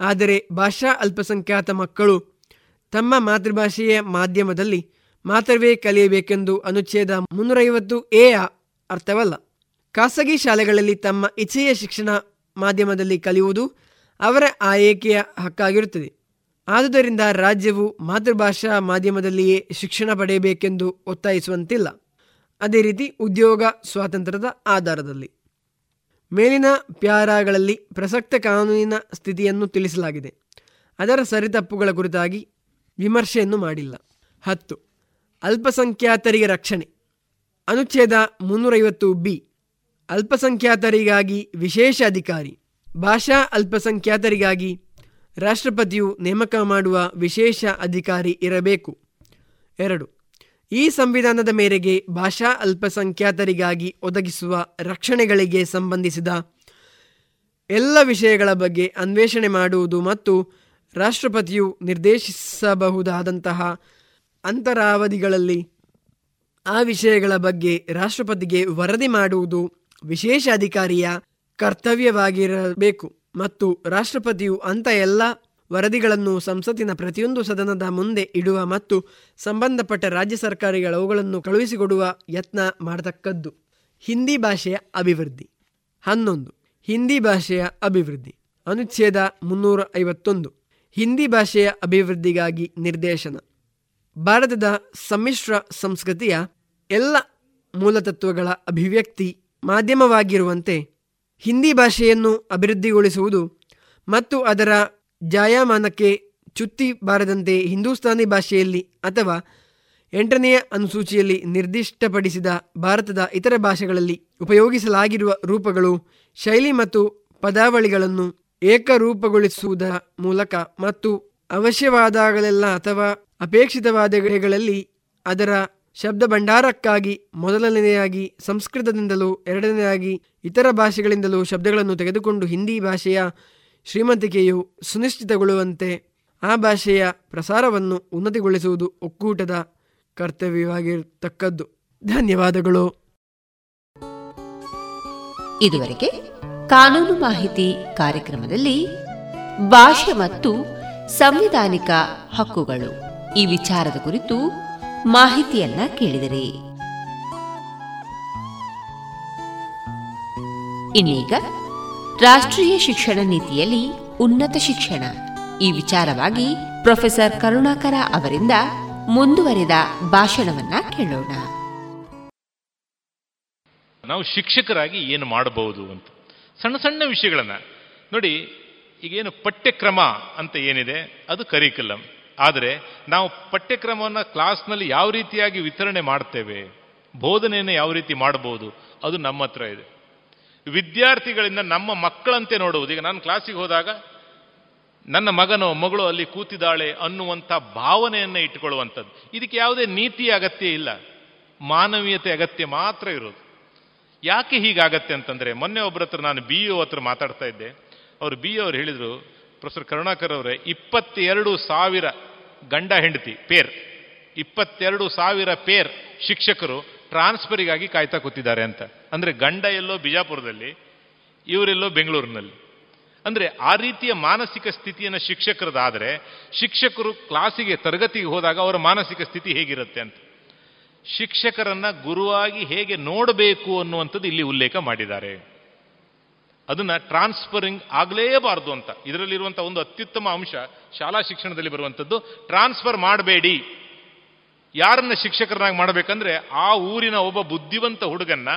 ಆದರೆ ಭಾಷಾ ಅಲ್ಪಸಂಖ್ಯಾತ ಮಕ್ಕಳು ತಮ್ಮ ಮಾತೃಭಾಷೆಯ ಮಾಧ್ಯಮದಲ್ಲಿ ಮಾತ್ರವೇ ಕಲಿಯಬೇಕೆಂದು ಅನುಚ್ಛೇದ ಮುನ್ನೂರೈವತ್ತು ಎ ಅರ್ಥವಲ್ಲ. ಖಾಸಗಿ ಶಾಲೆಗಳಲ್ಲಿ ತಮ್ಮ ಇಚ್ಛೆಯ ಶಿಕ್ಷಣ ಮಾಧ್ಯಮದಲ್ಲಿ ಕಲಿಯುವುದು ಅವರ ಆಯ್ಕೆಯ ಹಕ್ಕಾಗಿರುತ್ತದೆ. ಆದುದರಿಂದ ರಾಜ್ಯವು ಮಾತೃಭಾಷಾ ಮಾಧ್ಯಮದಲ್ಲಿಯೇ ಶಿಕ್ಷಣ ಪಡೆಯಬೇಕೆಂದು ಒತ್ತಾಯಿಸುವಂತಿಲ್ಲ. ಅದೇ ರೀತಿ ಉದ್ಯೋಗ ಸ್ವಾತಂತ್ರ್ಯದ ಆಧಾರದಲ್ಲಿ. ಮೇಲಿನ ಪ್ಯಾರಾಗಳಲ್ಲಿ ಪ್ರಸಕ್ತ ಕಾನೂನಿನ ಸ್ಥಿತಿಯನ್ನು ತಿಳಿಸಲಾಗಿದೆ. ಅದರ ಸರಿತಪ್ಪುಗಳ ಕುರಿತಾಗಿ ವಿಮರ್ಶೆಯನ್ನು ಮಾಡಿಲ್ಲ. ಹತ್ತು, ಅಲ್ಪಸಂಖ್ಯಾತರಿಗೆ ರಕ್ಷಣೆ. ಅನುಚ್ಛೇದ ಮುನ್ನೂರೈವತ್ತು ಬಿ. ಅಲ್ಪಸಂಖ್ಯಾತರಿಗಾಗಿ ವಿಶೇಷ ಅಧಿಕಾರಿ. ಭಾಷಾ ಅಲ್ಪಸಂಖ್ಯಾತರಿಗಾಗಿ ರಾಷ್ಟ್ರಪತಿಯು ನೇಮಕ ಮಾಡುವ ವಿಶೇಷ ಅಧಿಕಾರಿ ಇರಬೇಕು. ಎರಡು. ಈ ಸಂವಿಧಾನದ ಮೇರೆಗೆ ಭಾಷಾ ಅಲ್ಪಸಂಖ್ಯಾತರಿಗಾಗಿ ಒದಗಿಸುವ ರಕ್ಷಣೆಗಳಿಗೆ ಸಂಬಂಧಿಸಿದ ಎಲ್ಲ ವಿಷಯಗಳ ಬಗ್ಗೆ ಅನ್ವೇಷಣೆ ಮಾಡುವುದು ಮತ್ತು ರಾಷ್ಟ್ರಪತಿಯು ನಿರ್ದೇಶಿಸಬಹುದಾದಂತಹ ಅಂತರಾವಧಿಗಳಲ್ಲಿ ಆ ವಿಷಯಗಳ ಬಗ್ಗೆ ರಾಷ್ಟ್ರಪತಿಗೆ ವರದಿ ಮಾಡುವುದು ವಿಶೇಷ ಅಧಿಕಾರಿಯ ಕರ್ತವ್ಯವಾಗಿರಬೇಕು. ಮತ್ತು ರಾಷ್ಟ್ರಪತಿಯು ಅಂಥ ಎಲ್ಲ ವರದಿಗಳನ್ನು ಸಂಸತ್ತಿನ ಪ್ರತಿಯೊಂದು ಸದನದ ಮುಂದೆ ಇಡುವ ಮತ್ತು ಸಂಬಂಧಪಟ್ಟ ರಾಜ್ಯ ಸರ್ಕಾರಗಳು ಅವುಗಳನ್ನು ಕಳುಹಿಸಿಕೊಡುವ ಯತ್ನ ಮಾಡತಕ್ಕದ್ದು. ಹಿಂದಿ ಭಾಷೆಯ ಅಭಿವೃದ್ಧಿ. ಹನ್ನೊಂದು. ಹಿಂದಿ ಭಾಷೆಯ ಅಭಿವೃದ್ಧಿ. ಅನುಚ್ಛೇದ ಮುನ್ನೂರ ಐವತ್ತೊಂದು ಹಿಂದಿ ಭಾಷೆಯ ಅಭಿವೃದ್ಧಿಗಾಗಿ ನಿರ್ದೇಶನ. ಭಾರತದ ಸಮ್ಮಿಶ್ರ ಸಂಸ್ಕೃತಿಯ ಎಲ್ಲ ಮೂಲತತ್ವಗಳ ಅಭಿವ್ಯಕ್ತಿ ಮಾಧ್ಯಮವಾಗಿರುವಂತೆ ಹಿಂದಿ ಭಾಷೆಯನ್ನು ಅಭಿವೃದ್ಧಿಗೊಳಿಸುವುದು ಮತ್ತು ಅದರ ಜಾಯಮಾನಕ್ಕೆ ಚುತ್ತಿ ಬಾರದಂತೆ ಹಿಂದೂಸ್ತಾನಿ ಭಾಷೆಯಲ್ಲಿ ಅಥವಾ ಎಂಟನೆಯ ಅನುಸೂಚಿಯಲ್ಲಿ ನಿರ್ದಿಷ್ಟಪಡಿಸಿದ ಭಾರತದ ಇತರ ಭಾಷೆಗಳಲ್ಲಿ ಉಪಯೋಗಿಸಲಾಗಿರುವ ರೂಪಗಳು ಶೈಲಿ ಮತ್ತು ಪದಾವಳಿಗಳನ್ನು ಏಕರೂಪಗೊಳಿಸುವುದರ ಮೂಲಕ ಮತ್ತು ಅವಶ್ಯವಾದಾಗಲೆಲ್ಲ ಅಥವಾ ಅಪೇಕ್ಷಿತವಾದಗಳಲ್ಲಿ ಅದರ ಶಬ್ದ ಭಂಡಾರಕ್ಕಾಗಿ ಮೊದಲನೆಯಾಗಿ ಸಂಸ್ಕೃತದಿಂದಲೂ ಎರಡನೆಯಾಗಿ ಇತರ ಭಾಷೆಗಳಿಂದಲೂ ಶಬ್ದಗಳನ್ನು ತೆಗೆದುಕೊಂಡು ಹಿಂದಿ ಭಾಷೆಯ ಶ್ರೀಮಂತಿಕೆಯು ಸುನಿಶ್ಚಿತಗೊಳ್ಳುವಂತೆ ಆ ಭಾಷೆಯ ಪ್ರಸಾರವನ್ನು ಉನ್ನತಿಗೊಳಿಸುವುದು ಒಕ್ಕೂಟದ ಕರ್ತವ್ಯವಾಗಿರತಕ್ಕದ್ದು. ಧನ್ಯವಾದಗಳು. ಇದುವರೆಗೆ ಕಾನೂನು ಮಾಹಿತಿ ಕಾರ್ಯಕ್ರಮದಲ್ಲಿ ಭಾಷೆ ಮತ್ತು ಸಂವಿಧಾನಿಕ ಹಕ್ಕುಗಳು ಈ ವಿಚಾರದ ಕುರಿತು ಮಾಹಿತಿಯನ್ನ ಕೇಳಿದಿರಿ. ಇನ್ನೀಗ ರಾಷ್ಟ್ರೀಯ ಶಿಕ್ಷಣ ನೀತಿಯಲ್ಲಿ ಉನ್ನತ ಶಿಕ್ಷಣ. ಈ ವಿಚಾರವಾಗಿ ಪ್ರೊಫೆಸರ್ ಕರುಣಾಕರ ಅವರಿಂದ ಮುಂದುವರೆದ ಭಾಷಣವನ್ನ ಕೇಳೋಣ. ನಾವು ಶಿಕ್ಷಕರಾಗಿ ಏನು ಮಾಡಬಹುದು ಅಂತ. ಸಣ್ಣ ಸಣ್ಣ ವಿಷಯಗಳನ್ನ. ನೋಡಿ, ಈಗೇನು ಪಠ್ಯಕ್ರಮ ಅಂತ ಏನಿದೆ, ಅದು ಕರಿಕುಲಮ್ ಆದರೆ ನಾವು ಪಠ್ಯಕ್ರಮವನ್ನು ಕ್ಲಾಸ್ನಲ್ಲಿ ಯಾವ ರೀತಿಯಾಗಿ ವಿತರಣೆ ಮಾಡ್ತೇವೆ, ಬೋಧನೆಯನ್ನು ಯಾವ ರೀತಿ ಮಾಡಬಹುದು ಅದು ನಮ್ಮ ಹತ್ರ ಇದೆ. ವಿದ್ಯಾರ್ಥಿಗಳಿಂದ ನಮ್ಮ ಮಕ್ಕಳಂತೆ ನೋಡುವುದು, ಈಗ ನಾನು ಕ್ಲಾಸಿಗೆ ಹೋದಾಗ ನನ್ನ ಮಗನೋ, ಮಗಳು ಅಲ್ಲಿ ಕೂತಿದ್ದಾಳೆ ಅನ್ನುವಂಥ ಭಾವನೆಯನ್ನು ಇಟ್ಟುಕೊಳ್ಳುವಂಥದ್ದು. ಇದಕ್ಕೆ ಯಾವುದೇ ನೀತಿ ಅಗತ್ಯ ಇಲ್ಲ. ಮಾನವೀಯತೆ ಅಗತ್ಯ ಮಾತ್ರ ಇರೋದು. ಯಾಕೆ ಹೀಗಾಗತ್ತೆ ಅಂತಂದರೆ, ಮೊನ್ನೆ ಒಬ್ಬರ ಹತ್ರ ನಾನು ಬಿ ಒ ಹತ್ರ ಮಾತಾಡ್ತಾ ಇದ್ದೆ. ಅವರು ಬಿ ಅವ್ರು ಹೇಳಿದರು, ಪ್ರೊಫೆಸರ್ ಕರುಣಾಕರ್ ಅವರೇ, ಇಪ್ಪತ್ತೆರಡು ಸಾವಿರ ಗಂಡ ಹೆಂಡತಿ, ಪೇರ್. ಇಪ್ಪತ್ತೆರಡು ಸಾವಿರ ಪೇರ್ ಶಿಕ್ಷಕರು ಟ್ರಾನ್ಸ್ಫರಿಗಾಗಿ ಕಾಯ್ತಾ ಕೂತಿದ್ದಾರೆ ಅಂತ. ಅಂದರೆ ಗಂಡ ಎಲ್ಲೋ ಬಿಜಾಪುರದಲ್ಲಿ, ಇವರೆಲ್ಲೋ ಬೆಂಗಳೂರಿನಲ್ಲಿ. ಅಂದರೆ ಆ ರೀತಿಯ ಮಾನಸಿಕ ಸ್ಥಿತಿಯನ್ನು ಶಿಕ್ಷಕರದಾದರೆ, ಶಿಕ್ಷಕರು ಕ್ಲಾಸಿಗೆ ತರಗತಿಗೆ ಹೋದಾಗ ಅವರ ಮಾನಸಿಕ ಸ್ಥಿತಿ ಹೇಗಿರುತ್ತೆ ಅಂತ. ಶಿಕ್ಷಕರನ್ನ ಗುರುವಾಗಿ ಹೇಗೆ ನೋಡಬೇಕು ಅನ್ನುವಂಥದ್ದು ಇಲ್ಲಿ ಉಲ್ಲೇಖ ಮಾಡಿದ್ದಾರೆ. ಅದನ್ನ ಟ್ರಾನ್ಸ್ಫರಿಂಗ್ ಆಗಲೇಬಾರದು ಅಂತ. ಇದರಲ್ಲಿರುವಂಥ ಒಂದು ಅತ್ಯುತ್ತಮ ಅಂಶ ಶಾಲಾ ಶಿಕ್ಷಣದಲ್ಲಿ ಬರುವಂಥದ್ದು ಟ್ರಾನ್ಸ್ಫರ್ ಮಾಡಬೇಡಿ. ಯಾರನ್ನ ಶಿಕ್ಷಕರನ್ನಾಗಿ ಮಾಡಬೇಕಂದ್ರೆ ಆ ಊರಿನ ಒಬ್ಬ ಬುದ್ಧಿವಂತ ಹುಡುಗನ್ನ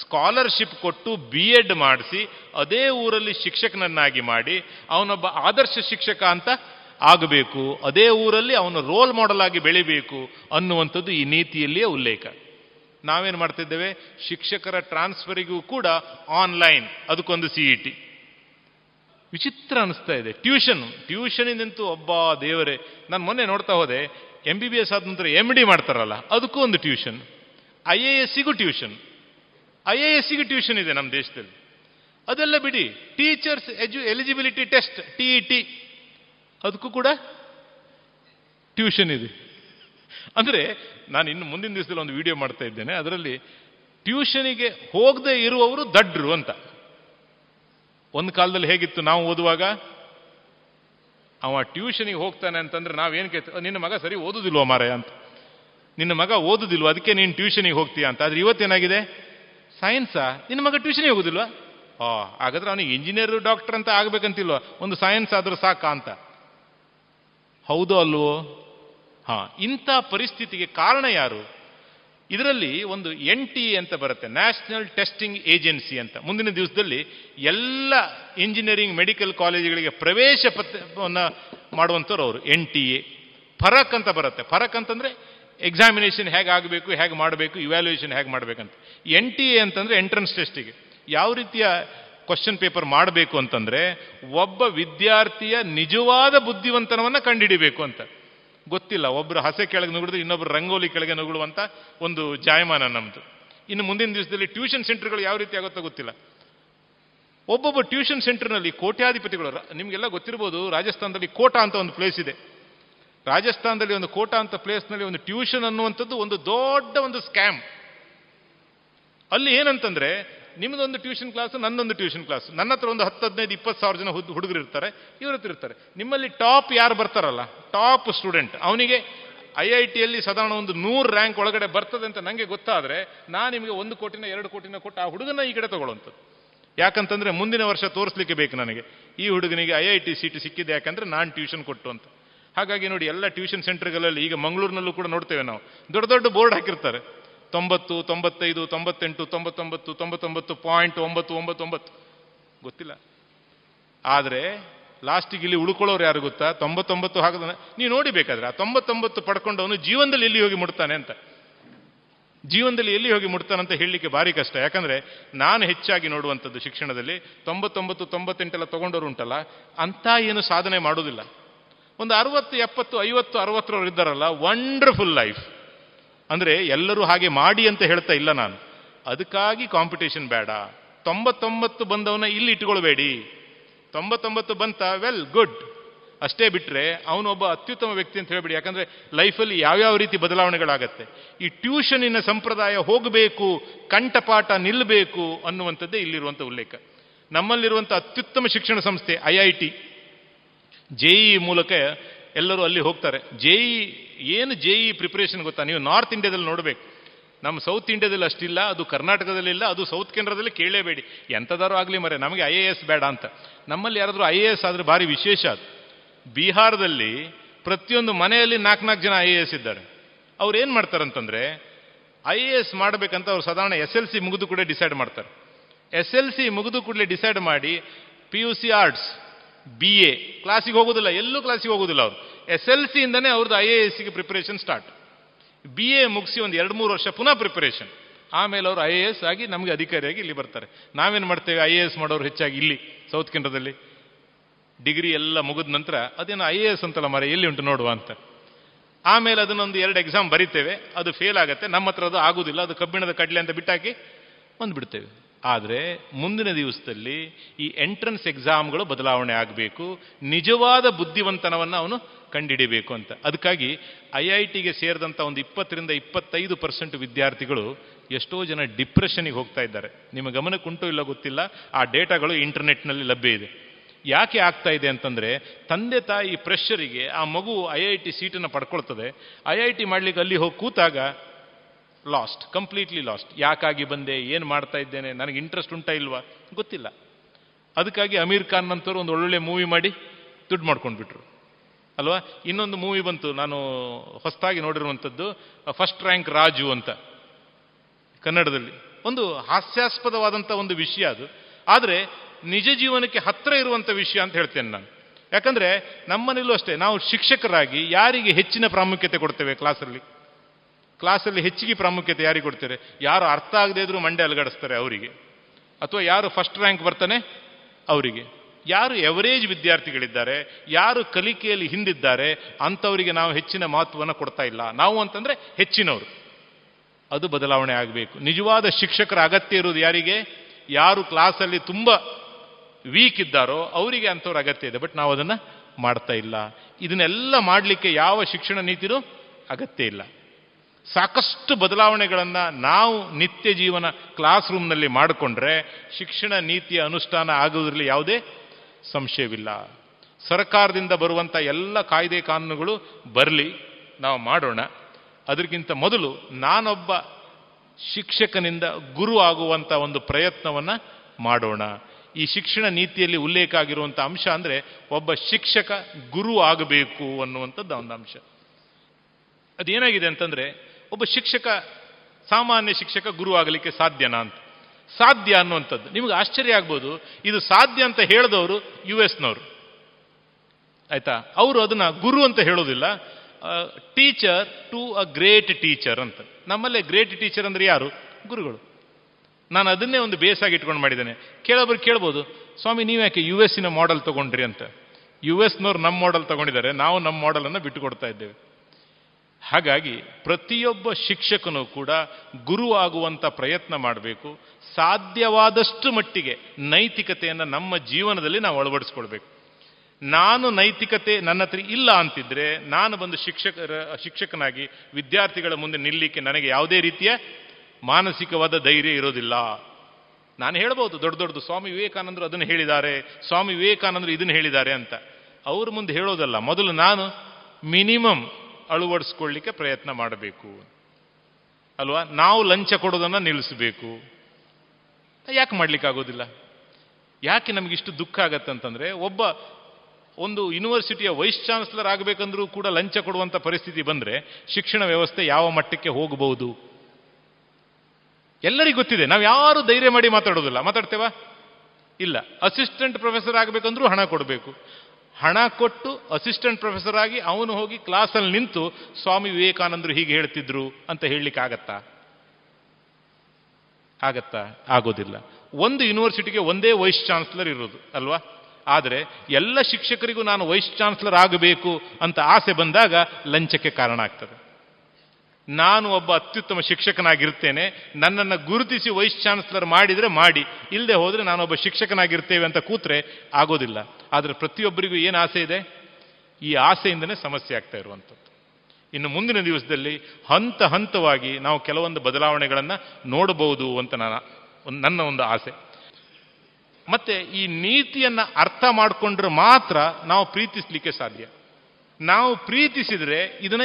ಸ್ಕಾಲರ್ಶಿಪ್ ಕೊಟ್ಟು ಬಿ ಎಡ್ ಮಾಡಿಸಿ, ಅದೇ ಊರಲ್ಲಿ ಶಿಕ್ಷಕನನ್ನಾಗಿ ಮಾಡಿ, ಅವನೊಬ್ಬ ಆದರ್ಶ ಶಿಕ್ಷಕ ಅಂತ ಆಗಬೇಕು, ಅದೇ ಊರಲ್ಲಿ ಅವನು ರೋಲ್ ಮಾಡೆಲ್ ಆಗಿ ಬೆಳಿಬೇಕು ಅನ್ನುವಂಥದ್ದು ಈ ನೀತಿಯಲ್ಲಿಯೇ ಉಲ್ಲೇಖ. ನಾವೇನು ಮಾಡ್ತಿದ್ದೇವೆ? ಶಿಕ್ಷಕರ ಟ್ರಾನ್ಸ್ಫರಿಗೂ ಕೂಡ ಆನ್ಲೈನ್, ಅದಕ್ಕೊಂದು ಸಿ ಇ ಟಿ ವಿಚಿತ್ರ ಅನಿಸ್ತಾ ಇದೆ. ಟ್ಯೂಷನ್, ಟ್ಯೂಷನಿಂದಂತೂ ಒಬ್ಬ ದೇವರೇ, ನಾನು ಮೊನ್ನೆ ನೋಡ್ತಾ ಹೋದೆ ಎಂ ಬಿ ಬಿ ಎಸ್ ಆದ ನಂತರ ಎಂ ಡಿ ಮಾಡ್ತಾರಲ್ಲ, ಅದಕ್ಕೂ ಒಂದು ಟ್ಯೂಷನ್. ಐ ಎ ಎಸ್ಸಿಗೂ ಟ್ಯೂಷನ್. ಐ ಎ ಎಸ್ಸಿಗೂ ಟ್ಯೂಷನ್ ಇದೆ ನಮ್ಮ ದೇಶದಲ್ಲಿ. ಅದೆಲ್ಲ ಬಿಡಿ, ಟೀಚರ್ಸ್ ಎಜು, eligibility test T E T ಅದಕ್ಕೂ ಕೂಡ ಟ್ಯೂಷನ್ ಇದೆ. ಅಂದರೆ ನಾನು ಇನ್ನು ಮುಂದಿನ ದಿವಸದಲ್ಲಿ ಒಂದು ವಿಡಿಯೋ ಮಾಡ್ತಾ ಇದ್ದೇನೆ. ಅದರಲ್ಲಿ ಟ್ಯೂಷನಿಗೆ ಹೋಗದೆ ಇರುವವರು ದಡ್ರು ಅಂತ. ಒಂದು ಕಾಲದಲ್ಲಿ ಹೇಗಿತ್ತು? ನಾವು ಓದುವಾಗ ಅವ ಟ್ಯೂಷನಿಗೆ ಹೋಗ್ತಾನೆ ಅಂತಂದ್ರೆ ನಾವೇನು ಕೇಳ್ತೀವಿ ನಿನ್ನ ಮಗ ಸರಿ ಓದುದಿಲ್ವ ಮಾರಾಯ? ಅಂತ. ನಿನ್ನ ಮಗ ಓದುದಿಲ್ವ? ಅದಕ್ಕೆ ನೀನು ಟ್ಯೂಷನಿಗೆ ಹೋಗ್ತೀಯ? ಅಂತ. ಆದ್ರೆ ಇವತ್ತೇನಾಗಿದೆ ಸೈನ್ಸಾ ನಿನ್ನ ಮಗ ಟ್ಯೂಷನಿಗೆ ಹೋಗುದಿಲ್ವಾ? ಆ, ಹಾಗಾದ್ರೆ ಅವನಿಗೆ ಇಂಜಿನಿಯರ್ ಡಾಕ್ಟರ್ ಅಂತ ಆಗ್ಬೇಕಂತಿಲ್ವ? ಒಂದು ಸೈನ್ಸ್ ಆದ್ರೂ ಸಾಕಾ ಅಂತ. ಹೌದೋ ಅಲ್ವೋ ಹಾ, ಇಂಥ ಪರಿಸ್ಥಿತಿಗೆ ಕಾರಣ ಯಾರು? ಇದರಲ್ಲಿ ಒಂದು ಎನ್ ಟಿ ಅಂತ ಬರುತ್ತೆ ನ್ಯಾಷನಲ್ ಟೆಸ್ಟಿಂಗ್ ಏಜೆನ್ಸಿ ಅಂತ. ಮುಂದಿನ ದಿವಸದಲ್ಲಿ ಎಲ್ಲ ಇಂಜಿನಿಯರಿಂಗ್ ಮೆಡಿಕಲ್ ಕಾಲೇಜುಗಳಿಗೆ ಪ್ರವೇಶ ಪತ್ರವನ್ನು ಮಾಡುವಂಥವ್ರು ಅವರು, ಎನ್ ಟಿ ಎ. ಫರಕ್ ಅಂತ ಬರುತ್ತೆ. ಫರಕ್ ಅಂತಂದರೆ ಎಕ್ಸಾಮಿನೇಷನ್ ಹೇಗೆ ಆಗಬೇಕು, ಹೇಗೆ ಮಾಡಬೇಕು ಇವ್ಯಾಲ್ಯೂಯೇಷನ್ ಹೇಗೆ ಮಾಡಬೇಕಂತ. ಎನ್ ಟಿ ಎ ಅಂತಂದರೆ ಎಂಟ್ರೆನ್ಸ್ ಟೆಸ್ಟಿಗೆ ಯಾವ ರೀತಿಯ ಕ್ವಶನ್ ಪೇಪರ್ ಮಾಡಬೇಕು ಅಂತಂದರೆ ಒಬ್ಬ ವಿದ್ಯಾರ್ಥಿಯ ನಿಜವಾದ ಬುದ್ಧಿವಂತನವನ್ನು ಕಂಡುಹಿಡಿಬೇಕು ಅಂತ. ಗೊತ್ತಿಲ್ಲ. ಒಬ್ಬರು ಹಸೆ ಕೆಳಗೆ ನುಗುಡಿದ್ರೆ ಇನ್ನೊಬ್ಬರು ರಂಗೋಲಿ ಕೆಳಗೆ ನುಗುಡುವಂಥ ಒಂದು ಜಾಯಮಾನ ನಮ್ಮದು ಇನ್ನು ಮುಂದಿನ ದಿವಸದಲ್ಲಿ ಟ್ಯೂಷನ್ ಸೆಂಟರ್ಗಳು ಯಾವ ರೀತಿ ಆಗುತ್ತೋ ಗೊತ್ತಿಲ್ಲ. ಒಬ್ಬೊಬ್ಬ ಟ್ಯೂಷನ್ ಸೆಂಟರ್ನಲ್ಲಿ ಕೋಟ್ಯಾಧಿಪತಿಗಳು ನಿಮಗೆಲ್ಲ ಗೊತ್ತಿರ್ಬೋದು, ರಾಜಸ್ಥಾನದಲ್ಲಿ ಕೋಟಾ ಅಂತ ಒಂದು ಪ್ಲೇಸ್ ಇದೆ. ರಾಜಸ್ಥಾನದಲ್ಲಿ ಒಂದು ಕೋಟಾ ಅಂತ ಪ್ಲೇಸ್ನಲ್ಲಿ ಒಂದು ಟ್ಯೂಷನ್ ಅನ್ನುವಂಥದ್ದು ಒಂದು ದೊಡ್ಡ ಒಂದು ಸ್ಕ್ಯಾಮ್ ಅಲ್ಲಿ ಏನಂತಂದ್ರೆ ನಿಮ್ಮದೊಂದು ಟ್ಯೂಷನ್ ಕ್ಲಾಸ್, ನನ್ನೊಂದು ಟ್ಯೂಷನ್ ಕ್ಲಾಸ್. ನನ್ನ ಹತ್ರ ಒಂದು ಹತ್ತು ಹದಿನೈದು, ಇಪ್ಪತ್ತು ಸಾವಿರ ಜನ ಹುಡುಗರು ಇರ್ತಾರೆ, ಇವ್ರ ಹತ್ರ ಇರ್ತಾರೆ. ನಿಮ್ಮಲ್ಲಿ ಟಾಪ್ ಯಾರು ಬರ್ತಾರಲ್ಲ? Top student. ಅವನಿಗೆ ಐ ಐ ಟಿಯಲ್ಲಿ ಸಾಧಾರಣ ಒಂದು ನೂರು ರ್ಯಾಂಕ್ ಒಳಗಡೆ ಬರ್ತದೆ ಅಂತ ನನಗೆ ಗೊತ್ತಾದರೆ ನಾನು ನಿಮಗೆ ಒಂದು ಕೋಟಿನ, ಎರಡು ಕೋಟಿನ ಕೊಟ್ಟು ಆ ಹುಡುಗನ ಈ ಕಡೆ ತಗೊಳ್ಳುವಂಥದ್ದು ಯಾಕಂತಂದ್ರೆ ಮುಂದಿನ ವರ್ಷ ತೋರಿಸ್ಲಿಕ್ಕೆ ಬೇಕು ನನಗೆ. ಈ ಹುಡುಗನಿಗೆ ಐ ಐ ಟಿ ಸೀಟ್ ಸಿಕ್ಕಿದೆ ಯಾಕಂದ್ರೆ ನಾನು ಟ್ಯೂಷನ್ ಕೊಟ್ಟು ಅಂತ. ಹಾಗಾಗಿ ನೋಡಿ, ಎಲ್ಲ ಟ್ಯೂಷನ್ ಸೆಂಟರ್ಗಳಲ್ಲಿ ಈಗ ಮಂಗಳೂರಿನಲ್ಲೂ ಕೂಡ ನೋಡ್ತೇವೆ ನಾವು. ದೊಡ್ಡ ದೊಡ್ಡ ಬೋರ್ಡ್ ಹಾಕಿರ್ತಾರೆ. ತೊಂಬತ್ತು, ತೊಂಬತ್ತೈದು, ತೊಂಬತ್ತೆಂಟು, ತೊಂಬತ್ತೊಂಬತ್ತು ತೊಂಬತ್ತೊಂಬತ್ತು, ಪಾಯಿಂಟ್ ಒಂಬತ್ತು ಒಂಬತ್ತು ಒಂಬತ್ತು ಗೊತ್ತಿಲ್ಲ. ಆದರೆ ಲಾಸ್ಟಿಗೆ ಇಲ್ಲಿ ಉಳ್ಕೊಳ್ಳೋರು ಯಾರು ಗೊತ್ತಾ? ತೊಂಬತ್ತೊಂಬತ್ತು ಹಾಕದ ನೀವು ನೋಡಿ ಬೇಕಾದ್ರೆ ಆ ತೊಂಬತ್ತೊಂಬತ್ತು ಪಡ್ಕೊಂಡವನು ಜೀವನದಲ್ಲಿ ಎಲ್ಲಿ ಹೋಗಿ ಮುಡ್ತಾನೆ ಅಂತ. ಜೀವನದಲ್ಲಿ ಎಲ್ಲಿ ಹೋಗಿ ಮುಡ್ತಾನಂತ ಹೇಳಲಿಕ್ಕೆ ಭಾರಿ ಕಷ್ಟ. ಯಾಕಂದರೆ ನಾನು ಹೆಚ್ಚಾಗಿ ನೋಡುವಂಥದ್ದು ಶಿಕ್ಷಣದಲ್ಲಿ ತೊಂಬತ್ತೊಂಬತ್ತು, ತೊಂಬತ್ತೆಂಟೆಲ್ಲ ತೊಗೊಂಡವರು ಉಂಟಲ್ಲ ಅಂತ ಏನು ಸಾಧನೆ ಮಾಡೋದಿಲ್ಲ. ಒಂದು ಅರವತ್ತು, ಎಪ್ಪತ್ತು, ಐವತ್ತು ಅರವತ್ತರವ್ರು ಇದ್ದಾರಲ್ಲ ವಂಡರ್ಫುಲ್ ಲೈಫ್ ಅಂದರೆ ಎಲ್ಲರೂ ಹಾಗೆ ಮಾಡಿ ಅಂತ ಹೇಳ್ತಾ ಇಲ್ಲ ನಾನು. ಅದಕ್ಕಾಗಿ ಕಾಂಪಿಟೇಷನ್ ಬೇಡ. ತೊಂಬತ್ತೊಂಬತ್ತು ಬಂದವನ ಇಲ್ಲಿ ಇಟ್ಕೊಳ್ಬೇಡಿ. ತೊಂಬತ್ತೊಂಬತ್ತು ಬಂತ ವೆಲ್ ಗುಡ್ ಅಷ್ಟೇ ಬಿಟ್ಟರೆ ಅವನೊಬ್ಬ ಅತ್ಯುತ್ತಮ ವ್ಯಕ್ತಿ ಅಂತ ಹೇಳ್ಬಿಡಿ. ಯಾಕಂದರೆ ಲೈಫಲ್ಲಿ ಯಾವ್ಯಾವ ರೀತಿ ಬದಲಾವಣೆಗಳಾಗತ್ತೆ? ಈ ಟ್ಯೂಷನಿನ ಸಂಪ್ರದಾಯ ಹೋಗಬೇಕು, ಕಂಠಪಾಠ ನಿಲ್ಲಬೇಕು ಅನ್ನುವಂಥದ್ದೇ ಇಲ್ಲಿರುವಂಥ ಉಲ್ಲೇಖ. ನಮ್ಮಲ್ಲಿರುವಂಥ ಅತ್ಯುತ್ತಮ ಶಿಕ್ಷಣ ಸಂಸ್ಥೆ ಐ ಐ ಟಿ. ಜೆಇ ಮೂಲಕ ಎಲ್ಲರೂ ಅಲ್ಲಿ ಹೋಗ್ತಾರೆ. ಜೆಇ ಏನು ಜೆಇ ಪ್ರಿಪ್ರೇಷನ್ ಗೊತ್ತಾ? ನೀವು ನಾರ್ತ್ ಇಂಡಿಯಾದಲ್ಲಿ ನೋಡಬೇಕು. ನಮ್ಮ ಸೌತ್ ಇಂಡಿಯಾದಲ್ಲಿ ಅಷ್ಟಿಲ್ಲ, ಅದು ಕರ್ನಾಟಕದಲ್ಲಿ ಇಲ್ಲ, ಅದು ಸೌತ್ ಕೇಂದ್ರದಲ್ಲಿ ಕೇಳಲೇಬೇಡಿ. ಎಂಥದಾರು ಆಗಲಿ ಮರೆ, ನಮಗೆ ಐ ಬೇಡ ಅಂತ. ನಮ್ಮಲ್ಲಿ ಯಾರಾದರೂ ಐ ಎ ಎಸ್ ಆದರೆ ಭಾರಿ ವಿಶೇಷ ಅದು. ಬಿಹಾರದಲ್ಲಿ ಪ್ರತಿಯೊಂದು ಮನೆಯಲ್ಲಿ ನಾಲ್ಕು ನಾಲ್ಕು ಜನ ಐ ಎ ಎಸ್ ಇದ್ದಾರೆ. ಅವ್ರು ಏನು ಮಾಡ್ತಾರಂತಂದ್ರೆ ಐ ಎ ಎಸ್ ಮಾಡಬೇಕಂತ ಅವ್ರು ಸಾಧಾರಣ ಎಸ್ ಎಲ್ ಸಿ ಮುಗಿದು ಕೂಡ ಡಿಸೈಡ್ ಮಾಡ್ತಾರೆ. ಎಸ್ ಎಲ್ ಸಿ ಮುಗಿದು ಕೂಡಲೇ ಡಿಸೈಡ್ ಮಾಡಿ P U C arts B A ಕ್ಲಾಸಿಗೆ ಹೋಗೋದಿಲ್ಲ, ಎಲ್ಲೂ ಕ್ಲಾಸಿಗೆ ಹೋಗೋದಿಲ್ಲ ಅವರು. ಎಸ್ ಎಲ್ ಸಿಯಿಂದನೇ ಅವ್ರದ್ದು ಐ ಎ ಎಸ್ಗೆ ಪ್ರಿಪರೇಷನ್ ಸ್ಟಾರ್ಟ್ ಬಿ ಎ ಮುಗಿಸಿ ಒಂದು ಎರಡು ಮೂರು ವರ್ಷ ಪುನಃ ಪ್ರಿಪರೇಷನ್ ಆಮೇಲೆ ಅವರು ಐ ಎ ಎಸ್ ಆಗಿ ನಮಗೆ ಅಧಿಕಾರಿಯಾಗಿ ಇಲ್ಲಿ ಬರ್ತಾರೆ. ನಾವೇನು ಮಾಡ್ತೇವೆ? ಐ ಎ ಎಸ್ ಮಾಡೋರು ಹೆಚ್ಚಾಗಿ ಇಲ್ಲಿ ಸೌತ್ ಕೇಂದ್ರದಲ್ಲಿ ಡಿಗ್ರಿ ಎಲ್ಲ ಮುಗಿದ ನಂತರ ಅದೇನು ಐ ಎ ಎಸ್ ಅಂತಲ್ಲ ಮರ ಎಲ್ಲಿ ಉಂಟು ನೋಡುವ ಅಂತ. ಆಮೇಲೆ ಅದನ್ನೊಂದು ಎರಡು ಎಕ್ಸಾಮ್ ಬರಿತೇವೆ. ಅದು ಫೇಲ್ ಆಗುತ್ತೆ. ನಮ್ಮ ಹತ್ರ ಅದು ಆಗೋದಿಲ್ಲ. ಅದು ಕಬ್ಬಿಣದ ಕಡಲೆ ಅಂತ ಬಿಟ್ಟಾಕಿ ಬಂದುಬಿಡ್ತೇವೆ. ಆದರೆ ಮುಂದಿನ ದಿವಸದಲ್ಲಿ ಈ ಎಂಟ್ರೆನ್ಸ್ ಎಕ್ಸಾಮ್ಗಳು ಬದಲಾವಣೆ ಆಗಬೇಕು. ನಿಜವಾದ ಬುದ್ಧಿವಂತನವನ್ನು ಅವನು ಕಂಡಿಡಿಬೇಕು ಅಂತ. ಅದಕ್ಕಾಗಿ ಐ ಐ ಟಿಗೆ ಸೇರಿದಂಥ ಒಂದು ಇಪ್ಪತ್ತರಿಂದ ಇಪ್ಪತ್ತೈದು ಪರ್ಸೆಂಟ್ ವಿದ್ಯಾರ್ಥಿಗಳು ಎಷ್ಟೋ ಜನ ಡಿಪ್ರೆಷನಿಗೆ ಹೋಗ್ತಾ ಇದ್ದಾರೆ. ನಿಮ್ಮ ಗಮನಕ್ಕುಂಟು ಇಲ್ಲ ಗೊತ್ತಿಲ್ಲ, ಆ ಡೇಟಾಗಳು ಇಂಟರ್ನೆಟ್ನಲ್ಲಿ ಲಭ್ಯ ಇದೆ. ಯಾಕೆ ಆಗ್ತಾ ಇದೆ ಅಂತಂದರೆ, ತಂದೆ ತಾಯಿ ಪ್ರೆಷರಿಗೆ ಆ ಮಗು ಐ ಐ ಟಿ ಸೀಟನ್ನು ಪಡ್ಕೊಳ್ತದೆ. ಐ ಐ ಟಿ ಮಾಡ್ಲಿಕ್ಕೆ ಅಲ್ಲಿ ಹೋಗಿ ಕೂತಾಗ ಲಾಸ್ಟ್ ಕಂಪ್ಲೀಟ್ಲಿ ಲಾಸ್ಟ್ ಯಾಕಾಗಿ ಬಂದೆ, ಏನು ಮಾಡ್ತಾ ಇದ್ದೇನೆ, ನನಗೆ ಇಂಟ್ರೆಸ್ಟ್ ಉಂಟಾ ಇಲ್ವಾ? ಗೊತ್ತಿಲ್ಲ. ಅದಕ್ಕಾಗಿ ಅಮೀರ್ ಖಾನ್ ನಂತರ ಒಂದು ಒಳ್ಳೊಳ್ಳೆ ಮೂವಿ ಮಾಡಿ ದುಡ್ಡು ಮಾಡ್ಕೊಂಡ್ಬಿಟ್ರು. ಅಲ್ವಾ? ಇನ್ನೊಂದು ಮೂವಿ ಬಂತು. ನಾನು ಹೊಸದಾಗಿ ನೋಡಿರುವಂಥದ್ದು ಫಸ್ಟ್ ರ್ಯಾಂಕ್ ರಾಜು ಅಂತ. ಕನ್ನಡದಲ್ಲಿ. ಒಂದು ಹಾಸ್ಯಾಸ್ಪದವಾದಂಥ ಒಂದು ವಿಷಯ ಅದು. ಆದರೆ, ನಿಜ ಜೀವನಕ್ಕೆ ಹತ್ತಿರ ಇರುವಂಥ ವಿಷಯ ಅಂತ ಹೇಳ್ತೇನೆ ನಾನು. ಯಾಕಂದರೆ, ನಮ್ಮನೇಲೂ ಅಷ್ಟೇ. ನಾವು ಶಿಕ್ಷಕರಾಗಿ ಯಾರಿಗೆ ಹೆಚ್ಚಿನ ಪ್ರಾಮುಖ್ಯತೆ ಕೊಡ್ತೇವೆ ಕ್ಲಾಸಲ್ಲಿ? ಕ್ಲಾಸಲ್ಲಿ ಹೆಚ್ಚಿಗೆ ಪ್ರಾಮುಖ್ಯತೆ ಯಾರಿಗೆ ಕೊಡ್ತಾರೆ ಯಾರು ಅರ್ಥ ಆಗದೇ ಇದ್ರೂ ಮಂಡೆ ಅಲಗಡಿಸ್ತಾರೆ ಅವರಿಗೆ. ಅಥವಾ ಯಾರು ಫಸ್ಟ್ ರ್ಯಾಂಕ್ ಬರ್ತಾನೆ? ಅವರಿಗೆ. ಯಾರು ಎವರೇಜ್ ವಿದ್ಯಾರ್ಥಿಗಳಿದ್ದಾರೆ, ಯಾರು ಕಲಿಕೆಯಲ್ಲಿ ಹಿಂದಿದ್ದಾರೆ, ಅಂಥವರಿಗೆ ನಾವು ಹೆಚ್ಚಿನ ಮಹತ್ವವನ್ನು ಕೊಡ್ತಾ ಇಲ್ಲ. ನಾವು ಅಂತಂದರೆ ಹೆಚ್ಚಿನವರು. ಅದು ಬದಲಾವಣೆ ಆಗಬೇಕು. ನಿಜವಾದ ಶಿಕ್ಷಕರ ಅಗತ್ಯ ಇರೋದು ಯಾರಿಗೆ? ಯಾರು ಕ್ಲಾಸಲ್ಲಿ ತುಂಬ ವೀಕ್ ಇದ್ದಾರೋ ಅವರಿಗೆ ಅಂಥವ್ರ ಅಗತ್ಯ ಇದೆ. ಬಟ್ ನಾವು ಅದನ್ನು ಮಾಡ್ತಾ ಇಲ್ಲ. ಇದನ್ನೆಲ್ಲ ಮಾಡಲಿಕ್ಕೆ ಯಾವ ಶಿಕ್ಷಣ ನೀತಿನೂ ಅಗತ್ಯ ಇಲ್ಲ. ಸಾಕಷ್ಟು ಬದಲಾವಣೆಗಳನ್ನು ನಾವು ನಿತ್ಯ ಜೀವನ ಕ್ಲಾಸ್ ರೂಮ್ನಲ್ಲಿ ಮಾಡಿಕೊಂಡ್ರೆ ಶಿಕ್ಷಣ ನೀತಿಯ ಅನುಷ್ಠಾನ ಆಗುವುದರಲ್ಲಿ ಯಾವುದೇ ಸಂಶಯವಿಲ್ಲ. ಸರ್ಕಾರದಿಂದ ಬರುವಂಥ ಎಲ್ಲ ಕಾಯ್ದೆ ಕಾನೂನುಗಳು ಬರಲಿ, ನಾವು ಮಾಡೋಣ. ಅದಕ್ಕಿಂತ ಮೊದಲು ನಾನೊಬ್ಬ ಶಿಕ್ಷಕನಿಂದ ಗುರು ಆಗುವಂಥ ಒಂದು ಪ್ರಯತ್ನವನ್ನು ಮಾಡೋಣ. ಈ ಶಿಕ್ಷಣ ನೀತಿಯಲ್ಲಿ ಉಲ್ಲೇಖ ಆಗಿರುವಂಥ ಅಂಶ ಅಂದರೆ ಒಬ್ಬ ಶಿಕ್ಷಕ ಗುರು ಆಗಬೇಕು ಅನ್ನುವಂಥದ್ದು ಒಂದು ಅಂಶ. ಅದೇನಾಗಿದೆ ಅಂತಂದರೆ, ಒಬ್ಬ ಶಿಕ್ಷಕ, ಸಾಮಾನ್ಯ ಶಿಕ್ಷಕ ಗುರು ಆಗಲಿಕ್ಕೆ ಸಾಧ್ಯನಾ ಅಂತ. ಸಾಧ್ಯ ಅನ್ನುವಂಥದ್ದು. ನಿಮಗೆ ಆಶ್ಚರ್ಯ ಆಗ್ಬೋದು, ಇದು ಸಾಧ್ಯ ಅಂತ ಹೇಳಿದವರು ಯು ಎಸ್ನವರು ಆಯಿತಾ? ಅವರು ಅದನ್ನು ಗುರು ಅಂತ ಹೇಳೋದಿಲ್ಲ. Teacher to a great teacher ಅಂತ. ನಮ್ಮಲ್ಲೇ ಗ್ರೇಟ್ ಟೀಚರ್ ಅಂದ್ರೆ ಯಾರು? ಗುರುಗಳು. ನಾನು ಅದನ್ನೇ ಒಂದು ಬೇಸಾಗಿ ಇಟ್ಕೊಂಡು ಮಾಡಿದ್ದೇನೆ. ಕೇಳೋಬ್ರು ಕೇಳ್ಬೋದು, ಸ್ವಾಮಿ ನೀವು ಯಾಕೆ ಯು ಎಸ್ಸಿನ ಮಾಡೆಲ್ ತಗೊಂಡ್ರಿ ಅಂತ. ಯು ಎಸ್ನವ್ರು ನಮ್ಮ ಮಾಡೆಲ್ ತೊಗೊಂಡಿದ್ದಾರೆ, ನಾವು ನಮ್ಮ ಮಾಡೆಲನ್ನು ಬಿಟ್ಟುಕೊಡ್ತಾ ಇದ್ದೇವೆ. ಹಾಗಾಗಿ ಪ್ರತಿಯೊಬ್ಬ ಶಿಕ್ಷಕನು ಕೂಡ ಗುರು ಆಗುವಂಥ ಪ್ರಯತ್ನ ಮಾಡಬೇಕು. ಸಾಧ್ಯವಾದಷ್ಟು ಮಟ್ಟಿಗೆ ನೈತಿಕತೆಯನ್ನು ನಮ್ಮ ಜೀವನದಲ್ಲಿ ನಾವು ಅಳವಡಿಸ್ಕೊಳ್ಬೇಕು. ನಾನು ನೈತಿಕತೆ ನನ್ನ ಹತ್ರ ಇಲ್ಲ ಅಂತಿದ್ರೆ ನಾನು ಬಂದು ಶಿಕ್ಷಕರ, ಶಿಕ್ಷಕನಾಗಿ ವಿದ್ಯಾರ್ಥಿಗಳ ಮುಂದೆ ನಿಲ್ಲಿಕ್ಕೆ ನನಗೆ ಯಾವುದೇ ರೀತಿಯ ಮಾನಸಿಕವಾದ ಧೈರ್ಯ ಇರೋದಿಲ್ಲ. ನಾನು ಹೇಳ್ಬೋದು, ದೊಡ್ಡ ದೊಡ್ಡದು, ಸ್ವಾಮಿ ವಿವೇಕಾನಂದರು ಅದನ್ನು ಹೇಳಿದ್ದಾರೆ, ಸ್ವಾಮಿ ವಿವೇಕಾನಂದರು ಇದನ್ನು ಹೇಳಿದ್ದಾರೆ ಅಂತ. ಅವ್ರ ಮುಂದೆ ಹೇಳೋದಲ್ಲ, ಮೊದಲು ನಾನು ಮಿನಿಮಮ್ ಅಳವಡಿಸ್ಕೊಳ್ಳಿಕ್ಕೆ ಪ್ರಯತ್ನ ಮಾಡಬೇಕು. ಅಲ್ವಾ? ನಾವು ಲಂಚ ಕೊಡೋದನ್ನು ನಿಲ್ಲಿಸಬೇಕು. ಯಾಕೆ ಮಾಡಲಿಕ್ಕಾಗೋದಿಲ್ಲ ಯಾಕೆ ನಮಗಿಷ್ಟು ದುಃಖ ಆಗತ್ತಂತಂದ್ರೆ ಒಬ್ಬ ಒಂದು ಯೂನಿವರ್ಸಿಟಿಯ ವೈಸ್ ಚಾನ್ಸಲರ್ ಆಗಬೇಕಂದ್ರೂ ಕೂಡ ಲಂಚ ಕೊಡುವಂಥ ಪರಿಸ್ಥಿತಿ ಬಂದರೆ ಶಿಕ್ಷಣ ವ್ಯವಸ್ಥೆ ಯಾವ ಮಟ್ಟಕ್ಕೆ ಹೋಗಬಹುದು? ಎಲ್ಲರಿಗೂ ಗೊತ್ತಿದೆ. ನಾವು ಯಾರು ಧೈರ್ಯ ಮಾಡಿ ಮಾತಾಡೋದಿಲ್ಲ. ಮಾತಾಡ್ತೇವಾ? ಇಲ್ಲ. ಅಸಿಸ್ಟೆಂಟ್ ಪ್ರೊಫೆಸರ್ ಆಗಬೇಕಂದ್ರೂ ಹಣ ಕೊಡಬೇಕು. ಹಣ ಕೊಟ್ಟು ಅಸಿಸ್ಟೆಂಟ್ ಪ್ರೊಫೆಸರ್ ಆಗಿ ಅವನು ಹೋಗಿ ಕ್ಲಾಸಲ್ಲಿ ನಿಂತು ಸ್ವಾಮಿ ವಿವೇಕಾನಂದರು ಹೀಗೆ ಹೇಳ್ತಿದ್ರು ಅಂತ ಹೇಳಲಿಕ್ಕೆ ಆಗತ್ತಾ? ಆಗತ್ತಾ? ಆಗೋದಿಲ್ಲ. ಒಂದು ಯೂನಿವರ್ಸಿಟಿಗೆ ಒಂದೇ ವೈಸ್ ಚಾನ್ಸಲರ್ ಇರೋದು, ಅಲ್ವಾ? ಆದರೆ ಎಲ್ಲ ಶಿಕ್ಷಕರಿಗೂ ನಾನು ವೈಸ್ ಚಾನ್ಸಲರ್ ಆಗಬೇಕು ಅಂತ ಆಸೆ ಬಂದಾಗ ಲಂಚಕ್ಕೆ ಕಾರಣ ಆಗ್ತದೆ. ನಾನು ಒಬ್ಬ ಅತ್ಯುತ್ತಮ ಶಿಕ್ಷಕನಾಗಿರ್ತೇನೆ, ನನ್ನನ್ನು ಗುರುತಿಸಿ ವೈಸ್ ಚಾನ್ಸಲರ್ ಮಾಡಿದರೆ ಮಾಡಿ ಇಲ್ಲದೆ ಹೋದರೆ ನಾನೊಬ್ಬ ಶಿಕ್ಷಕನಾಗಿರ್ತೇವೆ ಅಂತ ಕೂತ್ರೆ ಆಗೋದಿಲ್ಲ. ಆದರೆ ಪ್ರತಿಯೊಬ್ಬರಿಗೂ ಏನು ಆಸೆ ಇದೆ? ಈ ಆಸೆಯಿಂದನೇ ಸಮಸ್ಯೆ ಆಗ್ತಾ ಇರುವಂಥದ್ದು. ಇನ್ನು ಮುಂದಿನ ದಿವಸದಲ್ಲಿ ಹಂತ ಹಂತವಾಗಿ ನಾವು ಕೆಲವೊಂದು ಬದಲಾವಣೆಗಳನ್ನು ನೋಡಬಹುದು ಅಂತ ಒಂದು- ನನ್ನ ಒಂದು ಆಸೆ. ಮತ್ತೆ ಈ ನೀತಿಯನ್ನು ಅರ್ಥ ಮಾಡಿಕೊಂಡ್ರೆ ಮಾತ್ರ ನಾವು ಪ್ರೀತಿಸಲಿಕ್ಕೆ ಸಾಧ್ಯ. ನಾವು ಪ್ರೀತಿಸಿದರೆ ಇದನ್ನ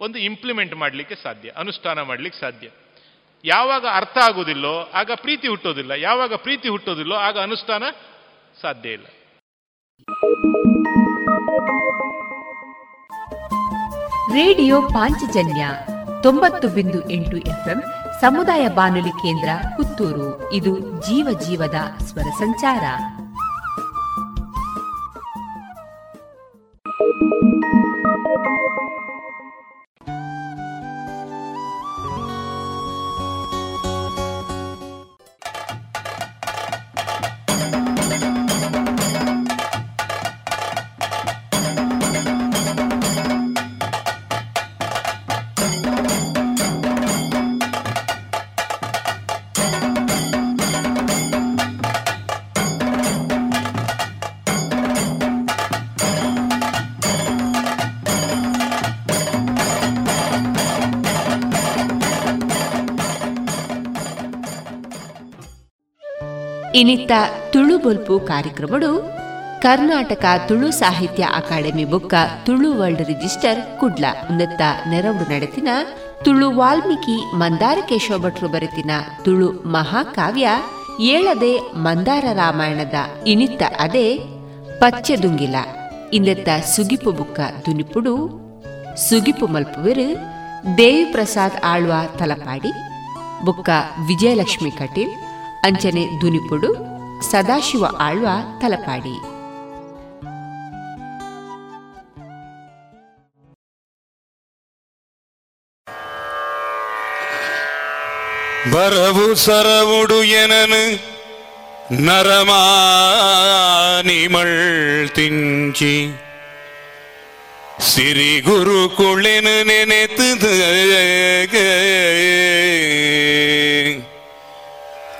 ಒಂದು ಇಂಪ್ಲಿಮೆಂಟ್ ಮಾಡಲಿಕ್ಕೆ ಸಾಧ್ಯ, ಅನುಷ್ಠಾನ ಮಾಡಲಿಕ್ಕೆ ಸಾಧ್ಯ. ಯಾವಾಗ ಅರ್ಥ ಆಗೋದಿಲ್ಲೋ ಆಗ ಪ್ರೀತಿ ಹುಟ್ಟೋದಿಲ್ಲ, ಯಾವಾಗ ಪ್ರೀತಿ ಹುಟ್ಟೋದಿಲ್ಲೋ ಆಗ ಅನುಷ್ಠಾನ ಸಾಧ್ಯ ಇಲ್ಲ. ರೇಡಿಯೋ ಪಾಂಚಜನ್ಯ ತೊಂಬತ್ತು ಬಿಂದು ಎಂಟು ಎಫ್ಎಂ ಸಮುದಾಯ ಬಾನುಲಿ ಕೇಂದ್ರ ಪುತ್ತೂರು, ಇದು ಜೀವ ಜೀವದ ಸ್ವರ ಸಂಚಾರ. ಇನಿತ್ತ ತುಳು ಬೊಲ್ಪು ಕಾರ್ಯಕ್ರಮಗಳು ಕರ್ನಾಟಕ ತುಳು ಸಾಹಿತ್ಯ ಅಕಾಡೆಮಿ ಬುಕ್ಕ ತುಳು ವರ್ಲ್ಡ್ ರಿಜಿಸ್ಟರ್ ಕುಡ್ಲ ಉನ್ನತ ನೆರವು ನಡೆತಿನ ತುಳು ವಾಲ್ಮೀಕಿ ಮಂದಾರ ಕೇಶವ ಭಟ್ರು ಬರೆತಿನ ತುಳು ಮಹಾಕಾವ್ಯ ಏಳದೆ ಮಂದಾರ ರಾಮಾಯಣದ ಇನಿತ್ತ ಅದೇ ಪಚ್ಚೆದುಂಗಿಲ. ಇಂದೆತ್ತ ಸುಗಿಪು ಬುಕ್ಕ ದುನಿಪುಡು ಸುಗಿಪು ಮಲ್ಪುವಿರು ದೇವಿ ಪ್ರಸಾದ್ ಆಳ್ವ ತಲಪಾಡಿ. ಬುಕ್ಕ ವಿಜಯಲಕ್ಷ್ಮಿ ಕಟೀಲ್. ಅಂಚನೆ ದುನಿಪುಡು ಸದಾಶಿವ ಆಳ್ವ ತಲಪಾಡಿ ಬರವು ಸರವುಡು ಎನನು ನರಮಾನಿಮಳ್ ತಿಂಚಿ ಸಿರಿ ಗುರು ಕುಳೆನು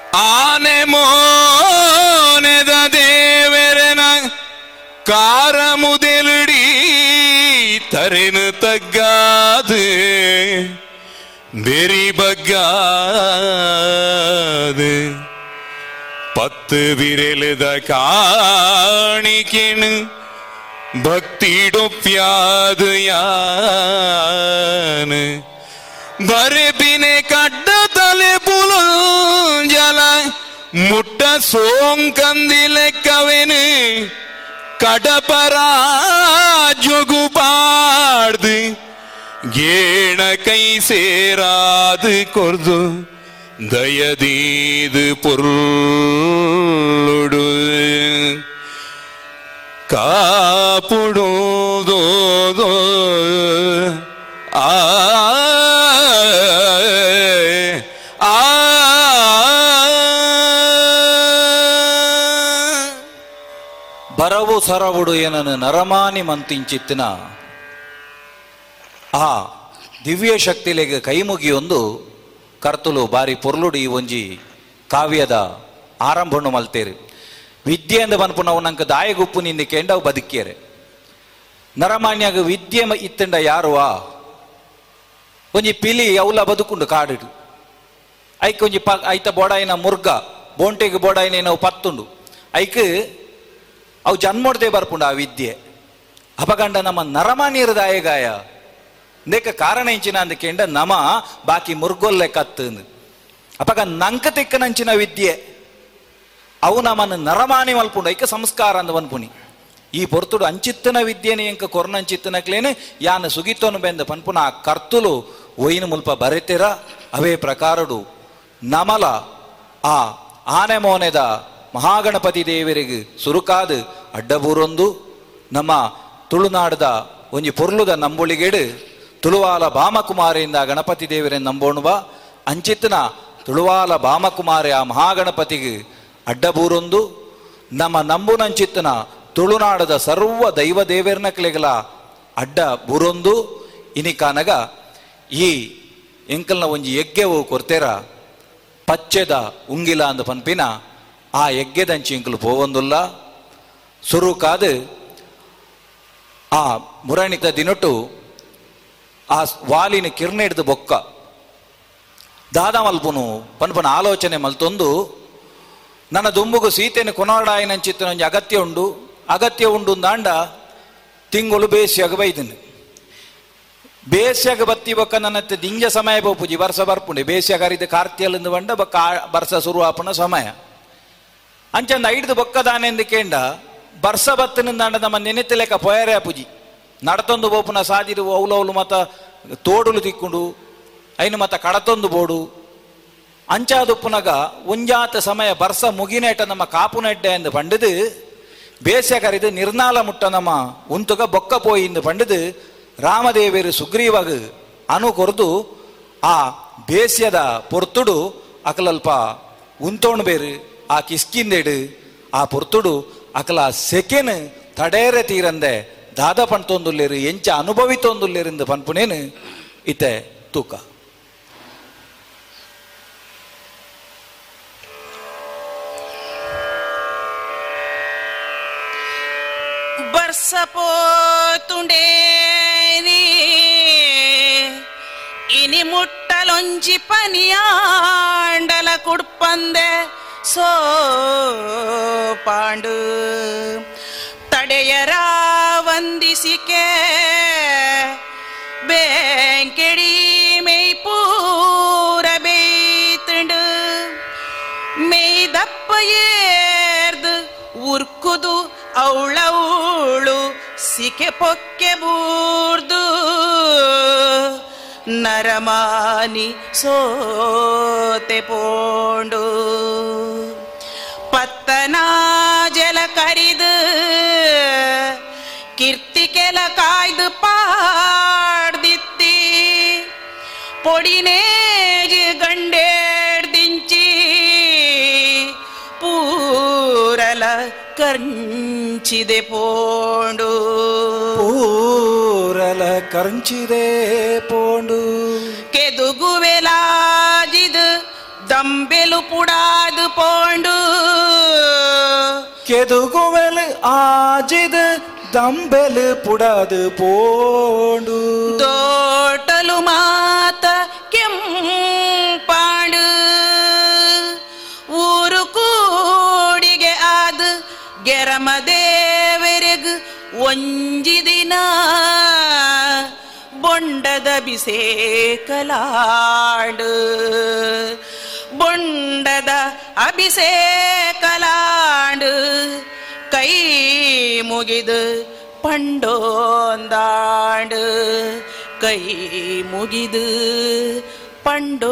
ನೆನೆತದು ಆನೆ ಮೋನೆದ ದೇವರನ ಕಾರ ಮುದೆಲುಡಿ ತರೆನು ತಗ್ಗಾದು ಬೆರಿ ಬಗ್ಗಾದು பத்து விரலுத காணிக்கினு ಭಕ್ತಿಡೊಪ್ಯಾದು ಯಾನು ಬರೆಪಿನೆ ಕಡ್ಡ ತಲೆ ಪುಲಂಜಲ ಮುಟ್ಟ ಸೋಂಕಂದಿ ಲೆಕ್ಕವೆನು ಕಡಪರ ಜೊಗು ಪಾಡ್ದು ಗೇಣ ಕೈ ಸೇರಾದು ಕೊರ್ದು ದಯದೀದು ಪೊರುಳುಡು ಕಾಪುಡುವುದೋ ಆ ಸರವುಡು ಏನನ್ನು ನರಮಾನಿ ಮಂತಿಂಚಿತ್ತಿನ ಆ ದಿವ್ಯ ಶಕ್ತಿಲೆಗೆ ಕೈಮುಗಿಯೊಂದು ಕರ್ತುಲು ಬಾರಿ ಈ ಒಂಜಿ ಕಾವ್ಯದ ಆರಂಭವನ್ನು ಮಲ್ತೇರಿ ವಿದ್ಯೆ ಅಂದ ಬನ್ಪು ನಾವು ನಂಗೆ ದಾಯಗುಪ್ಪು ನಿಂದ ಕೆಂಡವು ಬದುಕಿಯರೆ ನರಮಾನ್ಯಾಗ ವಿದ್ಯೆ ಇತ್ತಂಡ ಯಾರುವಾ ಒಂಜಿ ಪಿಲಿ ಅವಲ ಬದುಕುಂಡು ಕಾಡಿಡು. ಐಕ್ ಒಂಜಿ ಪ ಐತ ಬೋಡಾಯಿನ ಮುರ್ಗ, ಬೋಂಟೆಗೆ ಬೋಡಾಯಿನ ನಾವು ಪತ್ತುಂಡು. ಐಕ್ ಅವು ಜನ್ಮೋಡ್ದೆ ಬರ್ಪುಂಡು ಆ ವಿದ್ಯೆ. ಅಪಗಂಡ ನಮ್ಮ ನರಮಾನ್ಯರ ದಾಯಗಾಯ. ಇಂದೇಕ ಕಾರಣ ಇಂಚಿನ ಅಂದ ಕೆಂಡ ನಮ ಬಾಕಿ ಮುರ್ಗೊಲ್ಲೆ ಕತ್ತಂದು. ಅಪಗ ನಂಕ ತೆಕ್ಕನಂಚಿನ ವಿದ್ಯೆ. ಅವು ನಮ್ಮನ್ನು ನರಮಾನಿ ಮಲ್ಪುಂಡು. ಐಕ ಸಂಸ್ಕಾರ ಅಂದ ಈ ಪೊರ್ತುಡು ಅಂಚಿತ್ತನ ವಿದ್ಯೆನೆ ಎಂಕ ಕೊರ್ನಂಚಿತ್ತನಕ್ಲೇನೆ ಯಾನ ಸುಗಿತೋನು ಬೆಂದ ಪನ್ಪುನ ಕರ್ತುಲು ಒಯ್ನು ಮುಲ್ಪ ಬರೆತಿರ, ಅವೇ ಪ್ರಕಾರಡು ನಮಲ ಆ ಆನೆ ಮೋನೆದ ಮಹಾಗಣಪತಿ ದೇವರಿಗೆ ಸುರುಕಾದು ಅಡ್ಡಬೂರೊಂದು, ನಮ್ಮ ತುಳುನಾಡದ ಒಂಜಿ ಪೊರ್ಲುದ ನಂಬುಳಿಗೆಡು, ತುಳುವಾಲ ಭಾಮಕುಮಾರಿಯಿಂದ ಗಣಪತಿ ದೇವರನ್ನು ನಂಬೋಣುವ ಅಂಚಿತ್ತನ ತುಳುವಾಲ ಭಾಮಕುಮಾರಿ ಆ ಮಹಾಗಣಪತಿಗೆ ಅಡ್ಡಬೂರೊಂದು, ನಮ್ಮ ನಂಬುನಂಚಿತ್ತನ ತುಳುನಾಡದ ಸರ್ವ ದೈವ ದೇವೇರ್ನ ಕಿಲೆಗಳ ಅಡ್ಡ ಬುರೊಂದು ಇನಿಕಾನಗ ಈ ಎಂಕಲ್ನ ಒಂಜಿ ಯಜ್ಞವು ಕೊರ್ತೇರ, ಪಚ್ಚೆದ ಉಂಗಿಲ ಅಂದ ಪನ್ಪಿನ, ಆ ಯಜ್ಞದಂಚಿ ಎಂಕಲು ಪೋವೊಂದುಲ್ಲ. ಸುರು ಕಾದು ಆ ಮುರಣಿತ ದಿನೊಟ್ಟು ಆ ವಾಲಿನ ಕಿರ್ನ ಹಿಡ್ದು ಬೊಕ್ಕ. ದಾದ ಮಲ್ಪುನು ಪನ್ಪನ ಆಲೋಚನೆ ಮಲ್ತೊಂದು, ನನ್ನ ದುಂಬುಗು ಸೀತೆನ ಕೊನಾಡಾಯನಂಚಿತ್ತ ಒಂಜಿ ಅಗತ್ಯ ಉಂಡು. ಅಗತ್ಯ ಉಂಡು ದಾಂಡ ತಿಂಗಳು ಬೇಸಿಯಾಗ ಬೈದನು. ಬೇಸಿಯಾಗ ಬತ್ತಿ ಬೊಕ್ಕ ನನ್ನ ದಿಂಜ ಸಮಯ ಬೋಪುಜಿ ವರ್ಷ ಬರ್ಪುಂಡೆ ಬೇಸಿಯಾಗ ಹರಿದ ಕಾರ್ತಿಯಲ್ಲಿಂದ ಬಂಡ ಬೊಕ್ಕ ವರ್ಷ ಶುರು ಆಪುನ ಸಮಯ. ಅಂಚಂದ ಐಡ್ದು ಬೊಕ್ಕದಾನೆಂದು ಕೇಂಡ, ಬರ್ಸ ಬತ್ತನಿಂದಾಂಡ ನಮ್ಮ ನೆನೆತ ಲೆಕ್ಕ ಪೊಯರೆ ಪುಜಿ ನಡತೊಂದು ಬೋಪುನ ಸಾದಿರು ಅವಲವಲು ಮತ ತೋಡುಲು ತಿಕ್ಕುಂಡು, ಐನು ಮತ ಕಡತೊಂದು ಬೋಡು. ಅಂಚಾದುಪ್ಪುನಗ ಉಂಜಾತ ಸಮಯ ಬರ್ಸ ಮುಗಿನೇಟ ನಮ್ಮ ಕಾಪುನೆಡ್ಡೆ ಎಂದು ಪಂಡದು ಬೇಸೆ ಕರಿದು ನಿರ್ನಾಲ ಮುಟ್ಟ ನಮ್ಮ ಉಂತುಗ ಬೊಕ್ಕ ಪೋಯಿಂದು ಪಂಡದು ರಾಮದೇವಿಯರು ಸುಗ್ರೀವಾಗ ಅನು ಕೊರ್ದು ಆ ಬೇಸ್ಯದ ಪೊರ್ತುಡು ಅಕಲಲ್ಪ ಉಂತೋಣ್ ಬೇರು ಆ ಕಿಸ್ಕಿಂದೆಡು ಆ ಪೊರ್ತುಡು ಅಕಲ ಸೆಕೆನ್ ತಡೇರೆ ತೀರಂದೆ ದಾದ ಪಣ್ತೊಂದುಲ್ಲೇರು ಎಂಚ ಅನುಭವಿತೊಂದುಲ್ಲೇರಿಂದ ಪನ್ಪುನೇನು ಇತ್ತೆ ತೂಕ രസപോ തുണ്ടേരി ഇനി മുട്ടലൊഞ്ചി പനിയാണ്ടല കുടുപ്പന്തേ സോ പാണ്ട് തടയരാ വന്ദിസിക്കേ ബേങ്കടി മെയ്പൂര ബെയ്ത്തുണ്ട് മെയ്തപ്പയേർത് ഉർക്കുതു ಅವಳವಳು ಸಿಕೆ ಪೊಕ್ಕೆ ಬೂರ್ದು ನರಮಾನಿ ಸೋತೆ ಪೋಂಡು ಪತ್ತನಾ ಜಲ ಕರಿದು ಕೀರ್ತಿ ಕೆಲ ಕಾಯ್ದು ಪಾಡ್ದಿತ್ತಿ பொடினேஜு கண்டே ಕಂಚಿದೆ ಪೋಂಡು. ಪೂರಲ ಕಂಚಿದೆ ಪೋಂಡು. ಕೆದುಗುವೆಲಾಜಿದು ದಂಬೆಲು ಪುಡಾದು ಪೋಂಡು. ಕೆದುಗುವೆಲು ಆಜಿದು ದಂಬೆಲು ಪುಡಾದು ಪೋಂಡು. ತೋಟಲು ಮಾತ ಕೆಂಪಾಡು. ಗೆರಮದೇವರೆಗ್ ಒಂಜಿ ದಿನ ಬೊಂಡದ ಬಿಸೇಕಲಾಡು ಬೊಂಡದ ಅಭಿಷೇಕಲಾಡು ಕೈ ಮುಗಿದು ಪಂಡೋಂದಾಡು ಕೈ ಮುಗಿದು ಪಂಡೋಂದಾಡು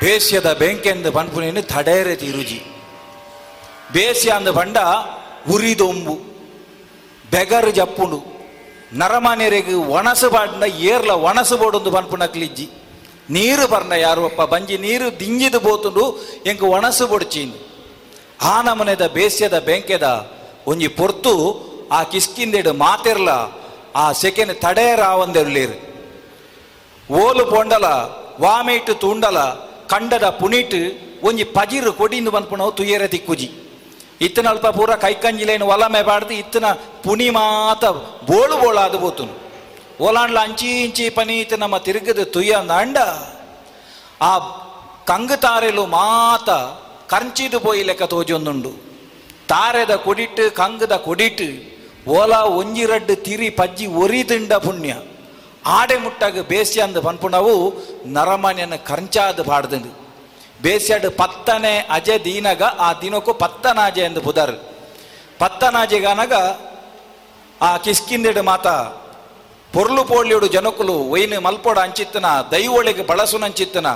ಬೇಸ್ಯದ ಬೆಂಕೆಂದು ಪನ್ಪುನೇನು ತಡೇರೆ ತಿರುಜಿ. ಬೇಸ್ಯ ಅಂದ ಬಂಡ ಉರಿದೊಂಬು, ಬೆಗರು ಜಪ್ಪುಂಡು, ನರಮನೆರೆಗೆ ಒಣಸು ಬಾಡ್ನ ಏರ್ಲ ಒಣಸು ಬೋಡೊಂದು ಪನ್ಪುನಕ್ಲಿಜ್ಜಿ ನೀರು ಬರ್ನ ಯಾರು ಬಂಜಿ ನೀರು ದಿಂಜಿದು ಬೋತುಂಡು ಎಂಕ್ ಒಣಸು ಬೊಡ್ಚೀನು. ಆ ನಮನೆದ ಬೇಸ್ಯದ ಬೆಂಕೆದ ಒಂಜಿ ಪೊರ್ತು, ಆ ಕಿಸ್ಕಿಂದೆಡು ಮಾತೆರ್ಲ, ಆ ಸೆಕೆನ್ ತಡೇರ ಆವಂದೆರ್ಲೇರು ಓಲು ಪೊಂಡಲ ವಾಮಿಟ್ಟು ತುಂಡಲ ಕಂಡದ ಪುನೀಟ್ ಒಂಜಿ ಪಜಿರು ಕೊಡಿಂದು ಬಂದ್ಪುಣವು ತುಯ್ಯರ ದಿಕ್ಕುಜಿ ಇತ್ತನ ಅಲ್ಪ ಪೂರ ಕೈಕಂಜಿಲೇನು ಒಲಮೆ ಬಾಡ್ದು ಇತ್ತನ ಪುನಿ ಮಾತ ಬೋಳು ಬೋಳಾದು ಬೋತುನು ಓಲಾಂಡ್ಲ ಅಂಚಿ ಇಂಚಿ ಪನೀತ್ ನಮ್ಮ ತಿರುಗದ ತುಯ್ಯ ಅಂಡ ಆ ಕಂಗು ತಾರೆಲು ಮಾತ ಕಂಚಿದು ಪೋಯಿ ಲೆಕ್ಕ ತೋಜೊಂದುಂಡು ತಾರೆದ ಕೊಡಿಟ್ಟು ಕಂಗದ ಕೊಡಿಟ್ಟು ಓಲ ಒಂಜಿ ರಡ್ಡು ತಿರಿ ಪಜ್ಜಿ ಒರಿದಿಂಡ ಪುಣ್ಯ ಆಡೆ ಮುಟ್ಟಾಗ ಅಂದ ಪನ್ಪುಣವು ನರಮನೆಯನ್ನು ಕಂಚಾದ ಪಾಡ್ದಂಡು ಬೇಸ್ಯಾಡು ಪತ್ತನೆ ಅಜೆ ದೀನಗ, ಆ ದಿನಕ್ಕೂ ಪತ್ತನಾಜೆ ಎಂದು ಬುಧರ್. ಪತ್ತನಾಜೆಗನಗ ಆ ಕಿಸ್ಕಿಂದಿಡ ಮಾತ, ಪೊರ್ಲು ಪೋಳ್ಯೋಡು ಜನಕುಲು ವೈನ ಮಲ್ಪೋಡ ಅಂಚಿತ್ತನ, ದೈವೊಳಗೆ ಬಳಸುನಂಚಿತ್ತನ,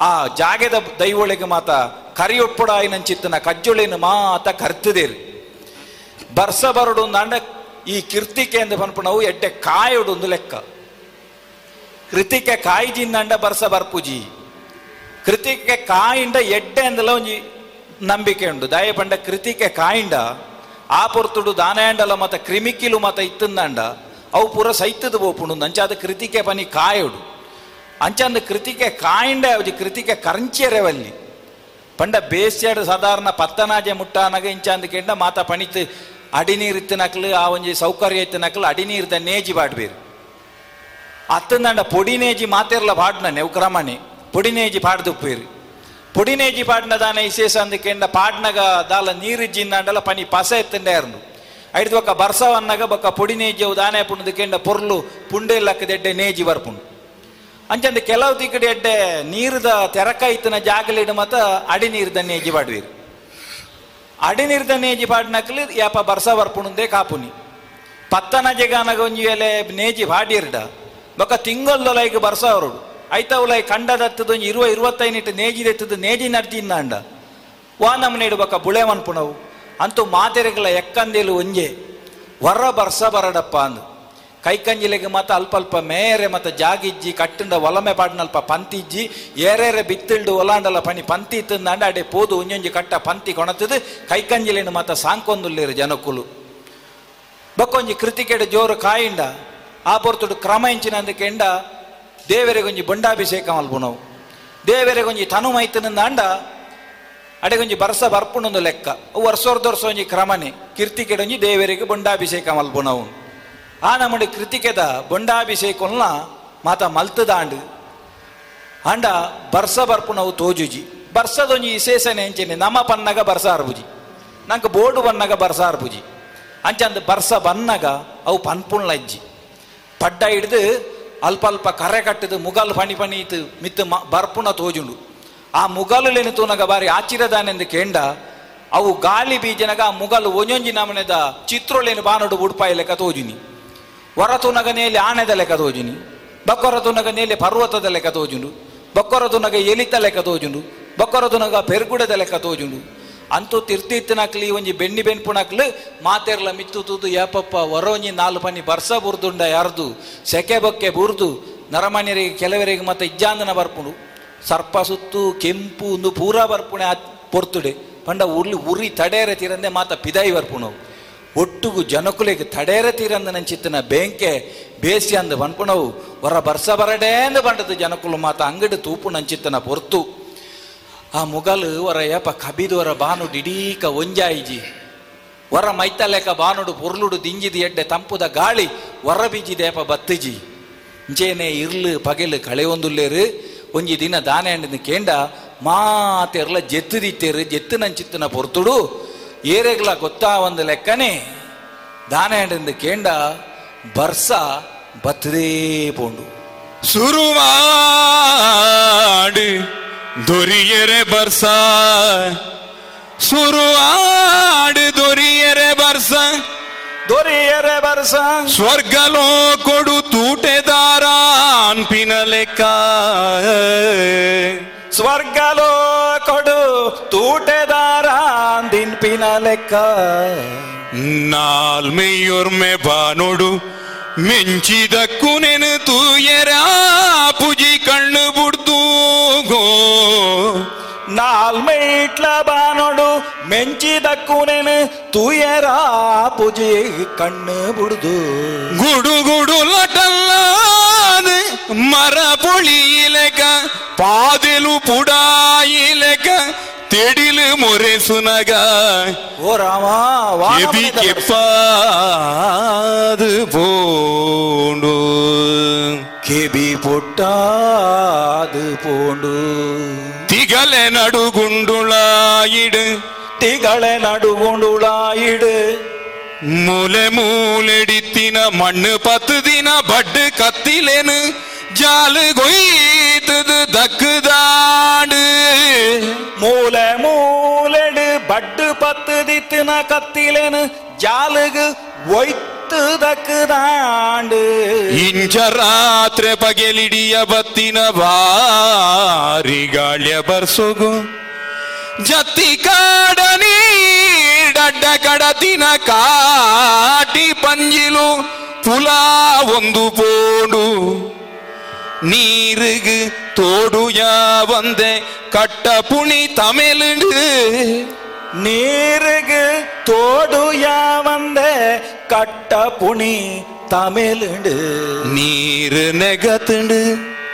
ಆ ಜಾಗೆದ ದೈವೊಳಗೆ ಮಾತ ಕರಿಯೊಪ್ಪುಡ ಆಯ್ನಂಚಿತ್ತನ ಕಜ್ಜುಳಿನ ಮಾತ ಕರ್ತದೇರು. ಬರ್ಸ ಬರಡು ದಂಡ ಈ ಕಿರ್ತಿಕೆ ಎಂದು ಪನ್ಪುಣವು ಎಡ್ಡೆ ಕಾಯೊಡು ಒಂದು ಲೆಕ್ಕ. ಕೃತಿಕೆ ಕಾಯ್ಜಿಂದಂಡ ಬರ್ಸ ಬರ್ಪುಜಿ. ಕೃತಿಕೆ ಕಾಯಿಂಡ ಎಡ್ಡೆ ಅಂದಲ ಒಂಜಿ ನಂಬಿಕೆ ಉಂಡು. ದಯ ಪಂಡ ಕೃತಿಕೆ ಕಾಯಿಂಡ ಆ ಪೊರ್ತುಡು ದಾನಯಾಂಡಲ ಮತ ಕ್ರಿಮಿಕಿಲು ಮತ ಇತ್ತಂದಂಡ ಅವು ಪೂರ ಸೈತದ ಬೋಪುಂಡು ಅಂಚಾದ ಕೃತಿಕೆ ಪನಿ ಕಾಯೋಡು. ಅಂಚಂದ ಕೃತಿಕೆ ಕಾಯಿಂಡ ಅವಜಿ ಕೃತಿಕೆ ಕರಂಚೆರೆವಲ್ಲಿ ಪಂಡ ಬೇಸ್ಯಾಡು ಸಾಧಾರಣ ಪತ್ತನಾಜೆ ಮುಟ್ಟಾನಗ ಇಂಚಾಂದ ಕೆಂಡ ಮಾತ ಅಡಿ ನೀರು ಇತ್ತಿನಕ್ಲು ಆ ಒಂಜಿ ಸೌಕರ್ಯ ಇತ್ತಿನಕ್ಲು ಅಡಿನೀರ್ದ ನೇಜಿ ಬಾಡ್ಬೇರು ಅತ್ತಂದಂಡ ಪೊಡಿನೇಜಿ ಮಾತೆರ್ಲ ಪಾಡ್ನ ನೆವ್ಕ್ರಮಣೆ ಪೊಡಿನೇಜಿ ಪಾಡ್ದುಪ್ಪೇರು ಪೊಡಿನೇಜಿ ಪಾಡ್ನ ದಾನ ವಿಶೇಷ ಅಂದಕೆಂಡ ಪಾಡ್ನಗ ದಾಲ ನೀರಿಜ್ಜಿಂದಾಂಡಲ ಪನಿ ಪಸ ಎತ್ತಂಡೇರ್ನು ಐದು ಬೊಕ್ಕ ಬರ್ಸವನ್ನಗ ಬೊಕ್ಕ ಪೊಡಿನೇಜಿ ಅವು ದಾನೆ ಪುಂಡದಕೆಂಡ ಪೊರ್ಲು ಪುಂಡೆ ಲಕ್ಕದೆಡ್ಡೆ ನೇಜಿ ಬರ್ಪುಂಡು ಅಂಚಂದ ಕೆಲವು ದಿಕ್ಕಡೆ ಎಡ್ಡೆ ನೀರ್ದ ತೆರಕ ಇತ್ತನ ಜಾಗಲಿಡು ಮತ ಅಡಿ ನೀರ್ದ ನೇಜಿ ಪಾಡ್ವೀರು ಅಡಿ ನೀರ್ದ ನೇಜಿ ಪಾಡ್ನಕ್ಲು ಯಾಪ ಬರ್ಸ ಬರ್ಪುಣುಂದೆ ಕಾಪುನಿ ಪತ್ತನ ಜಗಾನಗ ಒಂಜಿ ವೇಳೆ ನೇಜಿ ಪಾಡಿರ್ಡ ಬೊಕ್ಕ ತಿಂಗೊಲ್ಲೊಲೈಗ್ ಬರ್ಸ ಅವರು. ಐತ ಲೈ ಕಂಡದತ್ತದ ಇರುವ ಇರುವತ್ತೈನಿಟ್ಟು ನೇಜಿ ದೆತ್ತದ ನೇಜಿ ನಡ್ತಿನ್ನ ಅಂಡ ವಾ ನಮ್ಮನೇಡು ಬೊಕ್ಕ ಬುಳೆ ಮನ್ಪುಣವು ಅಂತೂ ಮಾತೆರೆಗಳ ಎಕ್ಕಂದೇಲು ಒಂಜೆ. ವರ ಬರ್ಸ ಬರಡಪ್ಪ ಅಂದು. ಕೈಕಂಜಿಲೆಗೆ ಮತ ಅಲ್ಪ ಅಲ್ಪ ಮೇರೆ ಮತ ಜಾಗಿಜ್ಜಿ ಕಟ್ಟಿಂದ ಒಲಮೆ ಪಾಡ್ನಲ್ಪ ಪಂತಿಜ್ಜಿ, ಏರೇರೆ ಬಿತ್ತಿಲ್ಡು ಒಲಾಂಡಲ ಪಣಿ ಪಂತಿ ಇತ್ತಂದಾಂಡ ಅಡೆ ಪೋದು ಒಂಜೊಂಜಿ ಕಟ್ಟ ಪಂತಿ ಕೊಣತದು ಕೈಕಂಜಿಲೆನು ಮತ ಸಾಂಕೊಂದುಲ್ಲಿರು ಜನಕುಲು. ಬಕ್ಕೊಂಜಿ ಕೃತಿಕೆಡ ಜೋರು ಕಾಯಿಂಡ. ಮಲ್ಪುನವು ದೇವರಿಗೊಂಜಿ ತನು ಮೈತನಂದ ಅಂಡ ಅಡೆಗೊಂಜಿ ಬರ್ಸ ಬರ್ಪುಣೊಂದು ಲೆಕ್ಕ. ವರ್ಷೋರ್ದ ವರ್ಷ ಒಂಜಿ ಕ್ರಮನೆ, ಕೀರ್ತಿಕೆಡೊಂಜಿ ದೇವರಿಗೆ ಬಂಡಾಭಿಷೇಕ ಮಲ್ಪುನವು ಆ ನಮ್ಮಡಿ ಕೃತಿಕೆದ ಬಂಡಾಭಿಷೇಕಲ್ನ ಮಾತ ಮಲ್ತದಾಂಡು. ಅಂಡ ಬರ್ಸ ಬರ್ಪುನವು ತೋಜುಜಿ. ಬರ್ಸದೊಂಜಿ ವಿಶೇಷನೆ ಎಂಚೆನೆ ನಮ ಪನ್ನಗ ಬರ್ಸ ಅರ್ಬುಜಿ ನಂಗೆ ಬೋರ್ಡು ಬನ್ನಗ ಬರ್ಸ ಅರ್ಬುಜಿ ಅಂಚಂದ ಬರ್ಸ ಬನ್ನಗ ಅವು ಪನ್ಪುಣ್ಲ ಇಜ್ಜಿ ಪಡ್ಡ ಹಿಡ್ದು ಅಲ್ಪ ಅಲ್ಪ ಕರೆ ಕಟ್ಟದು ಮುಗಲ್ ಫಣಿ ಫಣಿ ಇತ್ತು, ಮಿತ್ತು ಮ ಬರ್ಪುಣ ತೋಜುಂಡು. ಆ ಮುಗಲುಲೆನು ತೂನಗ ಬಾರಿ ಆಚಿರದಾನೆಂದು ಕೇಂಡ, ಅವು ಗಾಳಿ ಬೀಜನಗ ಆ ಮುಗಲು ಒಂಜೊಂಜಿ ನಮನೆದ ಚಿತ್ರೋಲೇನು ಬಾನಡು ಉಡ್ಪಾಯಿ ಲೆಕ್ಕ ತೋಜುನಿ. ಹೊರ ತೂನಗ ನೇಲೆ ಆನೆದ ಲೆಕ್ಕ ತೋಜುನಿ. ಬಕ್ಕೊರ ನಗ ನೇಲೆ ಪರ್ವತದ ಲೆಕ್ಕ ತೋಜುಂಡು. ಬಕ್ಕೊರ ನಗ ಎಲಿತ ಲೆಕ್ಕ ತೋಜುಂಡು. ಬಕ್ಕೊರ ನಗ ಪೆರ್ಗುಡದ ಲೆಕ್ಕ ತೋಜುಂಡು. ಅಂತೂ ತಿರ್ತಿತ್ತಿನಕ್ಲಿ ಒಂಜಿ ಬೆಣ್ಣಿ ಬೆನ್ಪುಣಕ್ಲು ಮಾತೆರ್ಲ ಮಿತ್ತು ತೂದು ಯಾಪಪ್ಪ ವರೋಂಜಿ ನಾಲ್ ಪನಿ ಬರ್ಸ ಬುರ್ದುಂಡ ಯಾರ್ದು, ಸೆಕೆ ಬೊಕ್ಕೆ ಬುರ್ದು ನರಮಣ್ಯರಿಗೆ ಕೆಲವರಿಗೆ ಮತ್ತೆ ಇಜ್ಜಾಂದನ ಬರ್ಪುಂಡು ಸರ್ಪ ಸುತ್ತು, ಕೆಂಪು ಒಂದು ಪೂರ ಬರ್ಪುಣೆ ಪೊರ್ತುಡೆ. ಪಂಡ ಉರ್ಲಿ ಉರಿ ತಡೇರೆ ತೀರಂದೆ ಮಾತ ಪಿದಾಯಿ ಬರ್ಪುಣವು ಒಟ್ಟುಗು ಜನಕುಲೆಗೆ ತಡೇರೆ ತೀರಂದ ನಂಚಿತ್ತಿನ ಬೇಂಕೆ ಬೇಸಿ ಅಂದ ಬನ್ಪುಣವು ಹೊರ ಬರ್ಸ ಬರಡೇ ಅಂದ ಬಂಡದು ಜನಕುಲು ಮಾತ ಅಂಗಡಿ ತೂಪು ನಂಚಿತ್ತನ ಪೊರ್ತು. ಆ ಮುಗಲು ವರ ಏಪ ಕಬಿದುವರ ಬಾನು ಡಿಡೀಕ ಒಂಜಾಯಿಜಿ. ವರ ಮೈತಲೆಕ ಬಾನುಡು ಪುರ್ಲುಡು ದಿಂಜಿದ ಎಡ್ಡೆ ತಂಪುದ ಗಾಳಿ, ವರ ಬೀಜಿದೇಪ ಬತ್ತಿಜಿ. ಇಂಚೇನೆ ಇರ್ಲು ಪಗೆಲು ಕಳೆಯೊಂದುಲ್ಲೇರು, ಒಂಜಿ ದಿನ ದಾನೆ ಅಂಡಿನ ಕೇಂಡ ಮಾತೆರ್ಲ ಜೆತ್ತುದಿತ್ತೇರು ಜೆತ್ತು ನಂಚಿತ್ತಿನ ಪೊರ್ತುಡು, ಏರೆಗ್ಲ ಗೊತ್ತಾ ಒಂದು ಲೆಕ್ಕನೆ. ದಾನೆ ಅಂಡಿಂದ ಕೇಂಡ ಬರ್ಸ ಬತ್ತದೇ ಪೋಂಡು. ಸುರುವಾಡು ದೊರಿಯರೆ ಬರ್ಸ ಸುರುವಾಡು ದೊರಿಯರೆ ಬರ್ಸ ದೊರೆಯರೆ ಬರ್ಸ ಸ್ವರ್ಗಲೋ ಕೊಡು ತೂಟೆದಾರ ಅನ್ಪಿನ ಲೆಕ್ಕ ಸ್ವರ್ಗಲೋ ಕೊಡು ತೂಟೆದಾರ ದಿನ್ಪಿನ ಲೆಕ್ಕ ನಾಲ್ಮೆಯೊರ್ಮೆ ಬಾನೊಡು ಮೆಂಚಿದಕ್ಕು ನೆನು ತೂಯರ ಪುಜಿ ಕಣ್ಣು ಬುಡ್ದು ಗೋ ನಾಲ್ಮೆ ಇಟ್ಲ ಬಾನೊಡು ಮೆಂಚಿದಕ್ಕು ನೆನು ತೂಯರ ಪೂಜೆ ಕಣ್ಣು ಬುಡ್ದು ಗುಡು ಗುಡು ಲಟಲ್ಲಾದ ಮರ ಪೊಳಿಯಿಲೆಕ ಪಾದೆಲು ಪುಡಾಯಿಲೆಕ ತೆಡಿಲು ಮೊರೆ ಸುನಗ ಓ ರಾಮ ಎಬಿ ಕೆಪ್ಪಾದು ಪೋಂಡು ಕೆಬಿ ಪೊಟ್ಟಾದು ಪೋಂಡು ತಿಗಲೆ ನಡುಗುಂಡುಳಾಯಿಡು ತಿಗಳೆ ನಡುಗುಂಡುಳಾಯಿಡು ಮೂಲೆ ಮೂಲೆಡಿತ್ತಿನ ಮಣ್ಣು ಪತ್ತು ದಿನ ಬಡ್ಡು ಕತ್ತಿಲೇನು ಜಾಲು ಗೊಯ್ತದು ದಕ್ಕದಾಡು ಮೂಲೆ ಮೂಲೆಡು ಬಡ್ಡು ಪತ್ತು ದಿತ್ತಿನ ಕತ್ತಿಲೇನು ಜಾಲಗು ಒಯ್ತು ದಕ್ಕದಾಂಡು ಇಂಚ ರಾತ್ರೆ ಪಗೆಲಿಡಿಯ ಬತ್ತಿನ ಬಾರಿ ಗಾಳ್ಯ ಬರ್ಸೋಗು ಜತ್ತಿ ಕಾಡ ನೀಡಡ್ಡ ಕಡತಿನ ಕಾಟಿ ಪಂಜಿಲು ಪುಲ ಒಂದು ಪೋಂಡು ನೀರುಗು தோடுயா வந்த கட்ட புனி தமிழு நீருக்கு தோடுயா வந்த கட்ட புனி தமிழுண்டு நீரு நெகத்துண்டு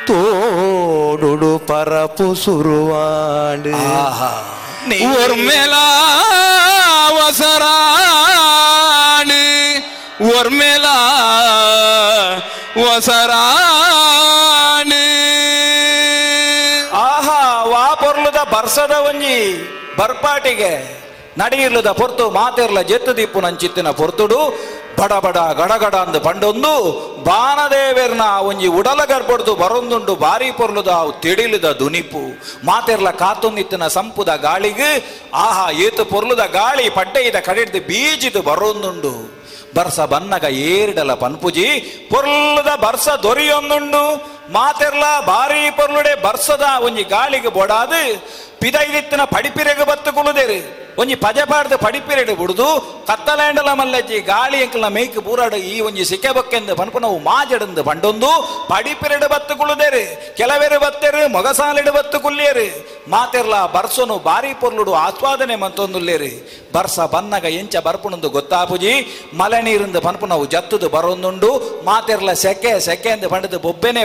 தோடுடு பரப்பு சுருவாண்டு ஒரு மேலா வசராடு ஒரு மேலா ವಸರಾಣಿ ಬರ್ಸದ ಒಂಜಿ ಬರ್ಪಾಟಿಗೆ ನಡಿಯಿರ್ಲದ ಪೊರ್ತು, ಮಾತಿರ್ಲ ಜೆತ್ತು ದೀಪು ನಂಚಿತ್ತಿನ ಪೊರ್ತುಡು, ಬಡ ಬಡ ಗಡಗಡ ಅಂದು ಪಂಡೊಂದು, ಬಾನದೇವೆರ್ನ ಒಂಜಿ ಉಡಲ ಗರ್ಬಡ್ದು ಬರೊಂದುಂಡು ಬಾರಿ ಪೊರ್ಲುದ ತಿಳಿಲುದ ದುನಿಪು. ಮಾತಿರ್ಲ ಕಾತೊಂದಿತ್ತಿನ ಸಂಪುದ ಗಾಳಿಗೆ, ಆಹಾ ಏತು ಪೊರ್ಲುದ ಗಾಳಿ ಪಡ್ಡೆಯಿದ ಕಡೆಡ್ದು ಬೀಜಿದು ಬರೊಂದುಂಡು. ಬರ್ಸ ಬನ್ನಗ ಏರಿಡಲ ಪನ್ಪುಜಿ, ಪೊರ್ಲದ ಬರ್ಸ ದೊರಿಯೊಂದುಂಡು. ಮಾತೆರ್ಲ ಬಾರಿ ಪೊರ್ಲುಡೆ ಬರ್ಸದ ಒಂಜಿ ಗಾಳಿಗೆ ಬೊಡಾದು. ಪಿದೈದಿತ್ತಿನ ಪಡಿಪಿರೆಗೆ ಬತ್ತು ಕುಳುದೇರು ಒಂಜಿ ಪಜೆ ಪಾಡ್ದು ಪಡಿಪಿರೆಡು ಬುಡ್ದು, ಕತ್ತಲೆಂಡಲ ಮಲ್ಲಜ್ಜಿ ಗಾಳಿ ಎಂಕಲ ಮೇಯ್ಕ್ ಪೂರಾಡು ಈ ಒಂಜಿ ಸಿಕ್ಕೆ ಬಕ್ಕೆಂದು ಪನ್ಪು ನಾವು ಮಾಜಡಂದು ಪಂಡೊಂದು ಪಡಿಪಿರಡು ಬತ್ತು ಕುಳುದೇರು ಕೆಲವೆರು ಬತ್ತೆರು, ಮೊಗಸಾಲಿಡು ಬತ್ತು ಕುಲ್ಲೇರು ಮಾತೆರ್ಲ ಬರ್ಸನು ಬಾರಿ ಪೊರ್ಲುಡು ಆಸ್ವಾದನೆ ಮಂತೊಂದುಲ್ಲೇರು. ಬರ್ಸ ಬನ್ನಗ ಎಂಚ ಬರ್ಪುಣಂದು ಗೊತ್ತಾಪುಜಿ ಮಲೆ ನೀರಿಂದ ಪನ್ಪು ನಾವು ಜತ್ತದು ಬರೊಂದುಂಡು. ಮಾತೆರ್ಲ ಸೆಕೆ ಸೆಕೆ ಎಂದು ಪಂಡದು ಬೊಬ್ಬೆನೆ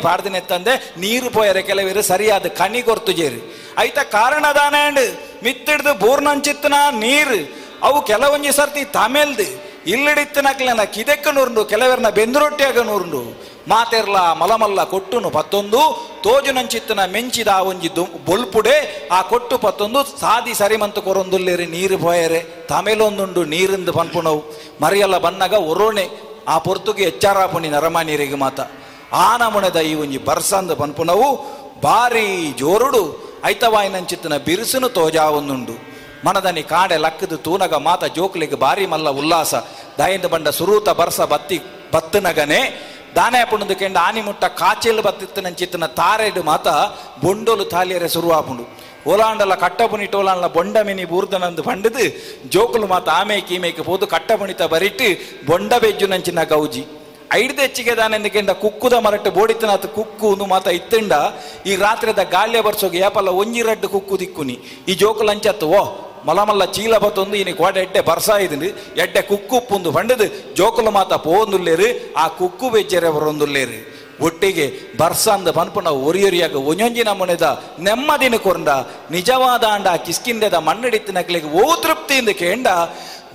ತಂದೆ ನೀರು ಪೋಯರೆ ಕೆಲವರು ಸರಿಯಾದ ಕಣಿ ಕೊರ್ತುಜೇರು. ಐತ ಕಾರಣದಾನೇಂಡ್ ಮಿತ್ತಿಡ್ದು ಬೂರ್ನಂಚಿತ್ತನ ನೀರು. ಅವು ಕೆಲವೊಂಜಿ ಸರ್ತಿ ತಮೇಲ್ದು ಇಲ್ಲಿಡಿತ್ತಿನಕ್ಲೆನ ಕಿದೆಕ್ಕ ನೂರುಂಡು ಕೆಲವರನ್ನ ಬೆಂದ್ರೊಟ್ಟಿಯಾಗ ನೂರುಂಡು ಮಾತೆರ್ಲ ಮಲಮಲ್ಲ ಕೊಟ್ಟುನು ಪತ್ತೊಂದು ತೋಜುನಂಚಿತ್ತನ ಮೆಂಚಿದ ಆ ಒಂಜಿ ಬೊಲ್ಪುಡೆ, ಆ ಕೊಟ್ಟು ಪತ್ತೊಂದು, ಸಾದಿ ಸರಿಮಂತು ಕೊರೊಂದುಲ್ಲೇರಿ ನೀರು ಪೋಯರೆ. ತಮೇಲೊಂದುಂಡು ನೀರಿಂದು ಪನ್ಪುಣವು. ಮರಿಯಲ್ಲ ಬನ್ನಗ ಒರೋಣೆ, ಆ ಪೊರ್ತುಗೆ ಎಚ್ಚಾರಾಪುಣಿ ನರಮಾನೀರಿಗೆ ಮಾತ. ಆ ನಮುಣದ ಈ ಒಂಜಿ ಬರ್ಸಂದು ಪನ್ಪುಣವು ಬಾರಿ ಜೋರುಡು ತೋಜಾ ಒಂದುಂಡು ಮನದನಿ ಕಾಡೆ ಲಕ್ಕದ ತೂನಗ ಮಾತ ಜೋಕ್ಲಿಗೆ ಬಾರಿ ಮಲ್ಲ ಉಲ್ಲಾಸ. ದಯಂದ ಬಂಡ ಸುರೂತ ಬರ್ಸ ಬತ್ತಿ ಬತ್ತನಗನೆ ದಾನೆ ಪುಂಡು ಕೆಂಡ ಆನಿ ಮುಟ್ಟ ಕಾಚೆಲ್ ಬತ್ತಿತ್ತನಂಚಿತ್ತಿನ ತಾರೆಡು ಮಾತ ಬೊಂಡೋಲು ತಾಲಿಯರೆ ಸುರುವಾಪುಂಡು. ಓಲಾಂಡಲ ಕಟ್ಟಪುನಿಟ್ ಓಲಾಂಡ್ಲ ಬೊಂಡ ಮಿನಿ ಬೂರ್ದನಂದು ಪಂಡದು ಜೋಕುಲು ಮಾತ ಆಮೇಕೆ ಈಮೇಕೆ ಪೋದು ಕಟ್ಟಪುಣಿತ ಬರಿಟ್ಟು ಬೊಂಡ ಬೆಜ್ಜು ನಂಚಿನ ಗೌಜಿ. ಐಡ್ದು ಹೆಚ್ಚಿಗೆ ದಾನೆಂದಕೆಂಡ ಕುಕ್ಕುದ ಮರಟ್ಟು ಬೋಡಿತನಾಥ ಕುಕ್ಕು ಮಾತ ಇತ್ತಂಡ, ಈ ರಾತ್ರಿದ ಗಾಳಿಯ ಬರ್ಸೋಗೆ ಯಾಪಲ್ಲ ಒಂಜಿ ರಡ್ಡು ಕುಕ್ಕು ದಿಕ್ಕುನಿ. ಈ ಜೋಕು ಲಂಚತ್ತು ಓ, ಮಲಮಲ್ಲ ಚೀಲ ಬತ್ತೊಂದು ಇನಿ ಕೋಡ ಎಡ್ಡೆ ಬರ್ಸಾ ಇದ್ದೀನಿ ಎಡ್ಡೆ ಕುಕ್ಕು ಉಪ್ಪುಂದು ಬಂಡದು, ಜೋಕುಲು ಮಾತ ಪೋಂದುಲ್ಲೇರು ಆ ಕುಕ್ಕು ಬೆಜ್ಜರೆ ಬರೊಂದುಲ್ಲೇರು. ಒಟ್ಟಿಗೆ ಬರ್ಸ ಅಂದ ಪನ್ಪುನ ಒರಿಯೊರಿಯಾಗ ಒಂಜೊಂಜಿ ನಮುನೆದ ನೆಮ್ಮದಿನ ಕೊರಂಡ, ನಿಜವಾದ ಅಂಡ ಕಿಸ್ಕಿಂದೆದ ಮಣ್ಣಿಡಿತ್ತಿನಕ್ಲೆಗೆ ಓ ತೃಪ್ತಿಯಿಂದ ಕೇಂಡ,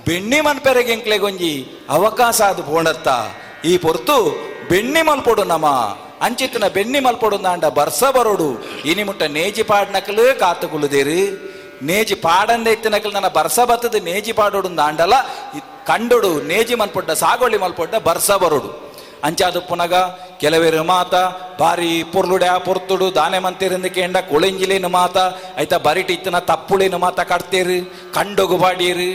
ಬೆಣ್ಣಿ ಮನ್ಪೆರೆಗೆ ಒಂಜಿ ಅವಕಾಶ ಅದು ಪೋಣತ್ತ ಈ ಪೊರ್ತು ಬೆಣ್ಣಿ ಮಲ್ಪೊಡು ನಮ. ಅಂಚಿತ್ತಿನ ಬೆಣ್ಣಿ ಮಲ್ಪೊಡು ಅಂಡ ಬರ್ಸ ಬರೋಡು ಇನಿ ಮುಟ್ಟ ನೇಜಿ ಪಾಡ್ನಕಲು ಕಾತು ಕುಳುದೇರು ನೇಜಿ ಪಾಡಂದ ನನ್ನ ಬರ್ಸ ಬತ್ತದ ನೇಜಿ ಪಾಡೋಡುಂದಾಂಡಲ ಕಂಡೊಡು ನೇಜಿ ಮಲ್ಪೊಡ್ಡ ಸಾಗೋಳಿ ಮಲ್ಪೊಡ್ಡ ಬರ್ಸ ಬರೋಡು ಅಂಚಾದು ಪುನಗ ಕೆಲವೇರು ಮಾತ ಬಾರಿ ಪೊರ್ಲುಡೆ ಪೊರ್ತುಡು, ದಾನೆ ಮಂತಿರಿಂದ ಕೇಂಡ ಕೊಳೆಂಜಿಲೇನು ಮಾತ, ಐತ ಬರಿಟಿ ಇತ್ತನ ತಪ್ಪುಳೇನು ಮಾತ ಕಡ್ತೇರು, ಕಂಡೊಗು ಬಾಡಿಯರು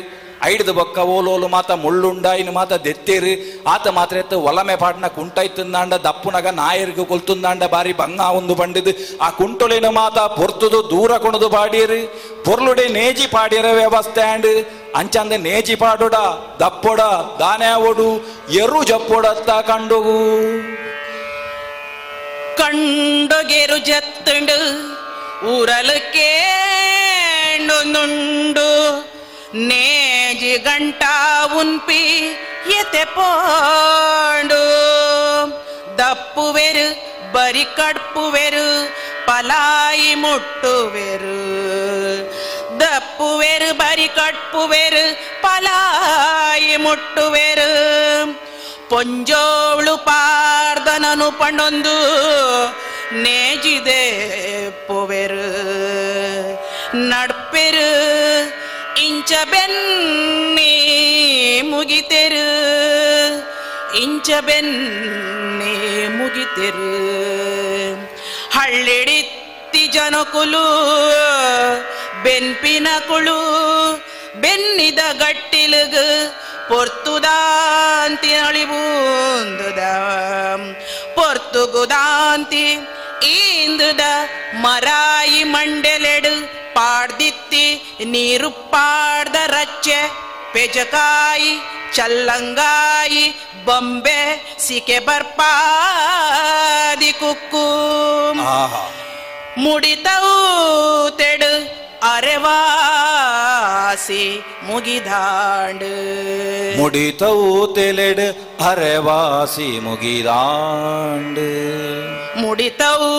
ಐಡ್ದು ಬೊಕ್ಕ ಓಲೋಲು ಮಾತ ಮುಳ್ಳುಂಡಾಯಿನ ಮಾತ ದೆತ್ತೇರು. ಆತ ಮಾತ್ರ ಎತ್ತ ಒಲಮೆ ಪಾಡ್ನ ಕುಂಟಾಯ್ ತಿಂದಾಂಡ, ದಪ್ಪುನಗ ನಾಯರ್ಗು ಕೊಲ್ತುಂದಾಂಡ ಬಾರಿ ಬಂಗ ಒಂದು ಬಂಡಿದು. ಆ ಕುಂಟೊಲಿನ ಮಾತ ಪೊರ್ತುದು, ದೂರ ಕುಣದು ಪಾಡಿಯರು ಪೊರ್ಲುಡೆ ನೇಜಿ ಪಾಡಿರ ವ್ಯವಸ್ಥೆ ಆಂಡ್. ಅಂಚಂದ ನೇಜಿ ಪಾಡುಡ, ದಪ್ಪೊಡ ದಾನೆ ಓಡು ಎರು ಜಪ್ಪೊಡತ್ತ ಕಂಡುಗು. ಕಂಡುಗೆರು ಜತ್ತುಂಡು ಊರಲು ಕೇಂಡು నేజి గంటా ఉన్పి ఎతెపోండు దప్పువెరు బరి కడుపువెరు பலாய் முட்டுவெரு தப்புவெரு பரி கட்புவெரு பலாய் முட்டுவெரு ಪೊಂಜೋಳು ಪಾರ್ದನನು ಪಣೊಂದು ನೇಜಿದೆ ಪೊವೆರು ನಡ್ಪೆರು ಇಂಚ ಬೆನ್ನಿ ಮುಗಿತೆರು. ಇಂಚ ಬೆನ್ನಿ ಮುಗಿತೆರು. ಹಳ್ಳಿಡಿತ್ತಿ ಜನಕುಲು, ಬೆನ್ಪಿನ ಕುಳು, ಬೆನ್ನಿದ ಗಟ್ಟಿಲುಗು, ಪೊರ್ತುದಾಂತಿ ಅಳಿಬೂಂದುದ. ಪೊರ್ತುಗುದಾಂತಿ ಈಂದುದ ಮರಾಯಿ ಮಂಡೆಲೆಡು ಪಾಡ್ದಿತ್ತಿ ನೀರು ಪಾಡ್ದ ರಚ್ಚೆ ಪೆಜಕಾಯಿ ಚಲ್ಲಂಗಾಯಿ ಬೊಂಬೆ ಸಿಕೆ ಬರ್ಪಾದಿ ಕುಕ್ಕು. ಮುಡಿತವು ತೆಡು ಅರೆವಾಸಿ ಮುಗಿದಾಂಡು. ಮುಡಿತವು ತೆಲೆಡ್ ಅರೆವಾಸಿ ಮುಗಿದಾಂಡು. ಮುಡಿತವು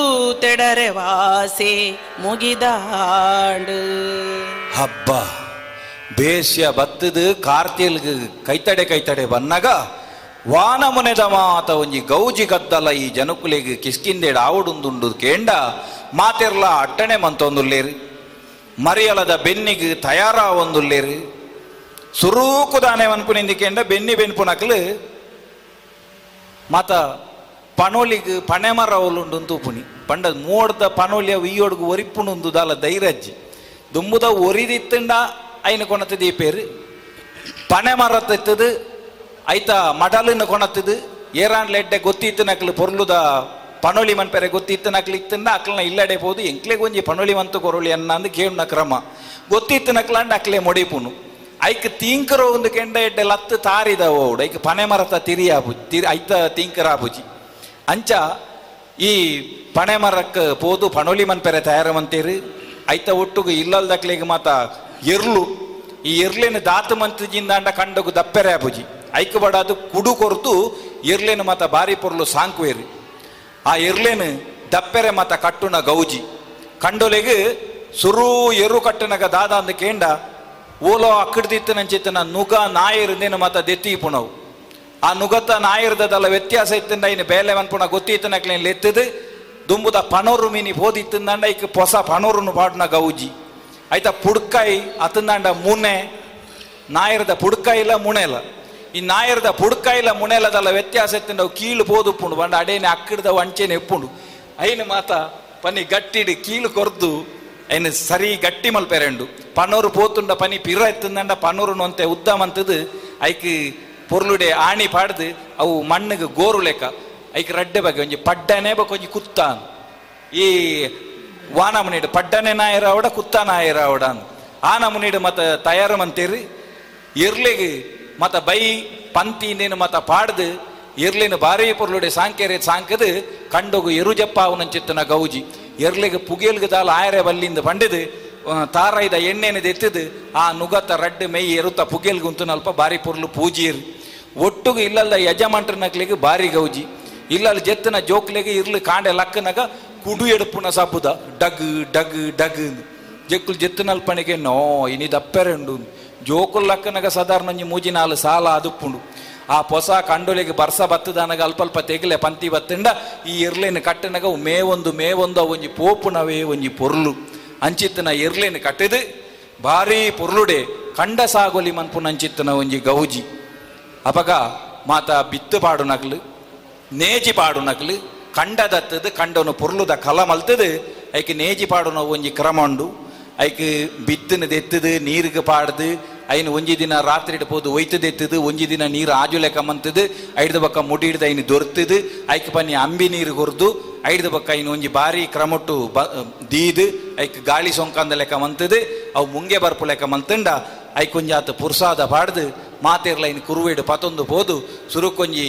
ತೆಡರೆವಾಸಿ ಮುಗಿದಾಂಡು. ಹಬ್ಬ ಬೇಸ್ಯ ಬತ್ತದು ಕಾರ್ತಿಲ್ಗ್ ಕೈತಡೆ ಕೈತಡೆ ಬನ್ನಗ ವಾನ ಮುನೆದ ಮಾತ ಒಂಜಿ ಗೌಜಿ ಗದ್ದಲ ಈ ಜನಕುಲೆಗ್ ಕಿಸ್ಕಿಂದೆಡ್ ಆವಡುಂದುಂಡು ಕೆಂಡ ಮಾತೆರ್ಲ ಅಟ್ಟಣೆ ಮಂತೊಂದುಲ್ಲೇರಿ ಮರಿಯಲದ ಬೆನ್ನಿಗೆ ತಯಾರ ಒಂದುಲ್ಲೇರು ಸುರೂಕುದಾನೆ ಅನ್ಪುನಿಂದಿಕೆಂಡ ಬೆನ್ನಿ ಬೆನ್ಪುನಕ್ಲು ಮಾತ ಪನೋಲಿಗ್ ಪಣೆಮರ ಅವಲುಂಡು ತೂಪುನಿ ಪಂಡ ಮೋಡ್ದ ಪನೋಲಿಯ ವಿಯೋಡ್ಗು ಒರಿಪ್ಪುನುಂದು ದಾಲ ಧೈರ್ಯಜ್ಜಿ ದುಂಬುದ ಒರಿದಿತ್ತಂಡ ಐನ ಕೊಣತದ ಈ ಪೇರು ಪನೆಮರ ತೆತ್ತದು ಐತ ಮಡಲಿನ ಕೊಣತದು ಏರಾನ್ ಲೆಡ್ಡೆ ಗೊತ್ತಿತ್ತು ನಕ್ಲು ಪೊರ್ಲುದ ಪನೋಲಿ ಮನ್ಪೆರೆ ಗೊತ್ತಿತ್ತು, ನಕ್ಲು ಇತ್ತಂಡ ಅಕ್ಲನ ಇಲ್ಲಡೆ ಹೋದು ಎಂಕ್ಲೆಗ್ ಒಂಜಿ ಪನೊಲಿ ಮಂತು ಅನ್ನ ಅಂದು ಕೇಳ್ನ ಕ್ರಮ. ಗೊತ್ತಿತ್ತು ನಕ್ಲಂಡ ಅಕ್ಲೆ ಮೊಡಿಪುನು. ಐಕ್ ತೀಂಕರ ಒಂದು ಕೆಂಡ ಎಡ್ಡೆ ಲತ್ತು ತಾರಿದ ಓಡ್, ಐಕ್ ಪನೆ ಮರತ ತಿರಿಯಾಬುಜಿ ತಿರಿ, ಐತ ತೀಂಕರ ಆಬುಜಿ ಅಂಚ ಈ ಪಣೆ ಮರಕ್ಕೆ ಪೋದು ಪನೋಲಿ ಮನ್ಪೆರೆ ತಯಾರಮಂತೇರು, ಐತ ಒಟ್ಟುಗು ಇಲ್ಲಲ್ದಕ್ಲಿಗೆ ಮಾತ ಎರ್ಲು. ಈ ಎರ್ಲಿನ ದಾತು ಮಂತಜಿಂದಾಂಡ ಕಂಡಗು ದಪ್ಪೆರೆ ಆಬುಜಿ. ಐಕ್ ಬಡದು ಕುಡು ಕೊರ್ತು ಎರ್ಲಿನ ಮಾತ ಬಾರಿ ಪೊರ್ಲು ಸಾಂಕ್ವೇರು. ಆ ಇರ್ಲೇನು ದಪ್ಪೆರೆ ಮತ ಕಟ್ಟುನ ಗೌಜಿ. ಕಂಡೊಲೆಗ್ ಸುರು ಎರು ಕಟ್ಟನಗ ದಾದ ಅಂದ ಕೇಂಡ, ಓಲೋ ಅಕ್ಕಡ್ದಿತ್ತು ನಂಚಿತ್ತನ ನುಗ ನಾಯಿರ್ದೇನು ಮತ ದೆತ್ತಿ ಪುಣವು. ಆ ನುಗತ ನಾಯಿರ್ದದಲ್ಲ ವ್ಯತ್ಯಾಸ ಇತ್ತಿಂದ ಇನ್ನು ಬೇಲೆ ಪುಣ ಗೊತ್ತಿತ್ತನಕ್ಲೇನು ಲೆತ್ತದು, ದುಂಬುದ ಪನೋರು ಮೀನಿ ಹೋದಿತ್ತಂದಂಡ ಇಕ್ ಹೊಸ ಪನೋರುನು ಪಾಡ್ನ ಗೌಜಿ. ಆಯ್ತಾ ಪುಡ್ಕಾಯಿ ಅತ್ತಂದಾಂಡ ಮುನೆ ಇಲ್ಲ ಪುಡ್ಕಾಯಿಲ್ಲ ಮುಣೆಲ ಈ ನಾಯರ್ದ ಪುಡ್ಕಾಯಿಲ್ಲ ಮುಣೆಲದಲ್ಲ ವ್ಯತ್ಯಾಸ ಎತ್ತಿ ಅವು ಕೀಳು ಪೋದುಪ್ಪುಂಡು ಬಂಡ ಅಡೇನೆ ಅಕ್ಕಿಡ್ದ ಅಂಚೆನೆ ಎಪ್ಪುಂಡು ಐನು ಮಾತ ಪನಿ ಗಟ್ಟಿಡಿ ಕೀಳು ಕೊರ್ದು ಐನು ಸರಿ ಗಟ್ಟಿ ಮಲ್ಪೆರೆಂಡು. ಪನೋರು ಪೋತುಂಡ ಪನಿ ಪಿರ ಎತ್ತಂದ ಪನೋರು ಅಂತೆ ಉದ್ದ ಮಂತದು ಐಕ್ ಪೊರ್ಲುಡೆ ಆಣಿ ಪಾಡ್ದು, ಅವು ಮಣ್ಣಿಗೆ ಗೋರು ಲೆಕ್ಕ. ಐಕ್ ರಡ್ಡೆ ಬಗ್ಗೆ ಒಂಜಿ ಪಡ್ಡನೆ ಒಂಜಿ ಕುತ್ತ ಈ ವಾನ ಮುನಿಡು ಪಡ್ಡನೆ ನಾಯರ ಅವಡ, ಕುತ್ತ ನಾಯರ ಅವಡ ಆ ನಮುನಿಡು ಮತ್ತ ಇರ್ಲಿಗೆ ಬೈ ಪಂತಿ ಇನ್ನೇನು ಮತ ಪಾಡ್ದು, ಇರ್ಲಿನ ಬಾರಿ ಪೊರ್ಲುಡೆ ಸಾಂಕೇರೆ ಸಾಂಕದು, ಕಂಡೋಗು ಎರುಜಪ್ಪ ಅವನಂಚಿತ್ತನ ಗೌಜಿ. ಎರ್ಲಿಗೆ ಪುಗೇಲ್ಗೆ ದಾಲ ಆಯರೆ ಬಲ್ಲಿಂದ ಬಂಡಿದು ತಾರೈದ ಎಣ್ಣೆನ ಎತ್ತಿದು ಆ ನುಗತ ರಡ್ಡು ಮೈ ಎರುತ್ತ ಪುಗೇಲ್ಗೆ ಉಂಟು ನಲ್ಪ ಬಾರಿ ಪೊರ್ಲು ಪೂಜಿಯರು ಒಟ್ಟುಗು ಇಲ್ಲಲ್ಲ ಯಜಮಾನ್ರನಕ್ಲಿಗೆ ಬಾರಿ ಗೌಜಿ. ಇಲ್ಲಲ್ಲಿ ಜೆತ್ತನ ಜೋಕ್ಲೆಗೆ ಇರ್ಲಿ ಕಾಂಡೆ ಲಕ್ಕನಾಗ ಕುಡು ಎಡುಪುನ ಸಬ್ಬುದ ಡಗ್ ಡಗ್ ಡಗ್ ಜಕ್ಕುಲ್ ಜೆತ್ತನಲ್ ಪಣಿಗೆ ನೋ ಇನಿ ಒಂಜಿ ಮೂಜಿ ನಾಲ್ ಸಾಲ ಅದುಪ್ಪುಂಡು ಆ ಪೊಸ ಕಂಡೊಲೆಗೆ ಬರ್ಸ ಬತ್ತದನಗ ಅಲ್ಪ ಅಲ್ಪ ತೆಗಿಲೆ ಪಂತಿ ಬತ್ತಂಡ, ಈ ಇರ್ಲಿನ ಕಟ್ಟನಗ ಮೇ ಒಂದು ಮೇ ಒಂದು ಒಂಜಿ ಪೋಪುನವೇ ಒಂಜಿ ಪೊರ್ಲು. ಅಂಚಿತ್ತನ ಇರ್ಲಿನ ಕಟ್ಟಿದು, ಭಾರಿ ಪೊರ್ಲುಡೆ, ಕಂಡ ಸಾಗೊಲಿ ಮನ್ಪುನ ಅಂಚಿತ್ತನ ಒಂಜಿ ಗೌಜಿ. ಅಪಗ ಮಾತ ಬಿತ್ತು ಪಾಡು ನೇಜಿ ಪಾಡು ಕಂಡ ದತ್ತದು, ಕಂಡನು ಪೊರ್ಲುದ ಕಲ ಮಲ್ತದು, ಐಕೆ ನೇಜಿ ಪಾಡುನ ಒಂಜಿ ಕ್ರಮ ಉಂಡು. ಐಕ್ ಬಿತ್ತನ ದೆತ್ತದು ನೀರಿಗೆ ಪಾಡ್ದು ಐನು ಒಂಜಿ ದಿನ ರಾತ್ರಿ ಪೋದು ಒಯ್ತದ ಒಂಜಿ ದಿನ ನೀರು ಆಜು ಲೆಕ್ಕ ಮಂತದು, ಐಡ್ದ ಬಕ್ಕ ಮುಟಿ ಹಿಡ್ದು ಐನು ದೊರ್ತದು, ಐಕ್ ಬನ್ನಿ ಅಂಬಿ ನೀರು ಕೊರ್ದು ಐಡ್ದ ಬಕ್ಕ ಐನು ಒಂಜಿ ಬಾರಿ ಕ್ರಮಟ್ಟು ಬ, ದೀದು, ಐಕ್ ಗಾಳಿ ಸೊಂಕಂದ ಲೆಕ್ಕ ಮಂತದು, ಅವು ಮುಂಗೆ ಬರ್ಪು ಲೆಕ್ಕ ಮಂತಂಡ, ಐಕ್ ಒಂಜಿ ಆತ ಪುರ್ಸಾದ ಪಾಡ್ದು ಮಾತೇರ್ಲ ಇನ್ನು ಕುರುವೇಡು ಪತೊಂದು ಪೋದು, ಸುರುಕೊಂಜಿ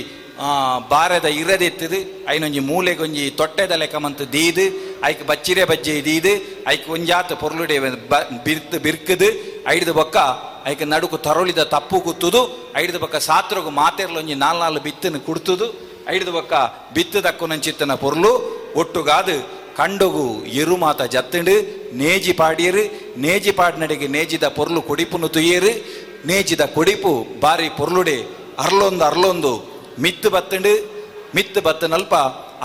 ಬಾರದ ಇರದೆತ್ತದು ಐನೊಂಜಿ ಮೂಲೆಗೊಂಜಿ ತೊಟ್ಟೆದ ಲೆಕ್ಕ ಮಂತು ದೀದು, ಐಕ್ ಬಚ್ಚಿರೆ ಬಜ್ಜೆ ದೀದು, ಐಕ್ ಒಂಜಾತ ಪೊರ್ಲುಡೆ ಬಿರ್ತ್, ಬಿರ್ಕದು, ಐಡ್ದು ಬೊಕ್ಕ ಐಕ್ ನಡುಕು ತರೊಳಿದ ತಪ್ಪು ಕುತ್ತುದು ಐಡ್ದು ಬೊಕ್ಕ ಸಾತ್ರಗು ಮಾತೇರ್ಲೊಂಜಿ ನಾಲ್ ನಾಲ್ ಬಿತ್ತನ ಕುಡ್ತುದು, ಐಡ್ದು ಬೊಕ್ಕ ಬಿತ್ತದಕ್ಕು ನಂಚಿತ್ತನ ಪೊರ್ಲು, ಒಟ್ಟುಗಾದು ಕಂಡುಗು ಎರು ಮಾತ ಜತ್ತಂಡು, ನೇಜಿ ಪಾಡಿಯರು, ನೇಜಿ ಪಾಡಿನಡೆಗೆ ನೇಜಿದ ಪೊರ್ಲು ಕೊಡಿಪುನು ತುಯ್ಯರು, ನೇಜಿದ ಕೊಡಿಪು ಬಾರಿ ಪೊರ್ಲುಡೆ ಅರ್ಲೊಂದು ಅರ್ಲೊಂದು ಮಿತ್ತು ಬತ್ತಂಡು, ಮಿತ್ತು ಬತ್ತನಲ್ಪ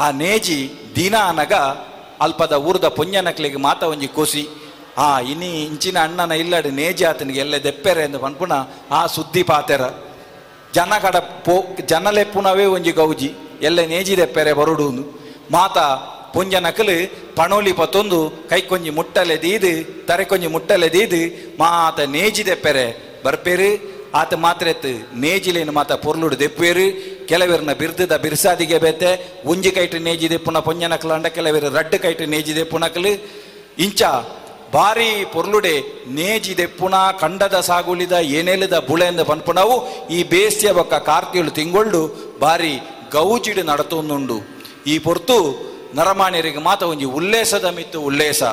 ಆ ನೇಜಿ ದಿನ ಅನಗ ಅಲ್ಪದ ಊರ್ದ ಪುಂಜನಕ್ಲಿಗೆ ಮಾತ ಒಂಜಿ ಕೋಸಿ. ಆ ಇನಿ ಇಂಚಿನ ಅಣ್ಣನ ಇಲ್ಲಡೆ ನೇಜಿ ಆತನಿಗೆ ಎಲ್ಲ ದೆಪ್ಪೆರೆ ಎಂದು ಪನ್ಪುಣ ಆ ಸುದ್ದಿ ಪಾತೆರ. ಜನ ಕಡ ಪೋ ಜನಲೆಪ್ಪುನವೇ ಒಂಜಿ ಗೌಜಿ, ಎಲ್ಲ ನೇಜಿ ದೆಪ್ಪೆರೆ ಬರುಡು ಮಾತ ಪುಂಜನಕಲು ಪಣೋಲಿ ಪತ್ತೊಂದು ಕೈಕೊಂಜಿ ಮುಟ್ಟಲೆ ದೀದು ತರೆ ಕೊಂಜಿ ಮುಟ್ಟಲೆ ದೀದು, ಮಾತ ನೇಜಿ ದೆಪ್ಪೆರೆ ಬರ್ಪೇರು, ಆತ ಮಾತ್ರ ಎತ್ತು ನೇಜಿಲೇನು ಮಾತ ಪೊರ್ಲುಡು ದೆಪ್ಪೇರು ಕೆಲವೆರ್ನ ಬಿರ್ದದ ಬಿರ್ಸಾದಿಗೆ ಬೇತೆ, ಉಂಜಿ ಕೈಟ್ ನೇಜಿ ದೆಪ್ಪುನ ಪೊಂಜನಕಲು ಅಂಡ ಕೆಲವೇರು ರಡ್ಡು ಕೈಟು ನೇಜಿ ಇಂಚ ಭಾರಿ ಪೊರ್ಲುಡೆ ನೇಜಿದೆ ಕಂಡದ ಸಾಗುಲಿದ ಏನೆಲದ ಬುಳೆಂದ ಪನ್ಪುನವು ಈ ಬೇಸಿಯ ಬೊಕ್ಕ ಕಾರ್ತಿಯಳು ತಿಂಗೊಳ್ಳು ಬಾರಿ ಗೌಜಿಡು ನಡತೊಂದುಂಡು. ಈ ಪೊರ್ತು ನರಮಾಣ್ಯರಿಗೆ ಮಾತ ಒಂಜಿ ಉಲ್ಲೇಸದ ಮಿತ್ತು ಉಲ್ಲೇಸ.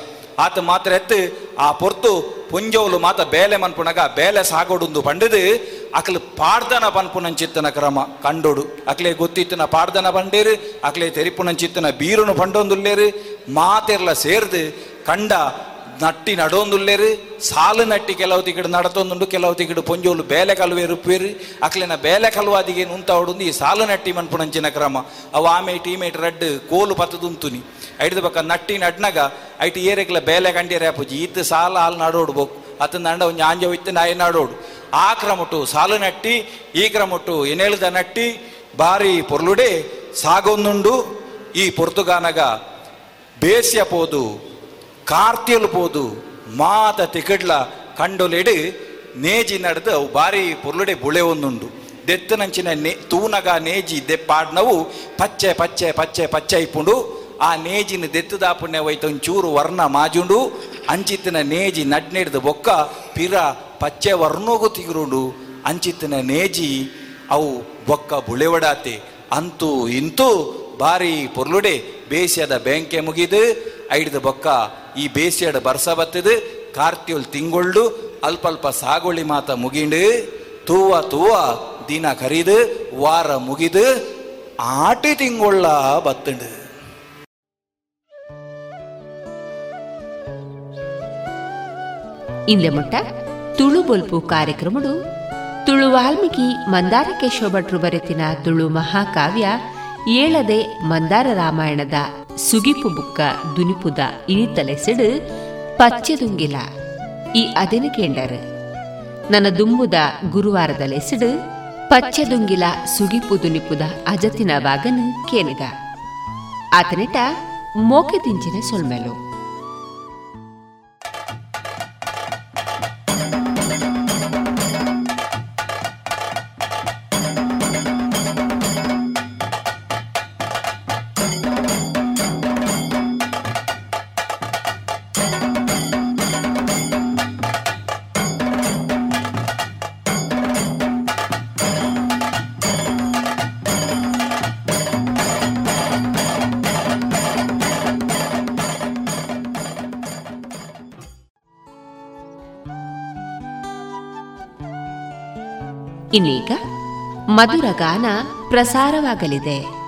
ಆತ ಮಾತ್ರ ಎತ್ತು ಆ ಪೊರ್ತು ಪುಂಜೋಲು ಮಾತ ಬೇಲೆ ಮನ್ಪುನಗ ಬೇಲೆ ಸಾಗೋಡುಂದು ಪಂಡದು ಅಕ್ಲು ಪಾಡ್ದನ ಪನ್ಪುನಂಚಿತ್ತನ ಕ್ರಮ ಕಂಡೋಡು. ಅಕ್ಲೆ ಗೊತ್ತಿತ್ತನ ಪಾಡ್ದನ ಪಂಡೇರು ಅಕ್ಲೆ ತೆರಿಪುನಂಚಿತ್ತನ ಬೀರುನು ಪಂಡೊಂದುಲ್ಲೇರು. ಮಾತೆರ್ಲ ಸೇರ್ದು ಕಂಡ ನಟ್ಟಿ ನಡೋಂದುಲ್ಲೇರು, ಸಾಲು ನಟ್ಟಿ ಕೆಲವು ತಿಗಡು ನಡತೊಂದುಂಡು ಕೆಲವು ತಿಗಡು ಪೊಂಜೋಲು ಬೇಲೆ ಕಲುವೆ ರುಪ್ಪೇರು. ಅಕ್ಲಿನ ಬೇಲೆ ಕಲುವಾದಿಗೆ ನುಂತ ಹೊಡುಂದು ಈ ಸಾಲು ನಟ್ಟಿ ಮನ್ಪುನಂಚಿನ ಕ್ರಮ. ಅವು ಆಮೆ ಟೀಮೇಟ್ ರಡ್ ಕೋಲು ಪತ್ತದುಂತುನಿ. ಐಡ್ದ ಬಕ ನಟ್ಟಿ ನಡ್ನಗ, ಐಟ ಏರೆಗ್ಲ ಬೇಲೆ ಕಂಡಿಯರೆ ಅಪ್ಪುಜಿ ಸಾಲು ಸಾಲ ಹಾಲು ನಡೋಡ್ಬೇಕು. ಅತ್ತ ನಂಡ ಆಂಜ ಒಯ್ತು ನಾಯಿ ನಡೋಡು. ಆ ಕ್ರಮಟು ಸಾಲು ನಟ್ಟಿ, ಈ ಕ್ರಮಟು ಎನೇಳ್ದ ನಟ್ಟಿ ಬಾರಿ ಪೊರ್ಲುಡೆ ಸಾಗೊಂದುಂಡು. ಈ ಪೊರ್ತುಗಾನಗ ಬೇಸ್ಯ ಪೋದು ಕಾರ್ತಿಯಲು ಪೋದು ಮಾತ ತಿಕಡ್ಲ ಕಂಡೊಲೆಡು ನೇಜಿ ನಡೆದು ಅವು ಬಾರಿ ಪೊರ್ಲುಡೆ ಬುಳೆ ಒಂದುಂಡು. ದೆತ್ತನಂಚಿನ ನೇ, ತೂನಗ ನೇಜಿ ದೆಪ್ಪಾಡ್ನವು, ಪಚ್ಚೆ ಪಚ್ಚೆ ಪಚ್ಚೆ ಪಚ್ಚೆ ಇಪ್ಪುಂಡು ಆ ನೇಜಿನ ದೆತ್ತುದಾಪುಣ್ಯ ವೈತ ಒಂಚೂರು ವರ್ಣ ಮಾಜುಂಡು. ಅಂಚಿತ್ತಿನ ನೇಜಿ ನಡ್ನಿಡ್ದು ಬೊಕ್ಕ ಪಿರ ಪಚ್ಚೆ ವರ್ಣೋಗು ತಿಗುರುಂಡು. ಅಂಚಿತ್ತಿನ ನೇಜಿ ಅವು ಬೊಕ್ಕ ಬುಳೆವಡಾತೆ ಅಂತೂ ಇಂತೂ ಬಾರಿ ಪೊರ್ಲುಡೆ ಬೇಸಿಯದ ಬೆಂಕೆ ಮುಗಿದು ಐಡ್ದ ಬೊಕ್ಕ ಈ ಬೇಸಿಯಡ ಬರ್ಸ ಬತ್ತದು, ಕಾರ್ತಿಯೋಲ್ ತಿಂಗೊಳ್ಳು ಅಲ್ಪ ಸಾಗೊಳ್ಳಿ ಮಾತ ಮುಗಿಂಡು, ತೂವ ತೂವ ದಿನ ಕರಿದು, ವಾರ ಮುಗಿದು, ಆಟಿ ತಿಂಗೊಳ್ಳ ಬತ್ತಂಡು. ಇಂದೆ ಮುಟ್ಟ ತುಳು ಬೊಲ್ಪು ಕಾರ್ಯಕ್ರಮಡು. ತುಳು ವಾಲ್ಮೀಕಿ ಮಂದಾರ ಕೇಶವ ಭಟ್ರು ಬರೆತಿನ ತುಳು ಮಹಾಕಾವ್ಯ ಏಳದೆ ಮಂದಾರ ರಾಮಾಯಣದ ಸುಗಿಪು ಬುಕ್ಕ ದುನಿಪುದ ಇನಿತಲೆಸಿಡು ಪಚ್ಚೆದುಂಗಿಲ ಈ ಅದೆನು ಕೇಂಡರ್? ನನ್ನ ದುಂಬುದ ಗುರುವಾರದ ಲೆಸಿಡು ಪಚ್ಚೆದುಂಗಿಲ ಸುಗಿಪು ದುನಿಪುದ ಅಜತಿನ ಬಾಗನು ಕೇನುಗ. ಆತನಿಟ ಮೋಕೆ ತಿಂಚಿನ ಸೊಲ್ಮೆಲು. ಇನ್ನೀಗ ಮಧುರ ಗಾನ ಪ್ರಸಾರವಾಗಲಿದೆ.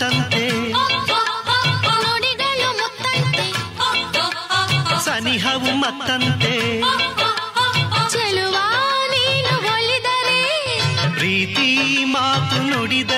ಮತ್ತಂತೆ. ಸನಿಹವು ಮತ್ತಂತೆ. ಚೆಲುವ ನೀನು ಒಲಿದರೆ ಪ್ರೀತಿ ಮಾತು ನುಡಿದರೆ